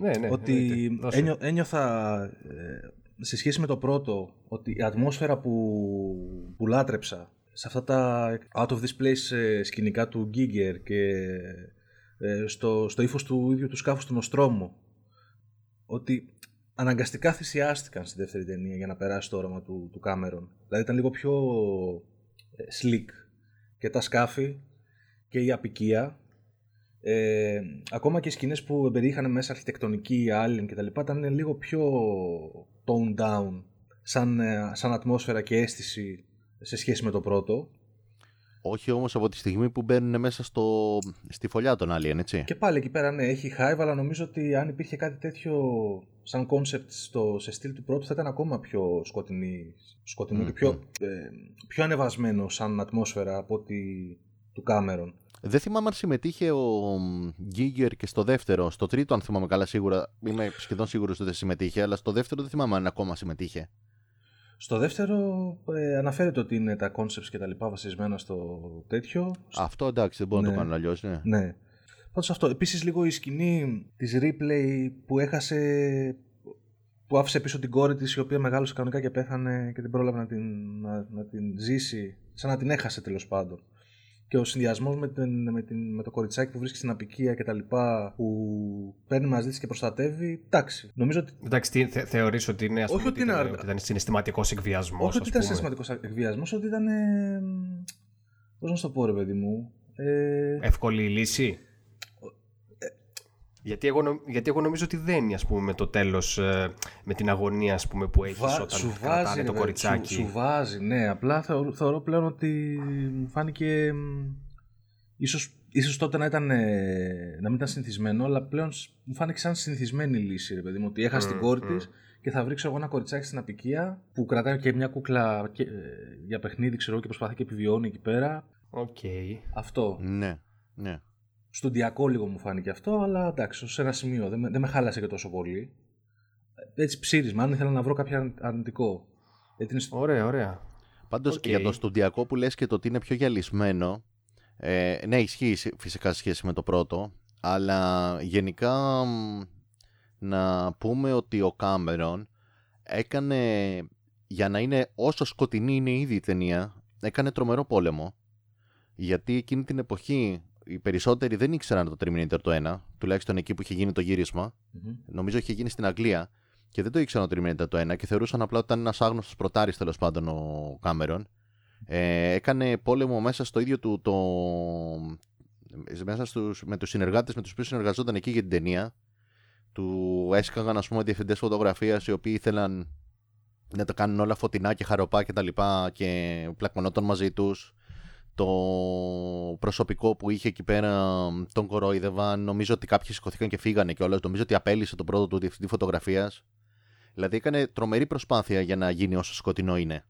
S1: ναι, ναι.
S2: ότι
S1: εννοείται. Δώσε.
S2: ένιω, ένιωθα ε, σε σχέση με το πρώτο ότι η ατμόσφαιρα που, που λάτρεψα σε αυτά τα out of this place ε, σκηνικά του Giger και ε, στο, στο ύφος του ίδιου του σκάφους του Νοστρόμου ότι αναγκαστικά θυσιάστηκαν στη δεύτερη ταινία για να περάσει το όραμα του, του Κάμερον. Δηλαδή ήταν λίγο πιο ε, slick και τα σκάφη και η απικία ε, ακόμα και οι σκηνές που περιείχαν μέσα αρχιτεκτονική, alien και τα λοιπά ήταν λίγο πιο toned down σαν, ε, σαν ατμόσφαιρα και αίσθηση σε σχέση με το πρώτο.
S3: Όχι όμως από τη στιγμή που μπαίνουν μέσα στο, στη φωλιά των Alien, έτσι.
S2: Και πάλι εκεί πέρα ναι, έχει hive, αλλά νομίζω ότι αν υπήρχε κάτι τέτοιο σαν concept στο, σε στυλ του πρώτου θα ήταν ακόμα πιο σκοτεινή, σκοτεινό και πιο, ε, πιο ανεβασμένο σαν ατμόσφαιρα από ότι του Κάμερον.
S3: Δεν θυμάμαι αν συμμετείχε ο Γκίγκερ και στο δεύτερο. Στο τρίτο, αν θυμάμαι καλά, σίγουρα. Είμαι σχεδόν σίγουρος ότι δεν συμμετείχε, αλλά στο δεύτερο δεν θυμάμαι αν ακόμα συμμετείχε.
S2: Στο δεύτερο ε, αναφέρεται ότι είναι τα concepts και τα λοιπά βασισμένα στο τέτοιο.
S3: Αυτό εντάξει, δεν μπορώ να
S2: Ναι.
S3: το κάνω αλλιώς. Ναι.
S2: Ναι. Πάντως αυτό. Επίσης λίγο η σκηνή της replay που έχασε που άφησε πίσω την κόρη της η οποία μεγάλωσε κανονικά και πέθανε και δεν πρόλαβε να την, να, να την ζήσει σαν να την έχασε τέλος πάντων. Και ο συνδυασμός με, την, με, την, με το κοριτσάκι που βρίσκει στην απικία και τα λοιπά που παίρνει μαζί της και προστατεύει, εντάξει. Νομίζω ότι
S1: Εντάξει, τι, θε, θεωρείς ότι είναι, ας
S2: Όχι
S1: πούμε,
S2: ότι είναι
S1: ήταν,
S2: αργά.
S1: ότι ήταν συναισθηματικός εκβιασμός,
S2: όχι ότι
S1: ας
S2: ήταν
S1: πούμε.
S2: συναισθηματικός εκβιασμός, ότι ήταν. Ε, Πώς να σου το πω, ρε παιδί μου. Ε,
S1: Εύκολη η λύση; Γιατί εγώ, νο- γιατί εγώ νομίζω ότι δένει ας πούμε, με το τέλος, ε, με την αγωνία ας πούμε, που έχεις
S2: Βα-
S1: όταν
S2: σου
S1: κρατάνε
S2: βάζει,
S1: το
S2: ρε, παιδί,
S1: κοριτσάκι.
S2: Σου, σου βάζει, ναι. Απλά θεωρώ, θεωρώ πλέον ότι μου φάνηκε. μ, Ίσως, ίσως τότε να, ήταν, ε, να μην ήταν συνηθισμένο, αλλά πλέον σ- μου φάνηκε σαν συνηθισμένη λύση, ρε παιδί μου. Ότι έχασε την κόρη της και θα βρει ξέρω, εγώ ένα κοριτσάκι στην αποικία που κρατάει και μια κούκλα και, ε, για παιχνίδι, ξέρω εγώ, και προσπαθεί και επιβιώνει εκεί πέρα.
S1: Οκ.
S2: Αυτό.
S3: Ναι, ναι.
S2: Στουντιακό λίγο μου φάνηκε αυτό, αλλά εντάξει, σε ένα σημείο. Δεν, με- δεν με χάλασε και τόσο πολύ. Έτσι ψείρισμα, αν ήθελα να βρω κάποιο αρνητικό. Γιατί είναι στο-
S1: Ωραία, ωραία.
S3: Πάντως
S1: Οκ.
S3: για το στουντιακό που λες και το ότι είναι πιο γυαλισμένο, ε, ναι ισχύει σε- φυσικά σε σχέση με το πρώτο, αλλά γενικά μ, να πούμε ότι ο Κάμερον έκανε, για να είναι όσο σκοτεινή είναι ήδη η ταινία, έκανε τρομερό πόλεμο. Γιατί εκείνη την εποχή οι περισσότεροι δεν ήξεραν το Terminator το 1, τουλάχιστον εκεί που είχε γίνει το γύρισμα.
S2: Μμμ.
S3: Νομίζω είχε γίνει στην Αγγλία και δεν το ήξεραν το Terminator το 1 και θεωρούσαν απλά ότι ήταν ένας άγνωστος πρωτάρη τέλος πάντων ο Κάμερον. Ε, έκανε πόλεμο μέσα στο ίδιο του το. Μέσα στους, με τους συνεργάτες με τους οποίους συνεργαζόταν εκεί για την ταινία. Του έσκαγαν, ας πούμε, διευθυντές φωτογραφίας οι οποίοι ήθελαν να τα κάνουν όλα φωτεινά και χαροπά και τα λοιπά και πλακωνόταν μαζί τους το προσωπικό που είχε εκεί πέρα τον κορόιδευαν. Νομίζω ότι κάποιοι σηκωθήκαν και φύγανε κιόλας. Νομίζω ότι απέλησε τον πρώτο του διευθυντή φωτογραφίας. Δηλαδή έκανε τρομερή προσπάθεια για να γίνει όσο σκοτεινό είναι.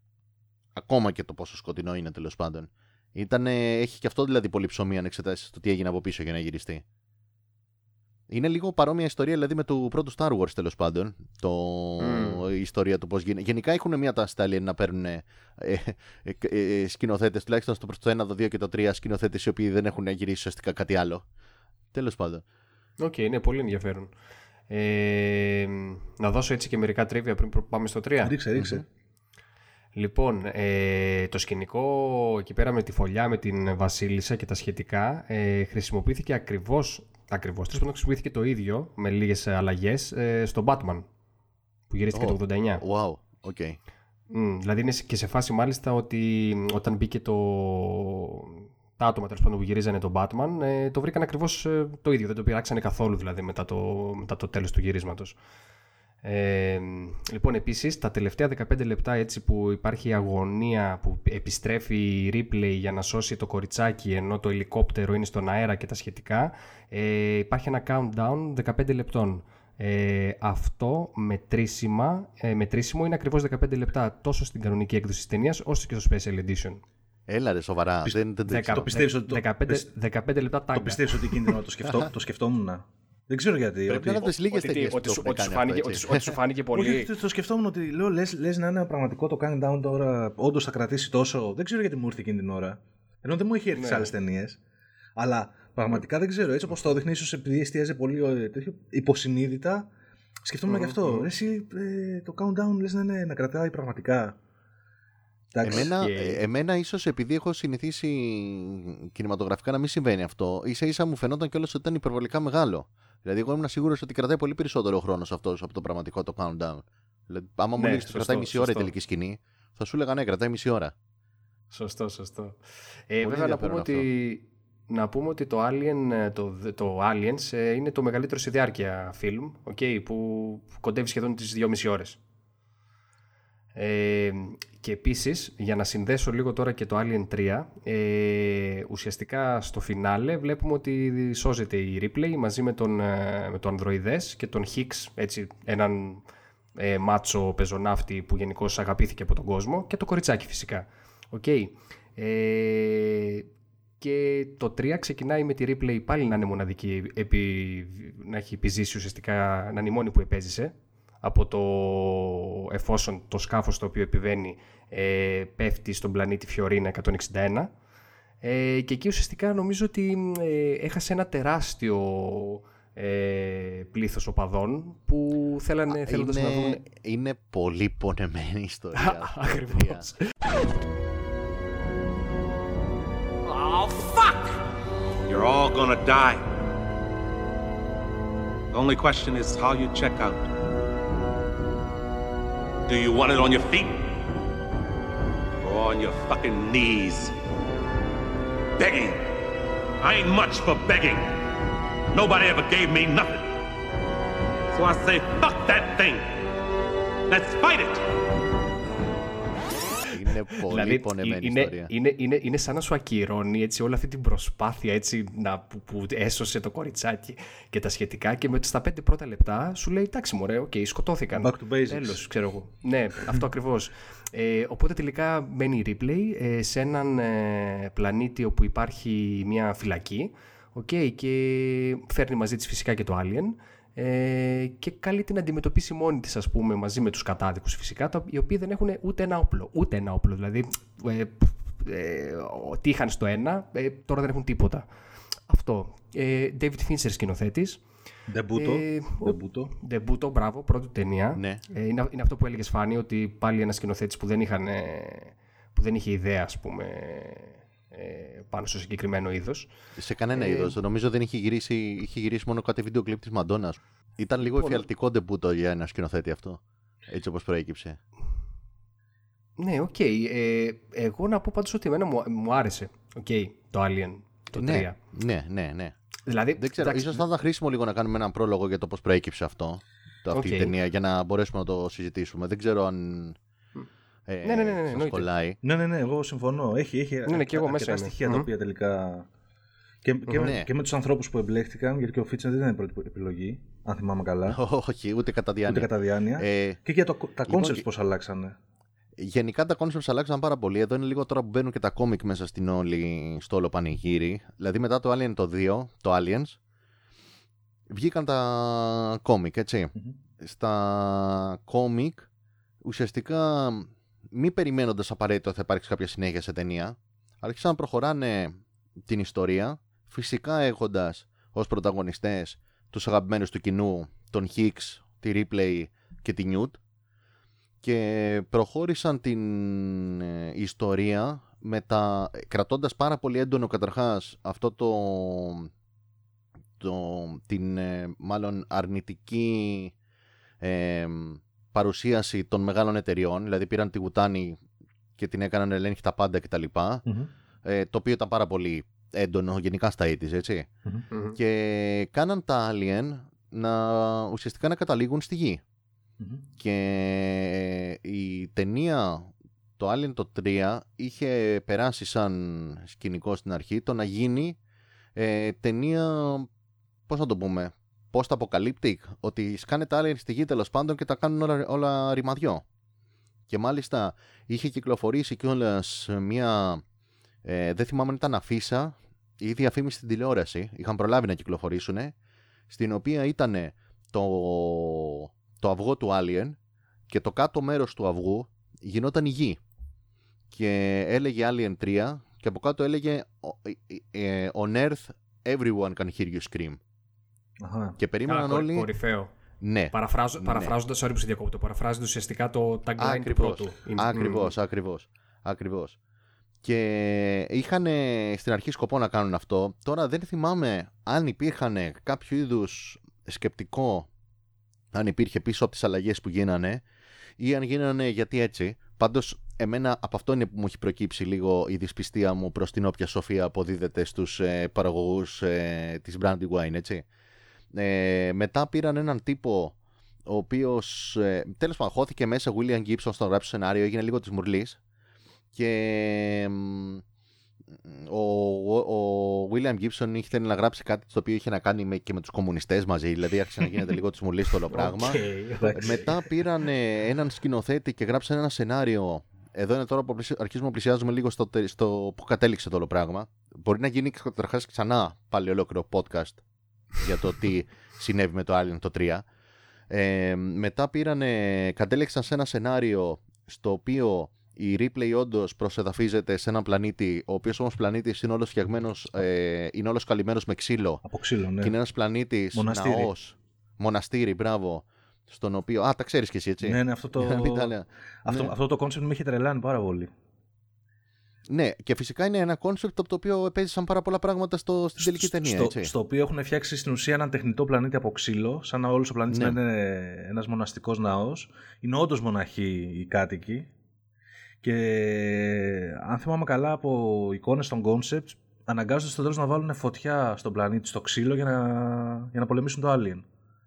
S3: Ακόμα και το πόσο σκοτεινό είναι τέλος πάντων. Ήτανε, έχει και αυτό δηλαδή πολύ ψωμί αν εξετάσεις το τι έγινε από πίσω για να γυριστεί. Είναι λίγο παρόμοια ιστορία δηλαδή με το πρώτο Star Wars τέλος πάντων. Το...
S1: Μμμ.
S3: Η ιστορία του πώς γίνεται. Γενικά έχουν μια τάση τα Alien να παίρνουν ε, ε, ε, ε, σκηνοθέτες, τουλάχιστον στο, στο 1, το 2 και το 3, σκηνοθέτες οι οποίοι δεν έχουν γυρίσει ουσιαστικά κάτι άλλο. Τέλος πάντων.
S1: Οκ, είναι πολύ ενδιαφέρον. Ε, να δώσω έτσι και μερικά trivia πριν προ- πάμε στο 3.
S2: Ρίξε, ρίξε.
S1: Λοιπόν, ε, το σκηνικό εκεί πέρα με τη φωλιά, με την βασίλισσα και τα σχετικά ε, χρησιμοποιήθηκε ακριβώς, ακριβώς, τέλος πάντων χρησιμοποιήθηκε το ίδιο με λίγες αλλαγές ε, στο Batman που γυρίστηκε
S3: Ω.
S1: το 89.
S3: Wow, οκ.
S1: Μμ, δηλαδή είναι και σε φάση μάλιστα ότι όταν μπήκε το... τα άτομα τέλος πάντων που γυρίζανε τον Batman ε, το βρήκαν ακριβώς ε, το ίδιο, δεν το πειράξανε καθόλου δηλαδή μετά το, μετά το τέλος του γυρίσματος. Ε, λοιπόν, επίσης, τα τελευταία 15 λεπτά έτσι που υπάρχει η αγωνία που επιστρέφει η Ripley για να σώσει το κοριτσάκι ενώ το ελικόπτερο είναι στον αέρα και τα σχετικά, ε, υπάρχει ένα countdown 15 λεπτών. Ε, αυτό μετρήσιμα, ε, μετρήσιμο είναι ακριβώς 15 λεπτά τόσο στην κανονική έκδοση της ταινίας όσο και στο Special Edition.
S3: Έλα ρε, σοβαρά.
S2: Πισ-
S3: δεν, δεν, δεν,
S1: Δεκα-
S2: το πιστεύεις ότι το-
S1: 15, 15 λεπτά
S2: Το
S1: τάγκα.
S2: πιστεύεις ότι εκείνη την ώρα το, σκεφτό, το σκεφτόμουν. Δεν ξέρω γιατί.
S3: Πρέπει
S2: ότι-
S3: να είναι από τι λίγες
S1: Ότι, τι-
S3: ταινίες που
S1: ότι,
S3: το
S1: σου,
S3: έχουν
S1: ότι, σου
S3: κάνει αυτό,
S1: φάνηκε, ότι,
S3: έτσι.
S1: σου- ότι σου φάνηκε πολύ.
S2: Όχι, το, το σκεφτόμουν ότι λέω λες, λες να είναι πραγματικό το countdown τώρα, όντως θα κρατήσει τόσο. Δεν ξέρω γιατί μου ήρθε εκείνη την ώρα. Ενώ δεν μου έχει έρθει
S1: Ναι.
S2: σε άλλες ταινίες. Αλλά πραγματικά δεν ξέρω. Έτσι όπως το δείχνει, ίσως επειδή εστίαζε πολύ ε, τέτοιο, υποσυνείδητα, σκεφτόμουν
S1: Μμμ,
S2: γι' αυτό.
S1: μμμ.
S2: Ρε, Εσύ ε, το countdown λες να, είναι, να κρατάει πραγματικά. Εντάξει.
S3: Εμένα,
S1: Και-
S3: ε, εμένα ίσως επειδή έχω συνηθίσει κινηματογραφικά να μην συμβαίνει αυτό, ίσα ίσα μου φαινόταν κιόλας ότι ήταν υπερβολικά μεγάλο. Δηλαδή, εγώ ήμουν σίγουρος ότι κρατάει πολύ περισσότερο χρόνος αυτός από το πραγματικό το countdown. Δηλαδή, άμα μου
S1: Ναι,
S3: έλεγες ότι
S1: σωστό,
S3: κρατάει μισή ώρα η
S1: σωστό.
S3: τελική σκηνή, θα σου έλεγα ναι, κρατάει μισή ώρα.
S1: Σωστό, σωστό. Ε,
S3: Πολύ
S1: βέβαια να πούμε,
S3: ενδιαφέρον
S1: ότι, να πούμε ότι το, Alien, ε, το, το Aliens ε, είναι το μεγαλύτερο σε διάρκεια φιλμ, okay, που κοντεύει σχεδόν τις 2,5 ώρες. Ε, και επίσης, για να συνδέσω λίγο τώρα και το Alien 3, ε, ουσιαστικά στο φινάλε βλέπουμε ότι σώζεται η Ripley μαζί με τον, ε, με τον Ανδροειδές και τον Hicks, έτσι έναν ε, μάτσο πεζοναύτη που γενικώς αγαπήθηκε από τον κόσμο και το κοριτσάκι φυσικά. Οκ. Ε, και το 3 ξεκινάει με τη Ripley πάλι να είναι μοναδική, επί, να έχει επιζήσει ουσιαστικά να είναι η μόνη που επέζησε από το εφόσον το σκάφος το οποίο επιβαίνει ε, πέφτει στον πλανήτη Φιωρίνα 161 ε, και εκεί ουσιαστικά νομίζω ότι ε, έχασε ένα τεράστιο ε, πλήθος οπαδών που θέλανε, θέλοντας να δουν
S3: είναι, είναι πολύ πονεμένη ιστορία. αυτό,
S1: Ακριβώς.
S7: You're all gonna die. The only question is how you check out. Do you want it on your feet? Or on your fucking knees? Begging. I ain't much for begging. Nobody ever gave me nothing. So I say, fuck that thing. Let's fight it.
S3: Είναι πολύ
S1: Δηλαδή,
S3: πονεμένη
S1: είναι,
S3: ιστορία.
S1: είναι, είναι, είναι σαν να σου ακυρώνει έτσι, όλη αυτή την προσπάθεια έτσι, να, που, που έσωσε το κοριτσάκι και τα σχετικά και με, στα πέντε πρώτα λεπτά σου λέει εντάξει μωρέ, οκ, σκοτώθηκαν.
S2: Back to basics.
S1: Τέλος, ξέρω εγώ. ναι, αυτό ακριβώς. Ε, οπότε τελικά μένει η replay ε, σε έναν ε, πλανήτη όπου υπάρχει μια φυλακή okay, και φέρνει μαζί της φυσικά και το Alien ε, και καλεί την αντιμετωπίσει μόνη της ας πούμε μαζί με τους κατάδικους φυσικά τα, οι οποίοι δεν έχουν ούτε ένα όπλο ούτε ένα όπλο δηλαδή ε, ε, τι είχαν στο ένα ε, τώρα δεν έχουν τίποτα αυτό ε, David Fincher σκηνοθέτης
S2: Ντεμπούτο.
S1: Ε,
S2: Ντεμπούτο.
S1: Ντεμπούτο, μπράβο, πρώτη του ταινία.
S3: Ναι.
S1: Ε, είναι, είναι αυτό που έλεγες Φάνη, ότι πάλι ένας σκηνοθέτης που δεν, είχαν, ε, που δεν είχε ιδέα, ας πούμε, ε, πάνω στο συγκεκριμένο είδος.
S3: Σε κανένα
S1: Ε,
S3: είδος. Νομίζω δεν είχε γυρίσει, είχε γυρίσει μόνο κάτι βίντεο κλιπ της Μαντόνα. Ήταν λίγο
S1: Λοιπόν,
S3: εφιαλτικό ντεμπούτο για ένα σκηνοθέτη αυτό. Έτσι όπως προέκυψε.
S1: Ναι, οκ. Ε, εγώ να πω πάντως ότι εμένα μου, μου άρεσε okay, το Alien, το 3.
S3: ναι, ναι, ναι, ναι.
S1: Δηλαδή,
S3: Δεν ξέρω,
S1: εντάξει,
S3: ίσως θα ήταν χρήσιμο λίγο να κάνουμε έναν πρόλογο για το πώς προέκυψε αυτό, το, αυτή η
S1: Οκ.
S3: ταινία, για να μπορέσουμε να το συζητήσουμε. Δεν ξέρω αν ε,
S1: Ναι, ναι, ναι, ναι,
S3: σας
S1: εννοείται.
S3: κολλάει.
S2: Ναι, ναι, ναι, εγώ συμφωνώ. Έχει, έχει
S1: Ναι, ναι, και εγώ
S2: αρκετά
S1: μέσα είμαι.
S2: στοιχεία τα
S1: Μμμ.
S2: οποία τελικά. Και, και, με-
S3: Ναι.
S2: και με τους ανθρώπους που εμπλέχτηκαν, γιατί και ο Φίτσεν δεν ήταν η πρώτη επιλογή, αν θυμάμαι καλά.
S3: Όχι, ούτε κατά διάνοια.
S2: Ούτε κατά διάνοια.
S3: Ε,
S2: και για το, τα
S3: λοιπόν,
S2: concepts
S3: και-
S2: πώς αλλάξανε;
S3: Γενικά τα concepts αλλάξαν πάρα πολύ. Εδώ είναι λίγο τώρα που μπαίνουν και τα κόμικ μέσα στην όλη, στο όλο πανηγύρι. Δηλαδή μετά το Alien το 2, το Aliens, βγήκαν τα κόμικ, έτσι. Στα κόμικ, ουσιαστικά μη περιμένοντας απαραίτητο θα υπάρξει κάποια συνέχεια σε ταινία, άρχισαν να προχωράνε την ιστορία, φυσικά έχοντας ως πρωταγωνιστές τους αγαπημένους του κοινού, τον Hicks, τη Ripley και τη Newt, και προχώρησαν την ε, ιστορία με τα, κρατώντας πάρα πολύ έντονο καταρχάς αυτό το, το την ε, μάλλον αρνητική ε, παρουσίαση των μεγάλων εταιριών δηλαδή πήραν τη Γουτάνη και την έκαναν να ελέγχει τα πάντα κτλ ε, το οποίο ήταν πάρα πολύ έντονο γενικά στα 80's έτσι.
S1: Μμμ.
S3: και κάναν τα Alien να ουσιαστικά να καταλήγουν στη γη. Και η ταινία το Alien το 3 είχε περάσει σαν σκηνικό στην αρχή το να γίνει ε, ταινία πώς να το πούμε post-apocalyptic ότι σκάνε τα Alien στη γη τέλος πάντων και τα κάνουν όλα, όλα ρημαδιό και μάλιστα είχε κυκλοφορήσει κιόλας μια ε, δεν θυμάμαι αν ήταν αφίσα ή διαφήμιση στην τηλεόραση είχαν προλάβει να κυκλοφορήσουν στην οποία ήταν το, το αυγό του Alien και το κάτω μέρος του αυγού γινόταν η γη. Και έλεγε Alien 3 και από κάτω έλεγε ε, On Earth everyone can hear you scream.
S2: Αχα.
S3: Και περίμεναν
S1: Καλά, κορυ-
S3: όλοι...
S1: Κορυφαίο.
S3: Ναι,
S1: Παραφράζω,
S3: Ναι.
S1: Παραφράζοντας, sorry που σε διακόπτω, παραφράζοντας ουσιαστικά το tagline του
S3: Ακριβώς.
S1: πρώτου. Είναι-
S3: Ακριβώς, ακριβώς, ακριβώς. Και είχαν στην αρχή σκοπό να κάνουν αυτό. Τώρα δεν θυμάμαι αν υπήρχαν κάποιο είδους σκεπτικό, αν υπήρχε πίσω από τις αλλαγές που γίνανε ή αν γίνανε γιατί έτσι. Πάντως εμένα από αυτό είναι που μου έχει προκύψει λίγο η δυσπιστία μου προς την όποια σοφία αποδίδεται στους ε, παραγωγούς ε, της Brandywine, έτσι. Ε, μετά πήραν έναν τύπο ο οποίος ε, τέλος πάντων χώθηκε μέσα William Gibson στο να γράψει σενάριο, έγινε λίγο της μουρλής. Και μ, ο, ο, ο William Gibson ήθελε να γράψει κάτι το οποίο είχε να κάνει με, και με τους κομμουνιστές μαζί, δηλαδή άρχισε να γίνεται λίγο της μουρλής το όλο πράγμα.
S1: Οκ.
S3: Μετά πήραν ε, έναν σκηνοθέτη και γράψαν ένα σενάριο. Εδώ είναι τώρα που πλησι- αρχίζουμε να πλησιάζουμε λίγο στο, τε- στο που κατέληξε το όλο πράγμα. Μπορεί να γίνει καταρχάς ξανά πάλι ολόκληρο podcast για το τι συνέβη με το Alien το 3. Ε, μετά πήραν, κατέληξαν σε ένα σενάριο στο οποίο η Ripley όντως προσεδαφίζεται σε έναν πλανήτη, ο οποίος όμως πλανήτης είναι όλος φτιαγμένος, ε, είναι όλος καλυμμένος με ξύλο
S2: Από ξύλο, ναι.
S3: και είναι ένας πλανήτης
S2: Μοναστήρι.
S3: ναός. Μοναστήρι, μπράβο. Στον οποίο. Α, τα ξέρεις κι εσύ, έτσι.
S2: Ναι, ναι, αυτό το,
S3: Για να μην τα λέω.
S2: αυτό,
S3: Ναι.
S2: αυτό το concept με έχει τρελάνει πάρα πολύ.
S3: Ναι, και φυσικά είναι ένα concept από το οποίο επέζησαν πάρα πολλά πράγματα στο, στην τελική
S2: Στο-
S3: ταινία.
S2: στο,
S3: έτσι.
S2: στο οποίο έχουν φτιάξει στην ουσία έναν τεχνητό πλανήτη από ξύλο, σαν να όλος ο πλανήτης
S3: Ναι.
S2: να είναι ένας μοναστικός ναός. Είναι όντως μοναχοί οι κάτοικοι. Και αν θυμάμαι καλά από εικόνες των concepts, αναγκάζονται στο τέλος να βάλουν φωτιά στον πλανήτη, στο ξύλο, για να, για να πολεμήσουν το Alien.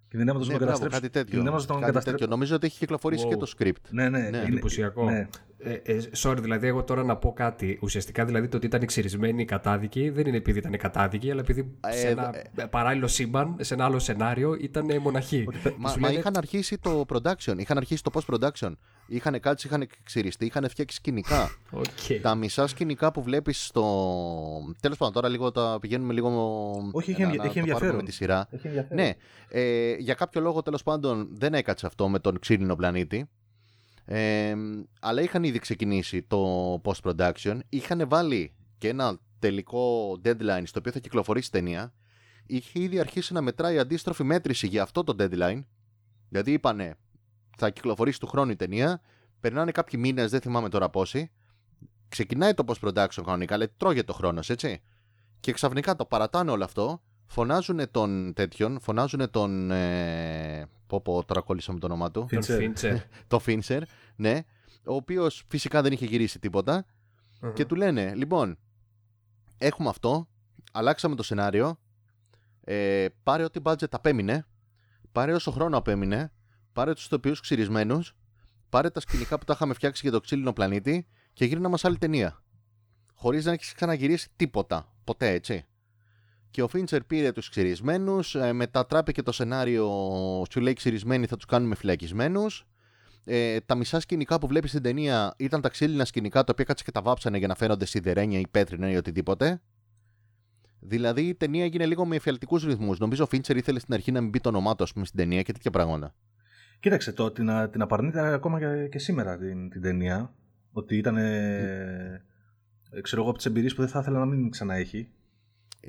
S2: Κινδυνεύοντα
S3: Ναι,
S2: να τον
S3: μπράβο,
S2: καταστρέψει.
S3: κάτι τέτοιο.
S2: Κινδυνεύοντας να τον
S3: Κάτι
S2: καταστρέψει.
S3: τέτοιο. Νομίζω ότι έχει κυκλοφορήσει
S1: Wow.
S3: και το script.
S2: Ναι, ναι,
S3: Ναι.
S2: είναι-
S1: Εντυπωσιακό.
S2: ναι.
S1: Ε, ε, sorry, δηλαδή, εγώ τώρα να πω κάτι. Ουσιαστικά, δηλαδή, το ότι ήταν ξυρισμένοι οι κατάδικοι δεν είναι επειδή ήταν κατάδικοι, αλλά επειδή σε
S3: Ε,
S1: ένα παράλληλο σύμπαν, σε ένα άλλο σενάριο, ήταν μοναχοί.
S3: Μα,
S1: Σου
S3: μα
S1: λένε,
S3: είχαν αρχίσει το production, είχαν αρχίσει το post-production. Είχαν κάτσει, είχαν ξυριστεί, είχαν φτιάξει σκηνικά.
S1: «Οκ».
S3: τα μισά σκηνικά που βλέπεις στο. Τέλος πάντων, τώρα λίγο τα πηγαίνουμε λίγο.
S2: Όχι, έχει
S3: να-
S2: ενδια-
S3: να
S2: έχει
S3: το πάρουμε
S2: ενδιαφέρον.
S3: Με τη σειρά.
S2: Έχει ενδιαφέρον.
S3: Ναι, ε, για κάποιο λόγο τέλος πάντων δεν έκατσε αυτό με τον ξύλινο πλανήτη. Ε, αλλά είχαν ήδη ξεκινήσει το post-production. Είχαν βάλει και ένα τελικό deadline στο οποίο θα κυκλοφορήσει η ταινία. Είχε ήδη αρχίσει να μετράει αντίστροφη μέτρηση για αυτό το deadline. Δηλαδή είπανε θα κυκλοφορήσει του χρόνου η ταινία. Περνάνε κάποιοι μήνες, δεν θυμάμαι τώρα πόσοι. Ξεκινάει το post-production κανονικά, αλλά τρώγεται το χρόνος, έτσι. Και ξαφνικά το παρατάνε όλο αυτό. Φωνάζουν τον τέτοιον, φωνάζουν τον. Ε, πω, πω, τώρα κόλλησα με το όνομά του.
S1: Τον
S2: Fincher.
S1: Fincher.
S3: το Fincher, ναι. Ο οποίος φυσικά δεν είχε γυρίσει τίποτα.
S1: Μμμ.
S3: Και του λένε, λοιπόν, έχουμε αυτό, αλλάξαμε το σενάριο, ε, πάρε ό,τι budget απέμεινε, πάρε όσο χρόνο απέμεινε, πάρε τους τοπίους ξυρισμένους, πάρε τα σκηνικά που τα είχαμε φτιάξει για το ξύλινο πλανήτη και γύρνα μας άλλη ταινία. Χωρίς να έχεις ξαναγυρίσει τίποτα, ποτέ έτσι. Και ο Φίντσερ πήρε τους ξυρισμένους, ε, μετατράπηκε το σενάριο, σου λέει ξυρισμένοι θα τους κάνουμε φυλακισμένους, ε, τα μισά σκηνικά που βλέπεις στην ταινία ήταν τα ξύλινα σκηνικά τα οποία κάτσε και τα βάψανε για να φαίνονται σιδερένια ή πέτρινα ή οτιδήποτε. Δηλαδή η ταινία έγινε λίγο με εφιαλτικούς ρυθμούς. Νομίζω ο Φίντσερ ήθελε στην αρχή να μην πει το όνομά του, ας πούμε, στην ταινία και τέτοια πράγματα.
S2: Κοίταξε, το, την, α- την απαρνείται ακόμα και, και σήμερα την, την ταινία. Ότι ήταν. Ε, ξέρω εγώ από τις εμπειρίες που δεν θα ήθελα να μην ξαναέχει.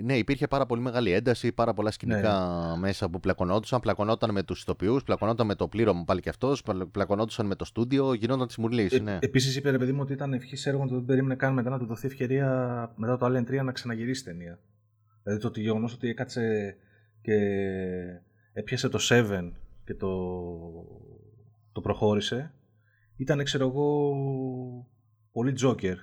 S3: Ναι, υπήρχε πάρα πολύ μεγάλη ένταση, πάρα πολλά σκηνικά μέσα που πλακωνόντουσαν. Πλακωνόταν με τους ηθοποιούς, πλακωνόταν με το πλήρωμα πάλι και αυτός, πλακωνόντουσαν με το στούντιο, γινόταν της μουρλής.
S2: Ε,
S3: ναι.
S2: Επίσης είπε ρε παιδί μου ότι ήταν ευχής έργο ότι δεν περίμενε καν μετά να του δοθεί ευκαιρία μετά το Alien 3 να ξαναγυρίσει ταινία. Δηλαδή το γεγονός ότι έκατσε και έπιασε το 7 και το, το προχώρησε ήταν ξέρω εγώ πολύ τζόκερ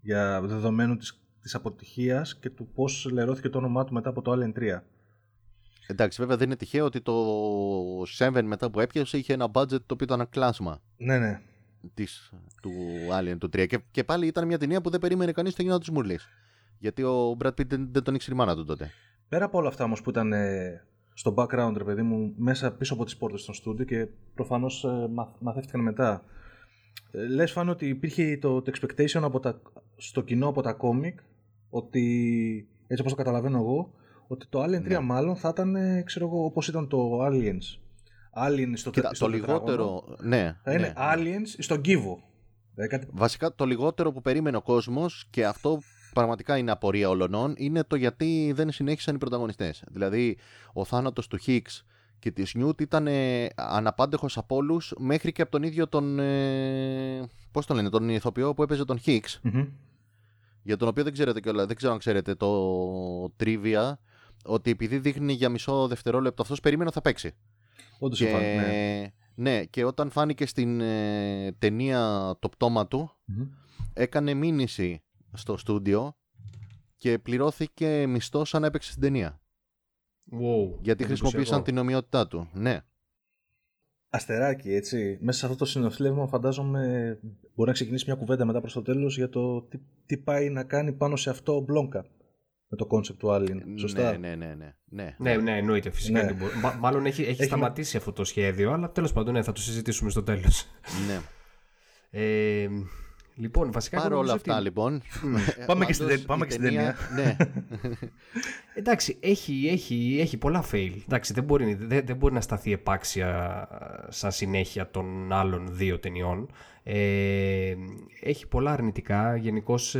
S2: για δεδομένου της, της αποτυχίας και του πώς λερώθηκε το όνομά του μετά από το Alien 3.
S3: Εντάξει, βέβαια δεν είναι τυχαίο ότι το 7 μετά που έπιασε είχε ένα budget το οποίο ήταν κλάσμα.
S2: Ναι, ναι.
S3: της, του Alien του 3. Και, και πάλι ήταν μια ταινία που δεν περίμενε κανείς το γινόταν της Μουρλής. Γιατί ο Brad Pitt δεν, δεν τον ήξερε η μάνα του τότε.
S2: Πέρα από όλα αυτά όμως που ήταν ε, στο background, ρε παιδί μου, μέσα πίσω από τις πόρτες των στούντιο και προφανώς ε, μαθ- μαθεύτηκαν μετά. Ε, λες φάνη ότι υπήρχε το, το expectation από τα, στο κοινό από τα κόμικ ότι, έτσι όπως το καταλαβαίνω εγώ, ότι το Alien 3
S3: Ναι.
S2: μάλλον θα ήταν, ε, ξέρω εγώ, όπως ήταν το Aliens. Alien στο,
S3: Κοίτα,
S2: τε- στο
S3: το
S2: τετράγωνο,
S3: λιγότερο. Ναι,
S2: θα είναι
S3: ναι.
S2: Aliens στον κύβο. Δηλαδή κάτι-
S3: Βασικά το λιγότερο που περίμενε ο κόσμος και αυτό πραγματικά είναι απορία όλων είναι το γιατί δεν συνέχισαν οι πρωταγωνιστές. Δηλαδή ο θάνατος του Hicks και της Νιούτ ήταν ε, αναπάντεχος από όλους μέχρι και από τον ίδιο τον. Ε, πώς τον λένε, τον ηθοποιό που έπαιζε τον Hicks.
S2: Μμμ.
S3: Για τον οποίο δεν ξέρετε κιόλας, δεν ξέρω αν ξέρετε το trivia, ότι επειδή δείχνει για μισό δευτερόλεπτο αυτός περίμενε θα παίξει.
S2: Όντως
S3: Και,
S2: συμφωνώ, ναι.
S3: ναι, και όταν φάνηκε στην ε, ταινία το πτώμα του,
S2: Μμμ.
S3: έκανε μήνυση στο στούντιο και πληρώθηκε μισθό σαν να έπαιξε στην ταινία.
S1: Wow,
S3: Γιατί χρησιμοποίησαν την ομοιότητά του. Ναι.
S2: Αστεράκι, έτσι. Μέσα σε αυτό το συνονθύλευμα φαντάζομαι μπορεί να ξεκινήσει μια κουβέντα μετά προς το τέλος για το τι, τι πάει να κάνει πάνω σε αυτό ο Μπλόνκα με το concept του Alien. Σωστά;
S3: Ναι, ναι, ναι. ναι, ναι.
S1: Ναι, ναι, εννοείται φυσικά.
S2: Ναι.
S1: και μπορεί- Μα- μάλλον έχει, έχει,
S2: Έχει
S1: σταματήσει αυτό το σχέδιο, αλλά τέλος πάντων ναι, θα το συζητήσουμε στο τέλος.
S3: ναι.
S1: Ε, λοιπόν, βασικά. εγώ
S3: Παρ' όλα
S1: νομίζω
S3: αυτά
S1: ότι-
S3: λοιπόν.
S2: Πάμε και στην
S3: πάντως,
S2: τε- πάμε
S3: η
S2: και στην ταινία.
S3: Ναι.
S1: Εντάξει, έχει, έχει, έχει πολλά fail. Εντάξει, δεν μπορεί, δεν, δεν μπορεί να σταθεί επάξια σαν συνέχεια των άλλων δύο ταινιών. Ε, έχει πολλά αρνητικά. Γενικώς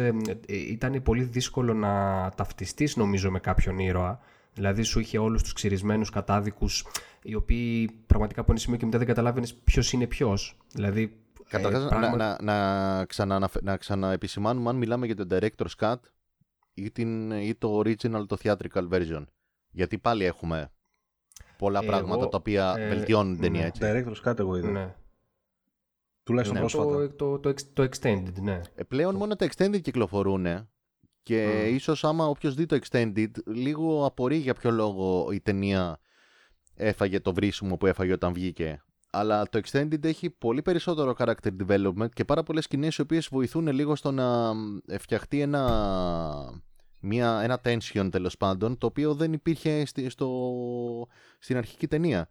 S1: ήταν πολύ δύσκολο να ταυτιστείς νομίζω με κάποιον ήρωα. Δηλαδή σου είχε όλους τους ξυρισμένους κατάδικους οι οποίοι πραγματικά από ένα σημείο και μετά δεν καταλάβαινες ποιος είναι ποιος. Δηλαδή,
S3: Καταρχάς
S1: ε,
S3: να,
S1: πράγμα-
S3: να, να, ξανααναφε- να ξαναεπισημάνουμε αν μιλάμε για το director's cut ή, την, ή το original, το theatrical version. Γιατί πάλι έχουμε πολλά
S1: Εγώ,
S3: πράγματα τα οποία
S1: ε,
S3: βελτιώνουν την ταινία
S1: ναι.
S3: έτσι.
S2: Director's Cut εγώ είδα.
S1: ναι.
S2: Τουλάχιστον
S3: Ναι,
S2: πρόσφατα.
S1: Το, το, το, ex- το extended, ναι.
S3: Ε, πλέον μόνο τα extended κυκλοφορούν και
S1: Μμ.
S3: ίσως άμα όποιος δει το extended λίγο απορεί για ποιο λόγο η ταινία έφαγε το βρίσιμο που έφαγε όταν βγήκε. Αλλά το Extended έχει πολύ περισσότερο character development και πάρα πολλές σκηνές οι οποίες βοηθούν λίγο στο να φτιαχτεί ένα, μια, ένα tension τέλος πάντων το οποίο δεν υπήρχε στη, στο, στην αρχική ταινία.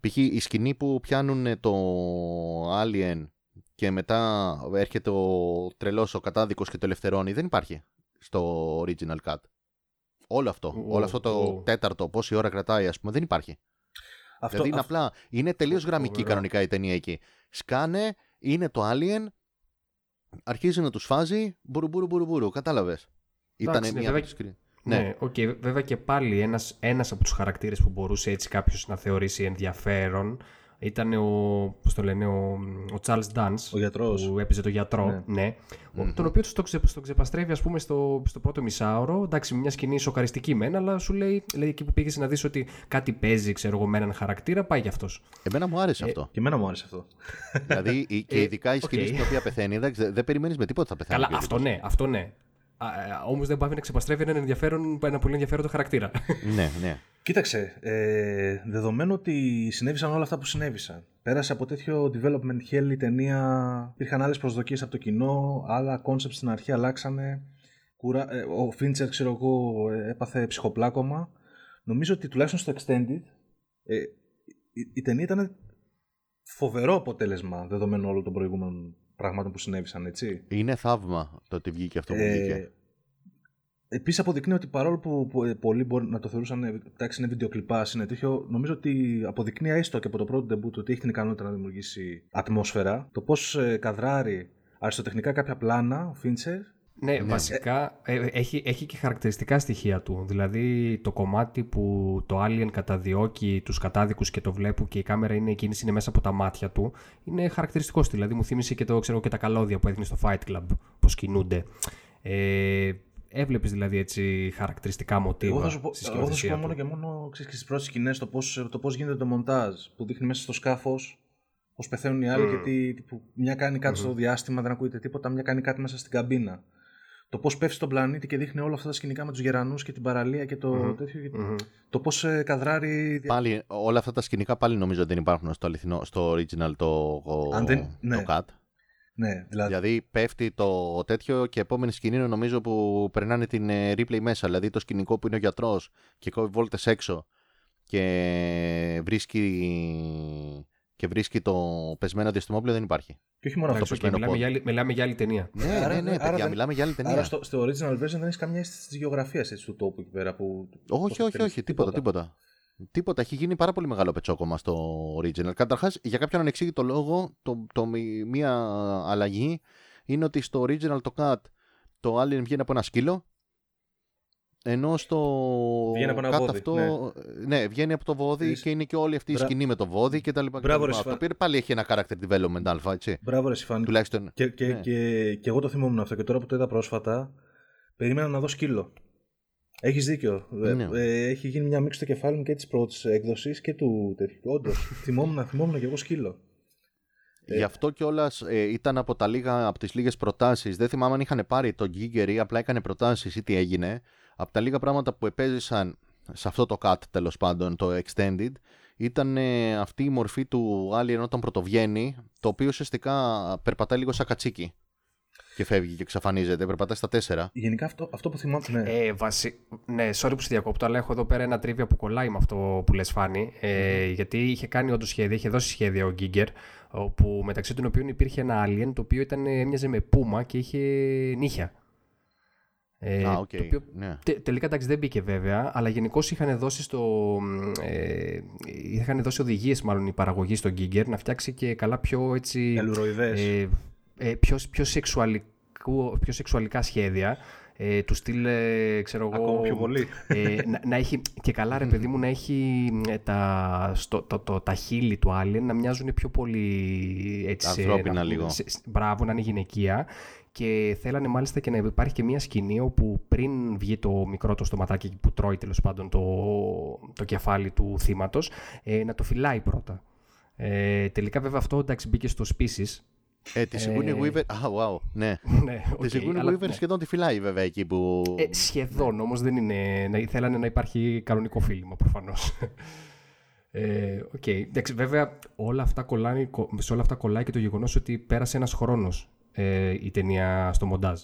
S3: Π.χ. η σκηνή που πιάνουν το Alien και μετά έρχεται ο τρελός ο κατάδικος και το ελευθερώνει δεν υπάρχει στο original cut. Όλο αυτό,
S1: Ου,
S3: όλο αυτό το
S1: ου.
S3: τέταρτο, πόση ώρα κρατάει, ας πούμε, δεν υπάρχει.
S2: Αυτό,
S3: δηλαδή είναι
S2: αυ-
S3: απλά, είναι τελείως γραμμική
S1: φοβερό.
S3: κανονικά η ταινία εκεί. Σκάνε, είναι το Alien, αρχίζει να τους φάζει, μπουρου μπουρου μπουρου μπουρου, κατάλαβες. Ήταν
S1: Εντάξει, ναι,
S3: μια
S1: βέβαια-
S3: από τις σκρι-
S1: Ναι,
S3: Ναι.
S1: οκ, βέβαια και πάλι ένας, ένας από τους χαρακτήρες που μπορούσε έτσι κάποιος να θεωρήσει ενδιαφέρον ήταν ο, πώς το λένε, ο, ο Charles Dance
S2: Ο γιατρός.
S1: που έπαιζε το γιατρό,
S2: Ναι.
S1: ναι, ο- τον οποίο στο, ξε, στο ξεπαστρεύει ας πούμε στο, στο πρώτο μισάωρο, εντάξει μια σκηνή σοκαριστική μένα, αλλά σου λέει, λέει εκεί που πήγες να δεις ότι κάτι παίζει ξέρω εγώ με έναν χαρακτήρα, πάει για αυτός.
S3: Εμένα μου άρεσε αυτό.
S2: Και εμένα μου άρεσε αυτό.
S3: δηλαδή, η- και
S1: Ε,
S3: ειδικά η σκηνή
S1: οκ.
S3: στην οποία πεθαίνει, εντάξει, δεν, δεν περιμένεις με τίποτα θα πεθάνει.
S1: Καλά,
S3: ο
S1: αυτό
S3: τύπος.
S1: ναι, αυτό ναι. Όμως δεν πάει να ξεπαστρεύει έναν ενδιαφέρον, ένα πολύ ενδιαφέρον το χαρακτήρα.
S3: Ναι, ναι.
S2: Κοίταξε, ε, δεδομένου ότι συνέβησαν όλα αυτά που συνέβησαν. Πέρασε από τέτοιο development hell η ταινία. Υπήρχαν άλλες προσδοκίες από το κοινό, άλλα concepts στην αρχή αλλάξανε. Κουρα... ε, ο Fincher, ξέρω εγώ, ε, έπαθε ψυχοπλάκωμα. Νομίζω ότι τουλάχιστον στο Extended ε, η, η ταινία ήταν φοβερό αποτέλεσμα δεδομένου όλων των προηγούμενων πραγμάτων που συνέβησαν, έτσι.
S3: Είναι θαύμα το ότι βγήκε αυτό που
S2: Ε,
S3: βγήκε.
S2: Επίσης αποδεικνύει ότι παρόλο που, που, ε, πολλοί μπορεί να το θεωρούσαν ε, εντάξει είναι βιντεοκλιπά, είναι τέτοιο, νομίζω ότι αποδεικνύει έστω και από το πρώτο debut ότι έχει την ικανότητα να δημιουργήσει ατμόσφαιρα. Το πώς καδράρει αριστοτεχνικά κάποια πλάνα, ο Φίντσερ;
S1: Ναι, βασικά ε, έχει, έχει και χαρακτηριστικά στοιχεία του. Δηλαδή το κομμάτι που το Alien καταδιώκει τους κατάδικους και το βλέπουν και η κάμερα είναι εκείνη είναι μέσα από τα μάτια του είναι χαρακτηριστικός. Δηλαδή μου θύμισε και, το, ξέρω, και τα καλώδια που έδινε στο Fight Club, πώς κινούνται. Ε, έβλεπες δηλαδή έτσι χαρακτηριστικά μοτίβα
S2: Εγώ θα σου πω,
S1: στη
S2: εγώ θα σου πω
S1: σκηνοθεσία
S2: μόνο
S1: του;
S2: και μόνο ξέρεις, και στις πρώτες σκηνές το πώς το πώς γίνεται το μοντάζ που δείχνει μέσα στο σκάφος πώς πεθαίνουν οι άλλοι
S1: Mm.
S2: γιατί που μια κάνει κάτι στο διάστημα, δεν ακούγεται τίποτα, μια κάνει κάτι μέσα στην καμπίνα. Το πώς πέφτει στον πλανήτη και δείχνει όλα αυτά τα σκηνικά με τους γερανούς και την παραλία και το
S1: Μμμ.
S2: τέτοιο.
S1: Μμμ.
S2: Το πώς καδράρει.
S3: Πάλι, όλα αυτά τα σκηνικά πάλι νομίζω δεν υπάρχουν στο αληθινό, στο original το,
S2: Αν δεν- ναι.
S3: το cut.
S2: Ναι, δηλαδή.
S3: Δηλαδή πέφτει το τέτοιο και επόμενη σκηνή είναι νομίζω που περνάνε την ε, replay μέσα. Δηλαδή το σκηνικό που είναι ο γιατρός και κόβει βόλτες έξω και βρίσκει, και βρίσκει το πεσμένο διαστημόπλοιο δεν υπάρχει.
S2: Και όχι μόνο αυτό.
S1: Εντάξει, οκ,
S3: πεσμένο
S1: μιλάμε,
S3: πόδι.
S1: για άλλη, μιλάμε για άλλη ταινία.
S3: Ναι,
S2: Άρα-
S3: ναι, ναι,
S2: άρα
S3: παιδιά,
S2: δεν-
S3: μιλάμε για άλλη ταινία.
S2: Άρα στο, στο original version δεν έχεις καμία αίσθηση της γεωγραφίας του τόπου εκεί πέρα. Που, πώς
S3: Όχι, όχι,
S2: πεθαίνεις.
S3: όχι, τίποτα, τίποτα. Τίποτα, έχει γίνει πάρα πολύ μεγάλο πετσόκομα στο original. Καταρχάς, για κάποιον ανεξήγητο λόγο, το, το, μη- μία αλλαγή είναι ότι στο original το cut το alien βγαίνει από ένα σκύλο. Ενώ στο
S2: Βγαίνει από ένα
S3: cut
S2: βόδι,
S3: αυτό. Ναι. βγαίνει από το βόδι
S2: Είδες.
S3: και είναι και όλη αυτή η
S2: Μπρα-
S3: σκηνή με το βόδι κτλ.
S2: Μπράβο, ρε,
S3: Το
S2: Σφα-
S3: οποίο πάλι έχει ένα character development αλφα, έτσι.
S2: Μπράβο, ρε Σιφάνη.
S3: Τουλάχιστον.
S2: Και, και,
S3: ναι.
S2: και, και εγώ το θυμόμουν αυτό και τώρα που το είδα πρόσφατα, περίμενα να δω σκύλο. Έχεις δίκιο. Ε,
S3: Ναι.
S2: ε, έχει γίνει μια μίξη στο κεφάλι μου και της πρώτης έκδοσης και του τέτοιου. Όντως, θυμόμουν, θυμόμουν και εγώ σκύλο.
S3: Γι' αυτό κιόλας ε, ήταν από, τα λίγα, από τις λίγες προτάσεις, δεν θυμάμαι αν είχαν πάρει το Giger ή απλά έκανε προτάσεις ή τι έγινε, από τα λίγα πράγματα που επέζησαν σε αυτό το cut τέλος πάντων, το extended, ήταν ε, αυτή η μορφή του Alien όταν πρωτοβγαίνει, το οποίο ουσιαστικά περπατάει λίγο σαν κατσίκι και φεύγει και εξαφανίζεται, περπατάει στα τέσσερα.
S2: Γενικά αυτό, αυτό που θυμάμαι. Ναι.
S1: Ε, βασι... Ναι, sorry που σε διακόπτω, αλλά έχω εδώ πέρα ένα trivia που κολλάει με αυτό που λες Φάνη. Ε, Γιατί είχε κάνει όντως σχέδια, είχε δώσει σχέδια ο Giger, όπου μεταξύ των οποίων υπήρχε ένα alien το οποίο ήταν, έμοιαζε με πούμα και είχε νύχια. Ε,
S3: Α, οκ,
S1: το οποίο
S3: ναι.
S1: τε- τελικά εντάξει δεν μπήκε βέβαια, αλλά γενικώς είχαν δώσει στο. Ε, είχαν δώσει οδηγίες, μάλλον η παραγωγή στον Γκίγκερ να φτιάξει και καλά πιο έτσι.
S2: Ελουροειδές.
S1: ε, ε, πιο, πιο, σεξουαλικού, πιο σεξουαλικά σχέδια. Ε, του στυλ, ε, ξέρω εγώ.
S2: Ακόμα πιο πολύ.
S1: Ε, να, να έχει, και καλά, ρε παιδί μου, να έχει ε, τα, στο, το, το, τα χείλη του Alien να μοιάζουν πιο πολύ έτσι. σε-
S3: Ανθρώπινα
S1: να-
S3: λίγο.
S1: σε- σε- μπράβο, να είναι γυναικεία. Και θέλανε μάλιστα και να υπάρχει και μια σκηνή όπου πριν βγει το μικρό το στοματάκι που τρώει τέλος πάντων το, το κεφάλι του θύματος, ε, να το φυλάει πρώτα. Ε, τελικά βέβαια αυτό εντάξει μπήκε στο Species.
S3: Ε, τη Sigourney
S1: Ε,
S3: Weaver, α, wow, ναι.
S1: ναι,
S3: Τη
S1: OK,
S3: Sigourney
S1: αλλά-
S3: Weaver
S1: ναι.
S3: σχεδόν τη φυλάει βέβαια εκεί που...
S1: Ε, σχεδόν όμως δεν είναι. να- Θέλανε να υπάρχει κανονικό φίλημα προφανώς. Ε, οκ. Εντάξει, βέβαια, όλα αυτά κολλάνε, κο- σε όλα αυτά κολλάει και το γεγονός ότι πέρασε ένας χρόνος ε, η ταινία στο μοντάζ.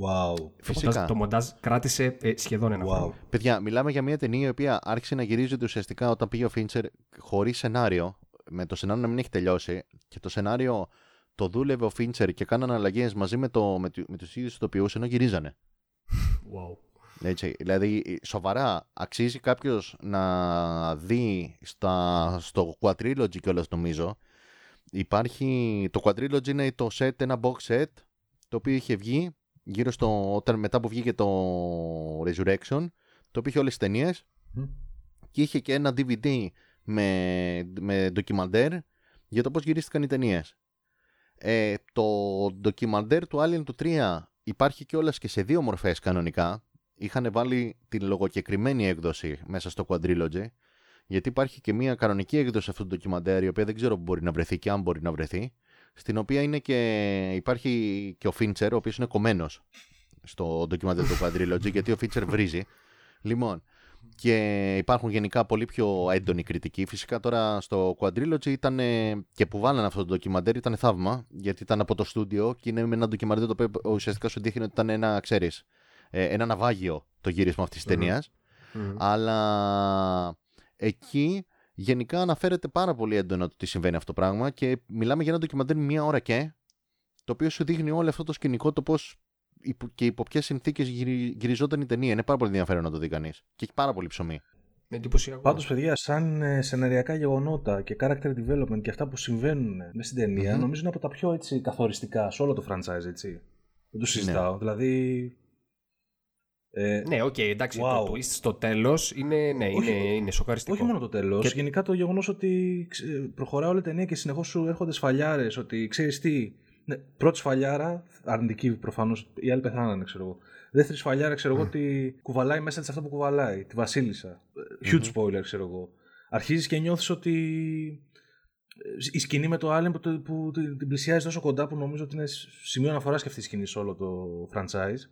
S2: Wow.
S1: Το
S3: Φυσικά.
S1: μοντάζ, το μοντάζ κράτησε ε, σχεδόν ένα
S2: Wow.
S1: χρόνο.
S3: Παιδιά, μιλάμε για μια ταινία η οποία άρχισε να γυρίζεται ουσιαστικά όταν πήγε ο Φίντσερ χωρίς σενάριο, με το σενάριο να μην έχει τελειώσει και το σενάριο το δούλευε ο Φίντσερ και κάνανε αλλαγές μαζί με, το, με, του- με τους ίδιους ηθοποιούς ενώ γυρίζανε.
S1: Wow.
S3: Έτσι, δηλαδή, σοβαρά, αξίζει κάποιος να δει στα, στο Quadrilogy κιόλας νομίζω. Υπάρχει, το Quadrilogy είναι το set, ένα box set, το οποίο είχε βγει γύρω στο, όταν μετά που βγήκε το Resurrection, το οποίο είχε όλες τις ταινίες
S2: Μμ.
S3: και είχε και ένα DVD με, με ντοκιμαντέρ για το πώς γυρίστηκαν οι ταινίες. Ε, το ντοκιμαντέρ του Alien του 3 υπάρχει κιόλας και σε δύο μορφές κανονικά. Είχαν βάλει την λογοκεκριμένη έκδοση μέσα στο Quadrilogy γιατί υπάρχει και μια κανονική έκδοση αυτού του ντοκιμαντέρ η οποία δεν ξέρω που μπορεί να βρεθεί και αν μπορεί να βρεθεί στην οποία είναι και, υπάρχει και ο Φίντσερ ο οποίος είναι κομμένος στο ντοκιμαντέρ του Quadrilogy γιατί ο Φίντσερ βρίζει λοιπόν και υπάρχουν γενικά πολύ πιο έντονοι κριτικοί. Φυσικά τώρα στο Quadrilogy ήταν και που βάλανε αυτό το ντοκιμαντέρ ήταν θαύμα γιατί ήταν από το στούντιο και είναι με ένα ντοκιμαντέρ το οποίο ουσιαστικά σου δείχνει ότι ήταν ένα, ξέρεις, ε, ένα ναυάγιο το γύρισμα αυτής της ταινίας
S1: Μμμ.
S3: αλλά εκεί γενικά αναφέρεται πάρα πολύ έντονα το τι συμβαίνει αυτό το πράγμα και μιλάμε για ένα ντοκιμαντέρ μία ώρα και το οποίο σου δείχνει όλο αυτό το σκηνικό το πώς υπο- και υπό ποιες συνθήκες γυριζόταν η ταινία. Είναι πάρα πολύ ενδιαφέρον να το δει κανείς. Και έχει πάρα πολύ ψωμί.
S1: Εντυπωσιακό.
S2: Πάντως, παιδιά, σαν ε, σεναριακά γεγονότα και character development και αυτά που συμβαίνουν μέσα στην ταινία,
S3: Μμμ.
S2: νομίζω είναι από τα πιο έτσι, καθοριστικά σε όλο το franchise, έτσι. Δεν το συζητάω. Δηλαδή. Ε,
S1: Ναι, οκ, εντάξει.
S2: Wow.
S1: Το twist στο τέλος είναι, ναι,
S2: Όχι-
S1: είναι, είναι σοκαριστικό.
S2: όχι μόνο το τέλος.
S3: Και-
S2: Γενικά το γεγονός ότι ξε- προχωράει όλη η ταινία και συνεχώς σου έρχονται σφαλιάρες. Ότι ξέρεις τι. Ναι, πρώτη σφαλιάρα, αρνητική προφανώς, οι άλλοι πεθάνανε, ξέρω εγώ. Δεύτερη σφαλιάρα, ξέρω εγώ, ότι κουβαλάει μέσα της αυτό που κουβαλάει. Τη Βασίλισσα. Ε, Huge spoiler, ξέρω εγώ. Αρχίζεις και νιώθεις ότι. ε, Η σκηνή με το Alien που, το- που την πλησιάζει τόσο κοντά που νομίζω ότι είναι σημείο αναφοράς και αυτή η σκηνή σε όλο το franchise.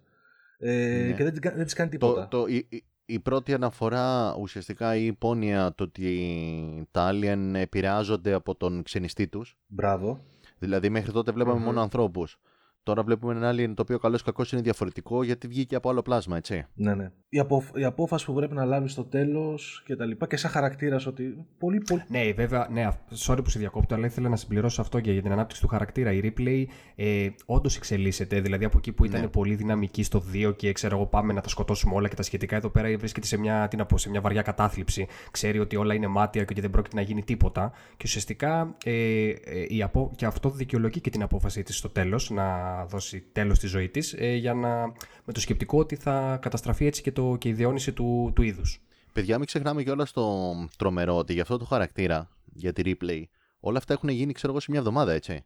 S2: Ε,
S3: Ναι.
S2: Και δεν, την κα- δεν της κάνει τίποτα.
S3: Το, το, η, η- η πρώτη αναφορά ουσιαστικά η υπόνοια το ότι τα alien επηρεάζονται από τον ξενιστή τους.
S2: Μπράβο.
S3: Δηλαδή μέχρι τότε βλέπαμε
S1: Μμμ.
S3: μόνο ανθρώπους. Τώρα βλέπουμε ένα alien το οποίο καλώς κακώς είναι διαφορετικό γιατί βγήκε από άλλο πλάσμα, έτσι.
S2: Ναι, ναι. Η, απο, η απόφαση που πρέπει να λάβεις στο τέλος και τα λοιπά και σαν χαρακτήρας ότι. Πολύ, πολύ.
S1: Ναι, βέβαια, ναι, sorry που σε διακόπτω, αλλά ήθελα να συμπληρώσω αυτό και για την ανάπτυξη του χαρακτήρα. Η Ripley ε, όντως εξελίσσεται, δηλαδή από εκεί που ήταν
S3: Ναι.
S1: πολύ δυναμική στο 2 και ξέρω εγώ πάμε να τα σκοτώσουμε όλα και τα σχετικά, εδώ πέρα βρίσκεται σε μια, τι να πω, σε μια βαριά κατάθλιψη. Ξέρει ότι όλα είναι μάτια και ότι δεν πρόκειται να γίνει τίποτα. Και ουσιαστικά ε, ε, η απο... και αυτό δικαιολογεί και την απόφαση της στο τέλος να δώσει τέλος στη ζωή της, ε, για να... με το σκεπτικό ότι θα καταστραφεί έτσι και, το... και η διαιώνιση του, του είδους.
S3: Παιδιά, μην ξεχνάμε κιόλα το τρομερό ότι για αυτό το χαρακτήρα, για τη replay, όλα αυτά έχουν γίνει, ξέρω εγώ, σε μια εβδομάδα, έτσι.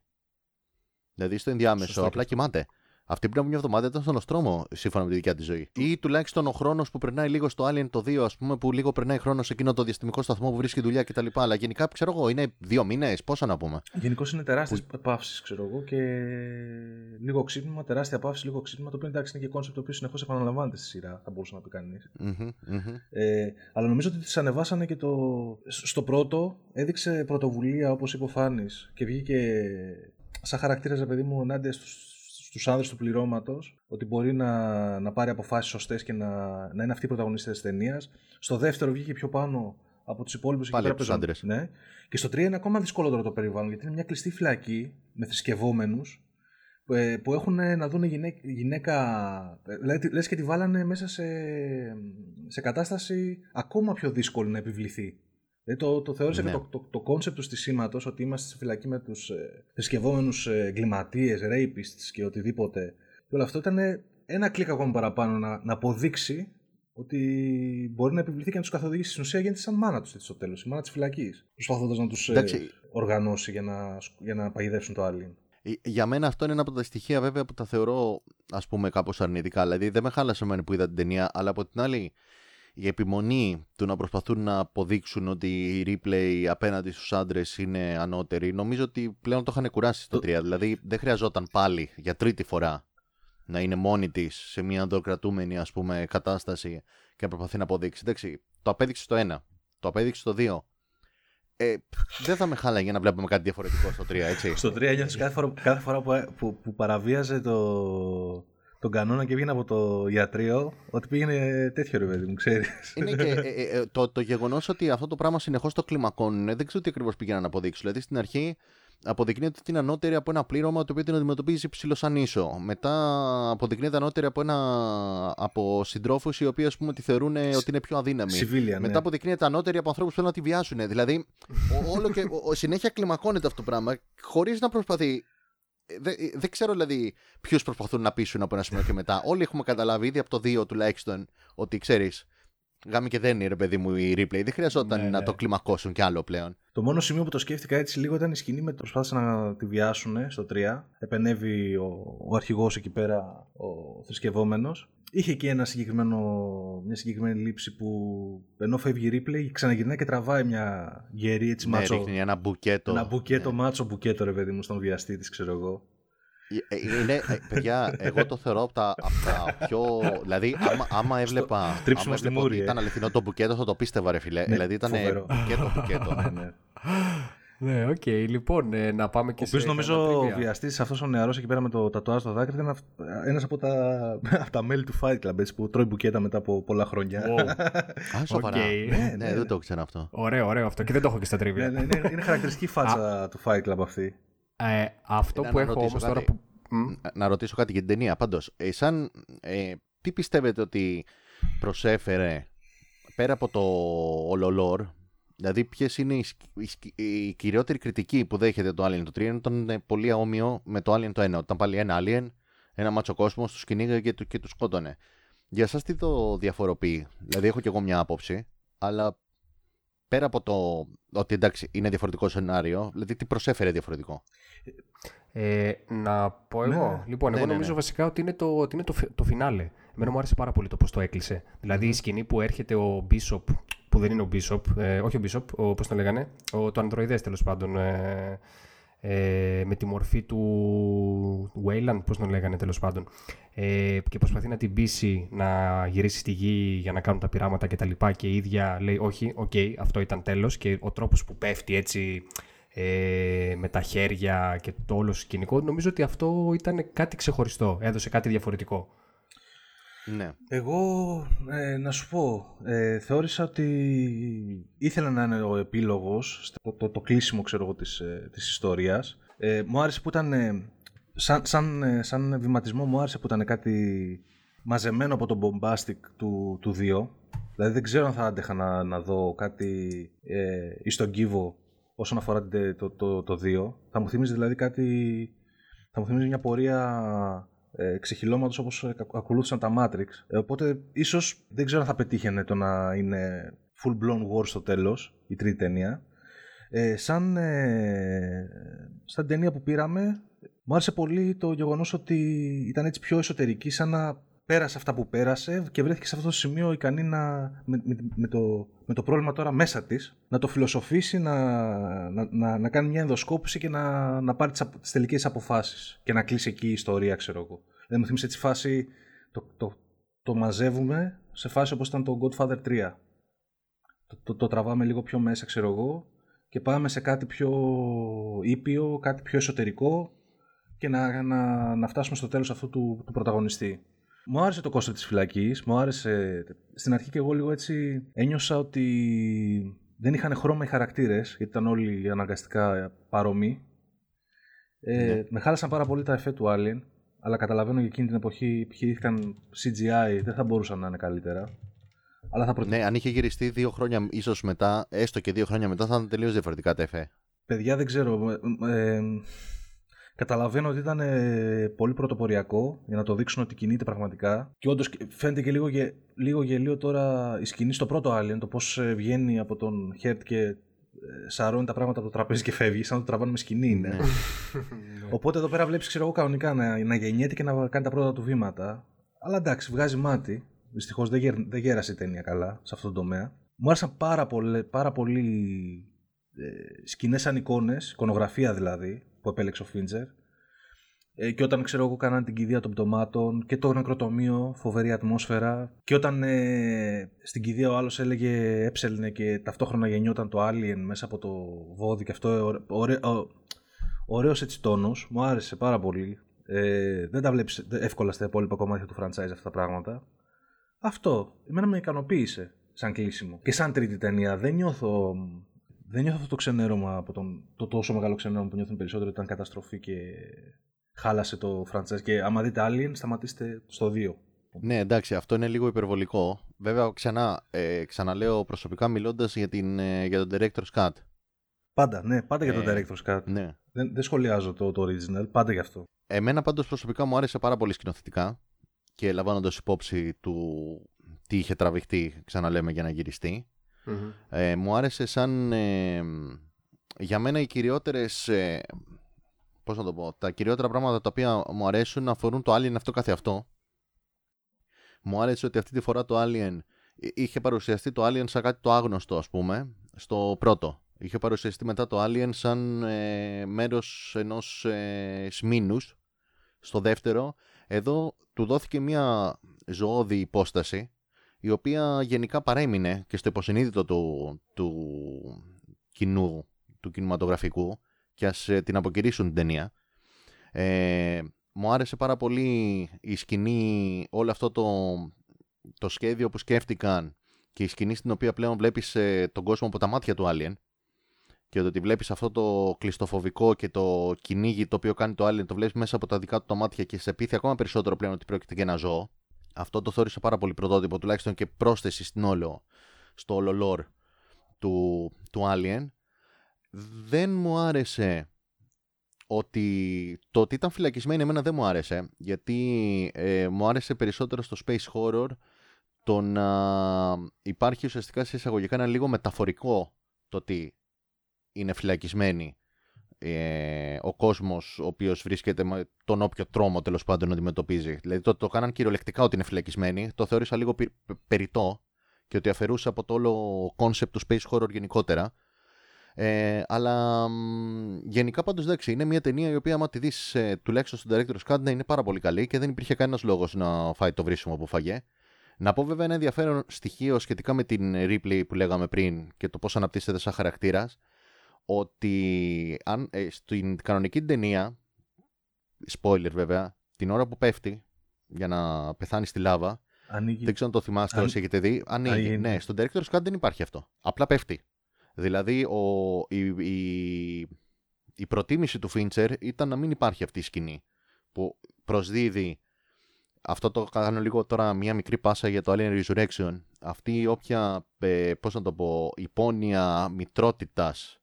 S3: Δηλαδή στο ενδιάμεσο,
S1: Σωστό και
S3: απλά
S1: αυτό.
S3: κοιμάται. Αυτή πριν από μια εβδομάδα ήταν στον Οστρόμο, σύμφωνα με τη δικιά της ζωή. Ή τουλάχιστον ο χρόνος που περνάει λίγο στο Alien το 2, ας πούμε, που λίγο περνάει χρόνος σε εκείνο το διαστημικό σταθμό που βρίσκει δουλειά κτλ. Αλλά γενικά, ξέρω εγώ, είναι δύο μήνες, πόσα να πούμε.
S2: Γενικώς είναι τεράστιες παύσεις, ξέρω εγώ, και λίγο ξύπνημα, τεράστια παύση, λίγο ξύπνημα. Το οποίο εντάξει είναι και concept το οποίο συνεχώς επαναλαμβάνεται στη σειρά, θα μπορούσε να πει κανείς.
S3: Μμμ, μμμ.
S2: Ε, αλλά νομίζω ότι τις ανεβάσανε και το. Στο πρώτο έδειξε πρωτοβουλία, όπως είπε ο Φάνης, και βγήκε σαν χαρακτήρας, ρε παιδί μου, ενάντια στους στους άνδρες του πληρώματος ότι μπορεί να, να πάρει αποφάσεις σωστές και να, να είναι αυτή η πρωταγωνίστρια της ταινίας. Στο δεύτερο βγήκε πιο πάνω από τους υπόλοιπους εκεί
S3: Πάλι
S2: πέρα
S3: από τους
S2: παίζαν-
S3: άντρες.
S2: Ναι. Και στο 3 είναι ακόμα δυσκολότερο το περιβάλλον γιατί είναι μια κλειστή φυλακή με θρησκευόμενους ε, που έχουν να δουν γυναίκα, γυναίκα ε, δηλαδή, λες και τη βάλανε μέσα σε, σε κατάσταση ακόμα πιο δύσκολη να επιβληθεί. Δηλαδή το, το θεώρησα
S3: Ναι.
S2: και το, το, το concept του στισίματος ότι είμαστε στη φυλακή με τους ε, θρησκευόμενους ε, εγκληματίες, rapists και οτιδήποτε. Και όλο αυτό ήταν ένα κλικ ακόμα παραπάνω να, να αποδείξει ότι μπορεί να επιβληθεί και να τους καθοδηγήσει. Στην ουσία γίνεται σαν μάνα τους στο τέλος, η μάνα της φυλακής. Προσπαθώντας να τους
S3: Εντάξει.
S2: οργανώσει για να, για να παγιδεύσουν το Alien.
S3: Ε, Για μένα αυτό είναι ένα από τα στοιχεία βέβαια που τα θεωρώ ας πούμε κάπως αρνητικά. Δηλαδή δεν με χάλασε εμένα που είδα την ταινία, αλλά από την άλλη η επιμονή του να προσπαθούν να αποδείξουν ότι η replay απέναντι στους άντρες είναι ανώτερη, νομίζω ότι πλέον το είχαν κουράσει στο 3. Δηλαδή δεν χρειαζόταν πάλι για τρίτη φορά να είναι μόνη της σε μια αντοκρατούμενη ας πούμε κατάσταση και να προσπαθεί να αποδείξει. Εντάξει, το απέδειξε στο 1, το απέδειξε στο 2. ε, δεν θα με χάλαγε να βλέπουμε κάτι διαφορετικό στο 3, έτσι.
S2: Στο 3 νιώθεις κάθε φορά, κάθε φορά που, που, που παραβίαζε το, τον κανόνα και βγαίνει από το ιατρείο ότι πήγαινε τέτοιο ρε παιδί μου, ξέρεις.
S3: Είναι και ε, ε, ε, το, το γεγονός ότι αυτό το πράγμα συνεχώς το κλιμακώνουν, δεν ξέρω τι ακριβώς πήγαιναν να αποδείξουν. Δηλαδή στην αρχή αποδεικνύεται ότι είναι ανώτερη από ένα πλήρωμα το οποίο την αντιμετωπίζει ψηλό σαν ίσο. Μετά αποδεικνύεται ανώτερη από, ένα, από συντρόφους οι οποίοι ας πούμε τη θεωρούν ότι είναι πιο αδύναμοι.
S2: Civilian,
S3: Μετά
S2: ναι.
S3: αποδεικνύεται ανώτερη από ανθρώπους που θέλουν να τη βιάσουν. Δηλαδή, ο- όλο και ο- ο- συνέχεια κλιμακώνεται αυτό το πράγμα χωρίς να προσπαθεί. Δεν, δεν ξέρω δηλαδή ποιους προσπαθούν να πείσουν από ένα σημείο και μετά. Όλοι έχουμε καταλάβει ήδη από το 2 τουλάχιστον ότι ξέρεις. Γάμι και δεν είναι ρε παιδί μου η replay. Δεν χρειαζόταν
S2: Ναι,
S3: να
S2: ναι.
S3: το κλιμακώσουν κι άλλο πλέον.
S2: Το μόνο σημείο που το σκέφτηκα έτσι λίγο ήταν η σκηνή με το προσπάθησαν να τη βιάσουν στο 3. Επενεύει ο, ο αρχηγός εκεί πέρα, ο θρησκευόμενος. Είχε εκεί ένα συγκεκριμένο, μια συγκεκριμένη λήψη που ενώ φεύγει η replay ξαναγυρνάει και τραβάει μια γερή έτσι
S3: Ναι,
S2: μάτσο.
S3: ρίχνει ένα μπουκέτο.
S2: Ένα μπουκέτο,
S3: Ναι.
S2: μάτσο μπουκέτο ρε παιδί μου στον βιαστή της ξέρω εγώ.
S3: Ε, ε, Είναι, ε, παιδιά, εγώ το θεωρώ από τα, απ' τα πιο. Δηλαδή, άμα, άμα έβλεπα.
S2: τρίψιμο
S3: άμα
S2: στη
S3: έβλεπα
S2: μούρη,
S3: ότι
S2: ε.
S3: ήταν αληθινό το μπουκέτο, θα το πίστευα, ρε φιλέ.
S2: Ναι,
S3: δηλαδή, ήταν
S2: φοβερό.
S3: μπουκέτο, μπουκέτο.
S2: ναι, ναι.
S1: Ναι, οκ. Λοιπόν, ε, να πάμε και
S2: Ο οποίος
S1: σε
S2: νομίζω
S1: κανένα
S2: ο
S1: trivia.
S2: βιαστής αυτός ο νεαρός εκεί πέρα με το τατουάζ στο δάκρυ ήταν ένας από τα, από τα μέλη του Fight Club έτσι, που τρώει μπουκέτα μετά από πολλά χρόνια.
S1: Wow.
S3: Α, σοβαρά.
S1: Οκ.
S3: Ναι,
S2: Ναι,
S3: ναι,
S2: ναι.
S3: δεν το ξέρω αυτό.
S1: Ωραίο, ωραίο αυτό. Και δεν το έχω και στα
S2: Ναι,
S1: trivia.
S2: ναι, είναι, είναι χαρακτηριστική φάτσα του Fight Club αυτή.
S1: Ε, αυτό
S3: Κοίτα,
S1: που
S3: να
S1: έχω
S3: ρωτήσω
S1: όμως τώρα
S3: κάτι.
S1: που... Μ,
S3: Να- Να ρωτήσω κάτι για την ταινία. Πάντως, ε, σαν, ε, τι πιστεύετε ότι προσέφερε πέρα από το ολολόρ, δηλαδή ποιες είναι οι, σκ- οι, σκ- η κυριότερη κριτική που δέχεται το Alien το 3 ήταν ε, πολύ αόμοιο με το Alien το 1. Όταν πάλι ένα Alien, ένα μάτσο κόσμος, τους κυνήγαγε και, του- και τους σκότωνε. Για εσάς τι το διαφοροποιεί, Δηλαδή, έχω κι εγώ μια άποψη, αλλά πέρα από το ότι εντάξει είναι διαφορετικό σενάριο, δηλαδή τι προσέφερε διαφορετικό;
S1: Ε, να πω
S2: Ναι,
S1: εγώ.
S2: ναι.
S1: Λοιπόν,
S3: Ναι,
S1: εγώ
S3: ναι,
S1: νομίζω
S3: ναι.
S1: βασικά ότι είναι το, ότι είναι το, φι- το φινάλε. Εμένα μου άρεσε πάρα πολύ το πώς το έκλεισε. Δηλαδή η σκηνή που έρχεται ο Bishop, που δεν είναι ο Bishop, ε, όχι ο Bishop, ο, πώς τον λέγανε, ο, το ανδροειδές τέλος πάντων, ε, ε, με τη μορφή του Weyland, πώς τον λέγανε τέλος πάντων, ε, και προσπαθεί να την πείσει να γυρίσει στη γη για να κάνουν τα πειράματα και τα λοιπά και η ίδια λέει όχι, οκ, αυτό ήταν τέλος και ο τρόπος που πέφτει έτσι ε, με τα χέρια και το όλο σκηνικό, νομίζω ότι αυτό ήταν κάτι ξεχωριστό, έδωσε κάτι διαφορετικό.
S3: Ναι.
S2: Εγώ, ε, να σου πω, ε, θεώρησα ότι ήθελα να είναι ο επίλογος, στο- το, το, κλείσιμο ξέρω εγώ της, ε, της ιστορίας. Ε, μου άρεσε που ήταν, ε, σαν, σαν, ε, σαν βηματισμό μου άρεσε που ήταν κάτι μαζεμένο από τον bombastic του, του 2. Δηλαδή δεν ξέρω αν θα άντεχα να, να δω κάτι ε, εις τον κύβο όσον αφορά την- το, το, το 2. Θα μου θυμίζει δηλαδή κάτι, θα μου θυμίζει μια πορεία ε, ξεχυλώματος όπως ε, ακ- ακολούθησαν τα Matrix. Ε, οπότε ίσως δεν ξέρω αν θα πετύχαινε το να είναι full blown war στο τέλος η τρίτη ταινία. Ε, σαν, ε, σαν ταινία που πήραμε μου άρεσε πολύ το γεγονός ότι ήταν έτσι πιο εσωτερική σαν να πέρασε αυτά που πέρασε και βρέθηκε σε αυτό το σημείο ικανή να, με, με, με το, με το πρόβλημα τώρα μέσα της να το φιλοσοφήσει, να, να, να, να κάνει μια ενδοσκόπηση και να, να πάρει τις, απο- τις τελικές αποφάσεις και να κλείσει εκεί η ιστορία ξέρω εγώ. Δεν μου θυμίσει έτσι φάση το, το, το μαζεύουμε σε φάση όπως ήταν το Godfather 3. Το, το, το τραβάμε λίγο πιο μέσα ξέρω εγώ και πάμε σε κάτι πιο ήπιο, κάτι πιο εσωτερικό και να, να, να φτάσουμε στο τέλος αυτού του, του πρωταγωνιστή. Μου άρεσε το κόστος της φυλακής, μου άρεσε... Στην αρχή και εγώ λίγο έτσι ένιωσα ότι δεν είχαν χρώμα οι χαρακτήρες, γιατί ήταν όλοι αναγκαστικά παρόμοιοι. Ε,
S3: Ναι.
S2: Με χάλασαν πάρα πολύ τα εφέ του Alien, αλλά καταλαβαίνω για εκείνη την εποχή επιχειρήθηκαν CGI, δεν θα μπορούσαν να είναι καλύτερα. Αλλά θα προτιμούσα
S3: Ναι, αν είχε γυριστεί δύο χρόνια ίσως μετά, έστω και δύο χρόνια μετά, θα ήταν τελείως διαφορετικά τα εφέ.
S2: Παιδιά δεν ξέρω. ε, ε, καταλαβαίνω ότι ήταν ε, πολύ πρωτοποριακό για να το δείξουν ότι κινείται πραγματικά. Και όντως φαίνεται και λίγο, γε, λίγο γελίο τώρα η σκηνή στο πρώτο Alien, το πώς βγαίνει από τον Χέρτ και ε, σαρώνει τα πράγματα από το τραπέζι και φεύγει, σαν να το τραβάνε με σκηνή είναι.
S3: Ναι.
S2: Οπότε εδώ πέρα βλέπεις, ξέρω εγώ, κανονικά να, να γεννιέται και να κάνει τα πρώτα του βήματα. Αλλά εντάξει, βγάζει μάτι. Δυστυχώς δεν, γερ, δεν γέρασε η ταινία καλά σε αυτό το τομέα. Μου άρεσαν πάρα, πολλέ, πάρα πολύ ε, σκηνές σαν εικόνες, εικονογραφία δηλαδή, που επέλεξε ο Φίντζερ. Ε, και όταν ξέρω εγώ κάνανε την κηδεία των πτωμάτων και το νεκροτομείο, φοβερή ατμόσφαιρα. Και όταν ε, στην κηδεία ο άλλος έλεγε έψελνε και ταυτόχρονα γεννιόταν το Alien μέσα από το βόδι και αυτό ωραίο, ωραίο, ωραίος έτσι τόνος, μου άρεσε πάρα πολύ. Ε, δεν τα βλέπεις εύκολα στα υπόλοιπα κομμάτια του franchise αυτά τα πράγματα. Αυτό, εμένα με ικανοποίησε σαν κλείσιμο. Και σαν τρίτη ταινία δεν νιώθω, δεν νιώθω αυτό το ξενέρωμα από τον, το τόσο μεγάλο ξενέρωμα που νιώθουν περισσότερο ήταν καταστροφή και χάλασε το franchise. Και άμα δείτε Alien, σταματήστε στο 2.
S3: Ναι, εντάξει, αυτό είναι λίγο υπερβολικό. Βέβαια, ξανά, ε, ξαναλέω προσωπικά μιλώντας για, την, ε, για τον Director's Cut.
S2: Πάντα, ναι, πάντα για τον
S3: Ε,
S2: Director's Cut.
S3: Ναι.
S2: Δεν, δεν σχολιάζω το, το original, πάντα γι' αυτό.
S3: Εμένα πάντως προσωπικά μου άρεσε πάρα πολύ σκηνοθετικά και λαμβάνοντας υπόψη του τι είχε τραβηχτεί, ξαναλέμε, για να γυριστεί.
S1: Μμμ.
S3: Ε, μου άρεσε σαν... ε, για μένα οι κυριότερες... Ε, πώς να το πω... Τα κυριότερα πράγματα τα οποία μου αρέσουν αφορούν το Alien αυτό καθε αυτό. Μου άρεσε ότι αυτή τη φορά το Alien... Είχε παρουσιαστεί το Alien σαν κάτι το άγνωστο, ας πούμε, στο πρώτο. Είχε παρουσιαστεί μετά το Alien σαν ε, μέρος ενός ε, σμήνους. Στο δεύτερο, εδώ του δόθηκε μια ζωώδη υπόσταση η οποία γενικά παρέμεινε και στο υποσυνείδητο του, του κοινού, του κινηματογραφικού και ας ε, την αποκηρύσουν την ταινία. Ε, μου άρεσε πάρα πολύ η σκηνή, όλο αυτό το, το σχέδιο που σκέφτηκαν και η σκηνή στην οποία πλέον βλέπεις ε, τον κόσμο από τα μάτια του Alien και ότι βλέπεις αυτό το κλειστοφοβικό και το κυνήγι το οποίο κάνει το Alien, το βλέπεις μέσα από τα δικά του τα μάτια και σε πείθει ακόμα περισσότερο πλέον ότι πρόκειται για ένα ζώο. Αυτό το θεώρησα πάρα πολύ πρωτότυπο, τουλάχιστον και πρόσθεση στην όλο, στο όλο lore του, του Alien. Δεν μου άρεσε ότι το ότι ήταν φυλακισμένη εμένα δεν μου άρεσε, γιατί ε, μου άρεσε περισσότερο στο space horror το να υπάρχει ουσιαστικά σε εισαγωγικά ένα λίγο μεταφορικό το ότι είναι φυλακισμένη ε, ο κόσμος ο οποίος βρίσκεται με τον όποιο τρόμο τέλος πάντων αντιμετωπίζει. Δηλαδή το, το κάναν κυριολεκτικά ότι είναι φυλακισμένοι, το θεώρησα λίγο πε- πε- περιττό και ότι αφαιρούσε από το όλο concept του space horror γενικότερα. Ε, αλλά μ, γενικά πάντως εντάξει, είναι μια ταινία η οποία άμα τη δεις ε, τουλάχιστον στον Director's Cut ναι, είναι πάρα πολύ καλή και δεν υπήρχε κανένας λόγος να φάει το βρίσιμο που φαγε. Να πω βέβαια ένα ενδιαφέρον στοιχείο σχετικά με την replay που λέγαμε πριν και το πώς αναπτύσσεται σαν χαρακτήρας ότι αν, ε, στην κανονική ταινία, spoiler βέβαια, την ώρα που πέφτει για να πεθάνει στη λάβα,
S2: Ανοίγει.
S3: δεν ξέρω αν το θυμάστε
S2: Αν-
S3: όσοι έχετε δει, ανοίγει.
S2: Ανοίγει,
S3: Ναι,
S2: ναι.
S3: στον Director's Cut δεν υπάρχει αυτό. Απλά πέφτει. Δηλαδή ο, η, η, η προτίμηση του Fincher ήταν να μην υπάρχει αυτή η σκηνή που προσδίδει αυτό το κάνω λίγο τώρα μια μικρή πάσα για το Alien Resurrection. Αυτή η όποια, ε, πώς να το πω, υπόνοια μητρότητας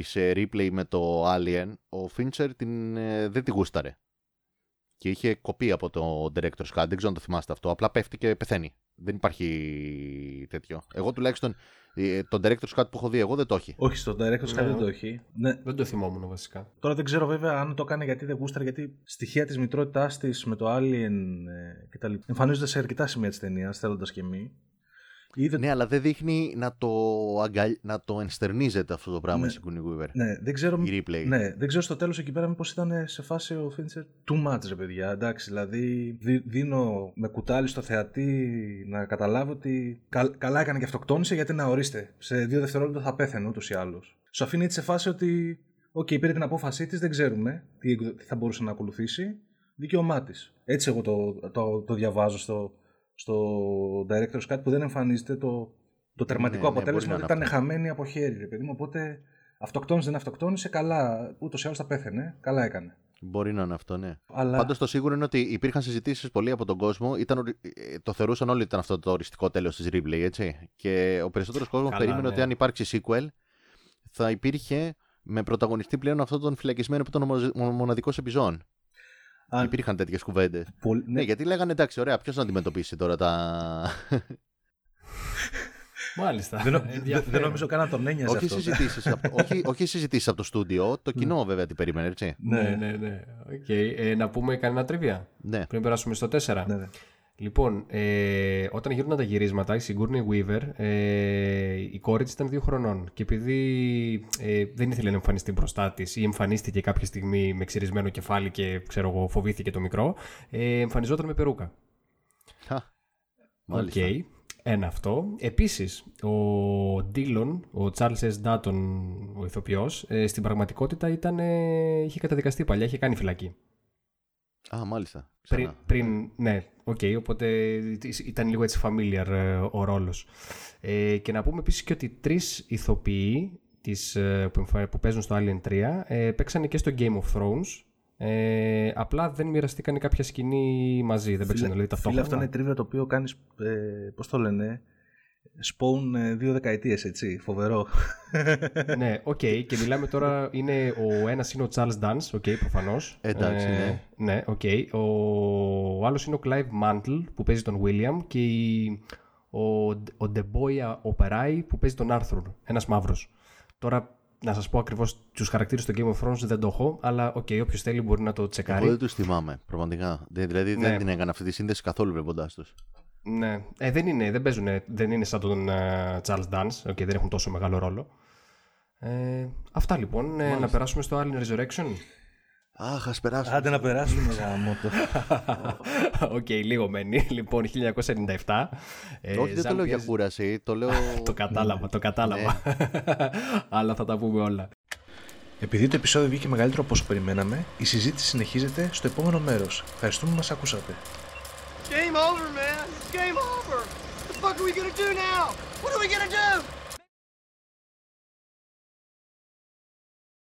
S3: της ε, replay με το Alien, ο Fincher την, ε, δεν τη γούσταρε. Και είχε κοπεί από το Director's Cut, δεν ξέρω αν το θυμάστε αυτό, απλά πέφτει και πεθαίνει. Δεν υπάρχει τέτοιο. Εγώ τουλάχιστον ε, το Director's Cut που έχω δει εγώ δεν το έχει.
S2: Όχι, στο Director's Cut
S1: Ναι.
S2: δεν το έχει. Ναι.
S1: Δεν το θυμόμουν βασικά.
S2: Τώρα δεν ξέρω βέβαια αν το έκανε γιατί δεν γούσταρε, γιατί στοιχεία της μητρότητάς της με το Alien ε, κτλ. εμφανίζονται σε αρκετά σημεία της ταινίας, θέλοντας και μη. Είδε...
S3: Ναι, αλλά δεν δείχνει να το, αγκαλ... να το ενστερνίζεται αυτό το πράγμα
S2: Ναι.
S3: η Sigourney Weaver.
S2: Ναι, δεν ξέρω,
S3: Η replay.
S2: ναι, δεν ξέρω στο τέλος εκεί πέρα μήπως ήταν σε φάση ο Fincher too much ρε παιδιά, εντάξει, δηλαδή δι- δίνω με κουτάλι στο θεατή να καταλάβει ότι καλ- καλά έκανε και αυτοκτόνησε γιατί να ορίστε, σε δύο δευτερόλεπτα θα πέθαινε ούτως ή άλλως. Σου αφήνει έτσι σε φάση ότι, οκ, πήρε την απόφασή της, δεν ξέρουμε τι, τι θα μπορούσε να ακολουθήσει, δικαίωμά της. Έτσι εγώ το, το, το διαβάζω στο, στο Director's Cut που δεν εμφανίζεται το, το τερματικό
S3: Ναι, ναι,
S2: αποτέλεσμα
S3: μπορεί
S2: ότι
S3: να είναι
S2: ήταν χαμένη από χέρι, ρε παιδί μου. Οπότε αυτοκτόνησε, δεν αυτοκτόνησε, καλά. Ούτως ή άλλως θα πέθαινε. Καλά έκανε.
S3: Μπορεί να είναι αυτό, ναι.
S2: Αλλά
S3: Πάντως το σίγουρο είναι ότι υπήρχαν συζητήσεις πολλές από τον κόσμο. Ήταν, ορι- ε, το θεωρούσαν όλοι ότι ήταν αυτό το οριστικό τέλος της Ripley, έτσι. Και ο περισσότερος κόσμος
S1: Καλά,
S3: περίμενε
S1: ναι.
S3: ότι αν υπάρξει sequel θα υπήρχε με πρωταγωνιστή πλέον αυτόν τον φυλακισμένο που ήταν ο μοναδικός επιζών.
S2: Αν,
S3: Υπήρχαν τέτοιες κουβέντες.
S2: πολύ-
S3: Ναι, γιατί λέγανε εντάξει, ωραία, ποιος να αντιμετωπίσει τώρα τα.
S1: Μάλιστα.
S2: δεν, νο- δεν-
S1: Ενδιαφέρον.
S2: δεν νομίζω καν να τον ένοιαζε
S3: όχι
S2: αυτό.
S3: συζητήσεις από, όχι, όχι συζητήσεις από το στούντιο, το κοινό βέβαια τι περίμενε, έτσι.
S1: Ναι, ναι, ναι. Οκ. Ε, να πούμε κανένα trivia;
S3: Ναι.
S1: πριν περάσουμε στο 4.
S2: Ναι, ναι.
S1: Λοιπόν, ε, όταν γίνονταν τα γυρίσματα, η Sigourney Weaver, ε, η κόρη της ήταν δύο χρονών και επειδή ε, δεν ήθελε να εμφανιστεί μπροστά της ή εμφανίστηκε κάποια στιγμή με ξυρισμένο κεφάλι και ξέρω εγώ φοβήθηκε το μικρό, ε, εμφανιζόταν με περούκα.
S3: Χα,
S1: Οκ,
S3: μάλιστα.
S1: ένα αυτό. Επίσης, ο Ντίλον, ο Charles S. Dutton, ο ηθοποιός, ε, στην πραγματικότητα ήταν, ε, είχε καταδικαστεί παλιά, είχε κάνει φυλακή.
S3: Α, μάλιστα.
S1: Πριν,
S3: Ξανά.
S1: πριν ναι, οκ, οπότε ήταν λίγο έτσι familiar ε, ο ρόλος. Ε, και να πούμε επίσης και ότι τρεις ηθοποιοί της, ε, που, εμφα- που παίζουν στο Alien 3 ε, παίξανε και στο Game of Thrones. Ε, απλά δεν μοιραστήκαν κάποια σκηνή μαζί, δεν παίξανε δηλαδή
S2: Φίλε,
S1: ταυτόχρονα.
S2: αυτό είναι trivia το οποίο κάνεις, ε, πώς το λένε, span ε, δύο δεκαετίες, έτσι, φοβερό.
S1: ναι, οκ. Και μιλάμε τώρα, είναι ο ένας είναι ο Charles Dance, OK, προφανώς.
S3: Εντάξει, ναι.
S1: Ναι, οκ. Ο, ο άλλος είναι ο Clive Mantle που παίζει τον William και η- ο, ο DeObia Oparei που παίζει τον Arthur, ένας μαύρος. Τώρα, να σας πω ακριβώς τους χαρακτήρες του Game of Thrones δεν το έχω, αλλά οκ, όποιος θέλει μπορεί να το
S3: Εγώ
S1: τσεκάρει.
S3: δεν τους θυμάμαι, πραγματικά. Δε- Δηλαδή
S1: Ναι.
S3: δεν την έκανα αυτή τη σύνδεση καθόλου βλέποντάς τους.
S1: Ναι, ε, δεν είναι, δεν παίζουν, δεν είναι σαν τον ε, Charles Dance, OK, δεν έχουν τόσο μεγάλο ρόλο. Ε, αυτά λοιπόν, ε, να περάσουμε στο Alien Resurrection.
S3: Αχ, ας περάσουμε.
S2: Άντε να περάσουμε γαμώτο.
S1: Οκ, λίγο μένει. Λοιπόν, 1997. ε,
S3: Όχι, δεν το
S1: Jean
S3: λέω για
S1: Pierre-
S3: κούραση. Το λέω.
S1: Το κατάλαβα, το κατάλαβα. Αλλά θα τα πούμε όλα.
S2: Επειδή το επεισόδιο βγήκε μεγαλύτερο από όσο περιμέναμε, η συζήτηση συνεχίζεται στο επόμενο μέρος. Ευχαριστούμε που μας ακούσατε.
S8: Game over, man. Game over. What the fuck are we gonna do now? What are we gonna do?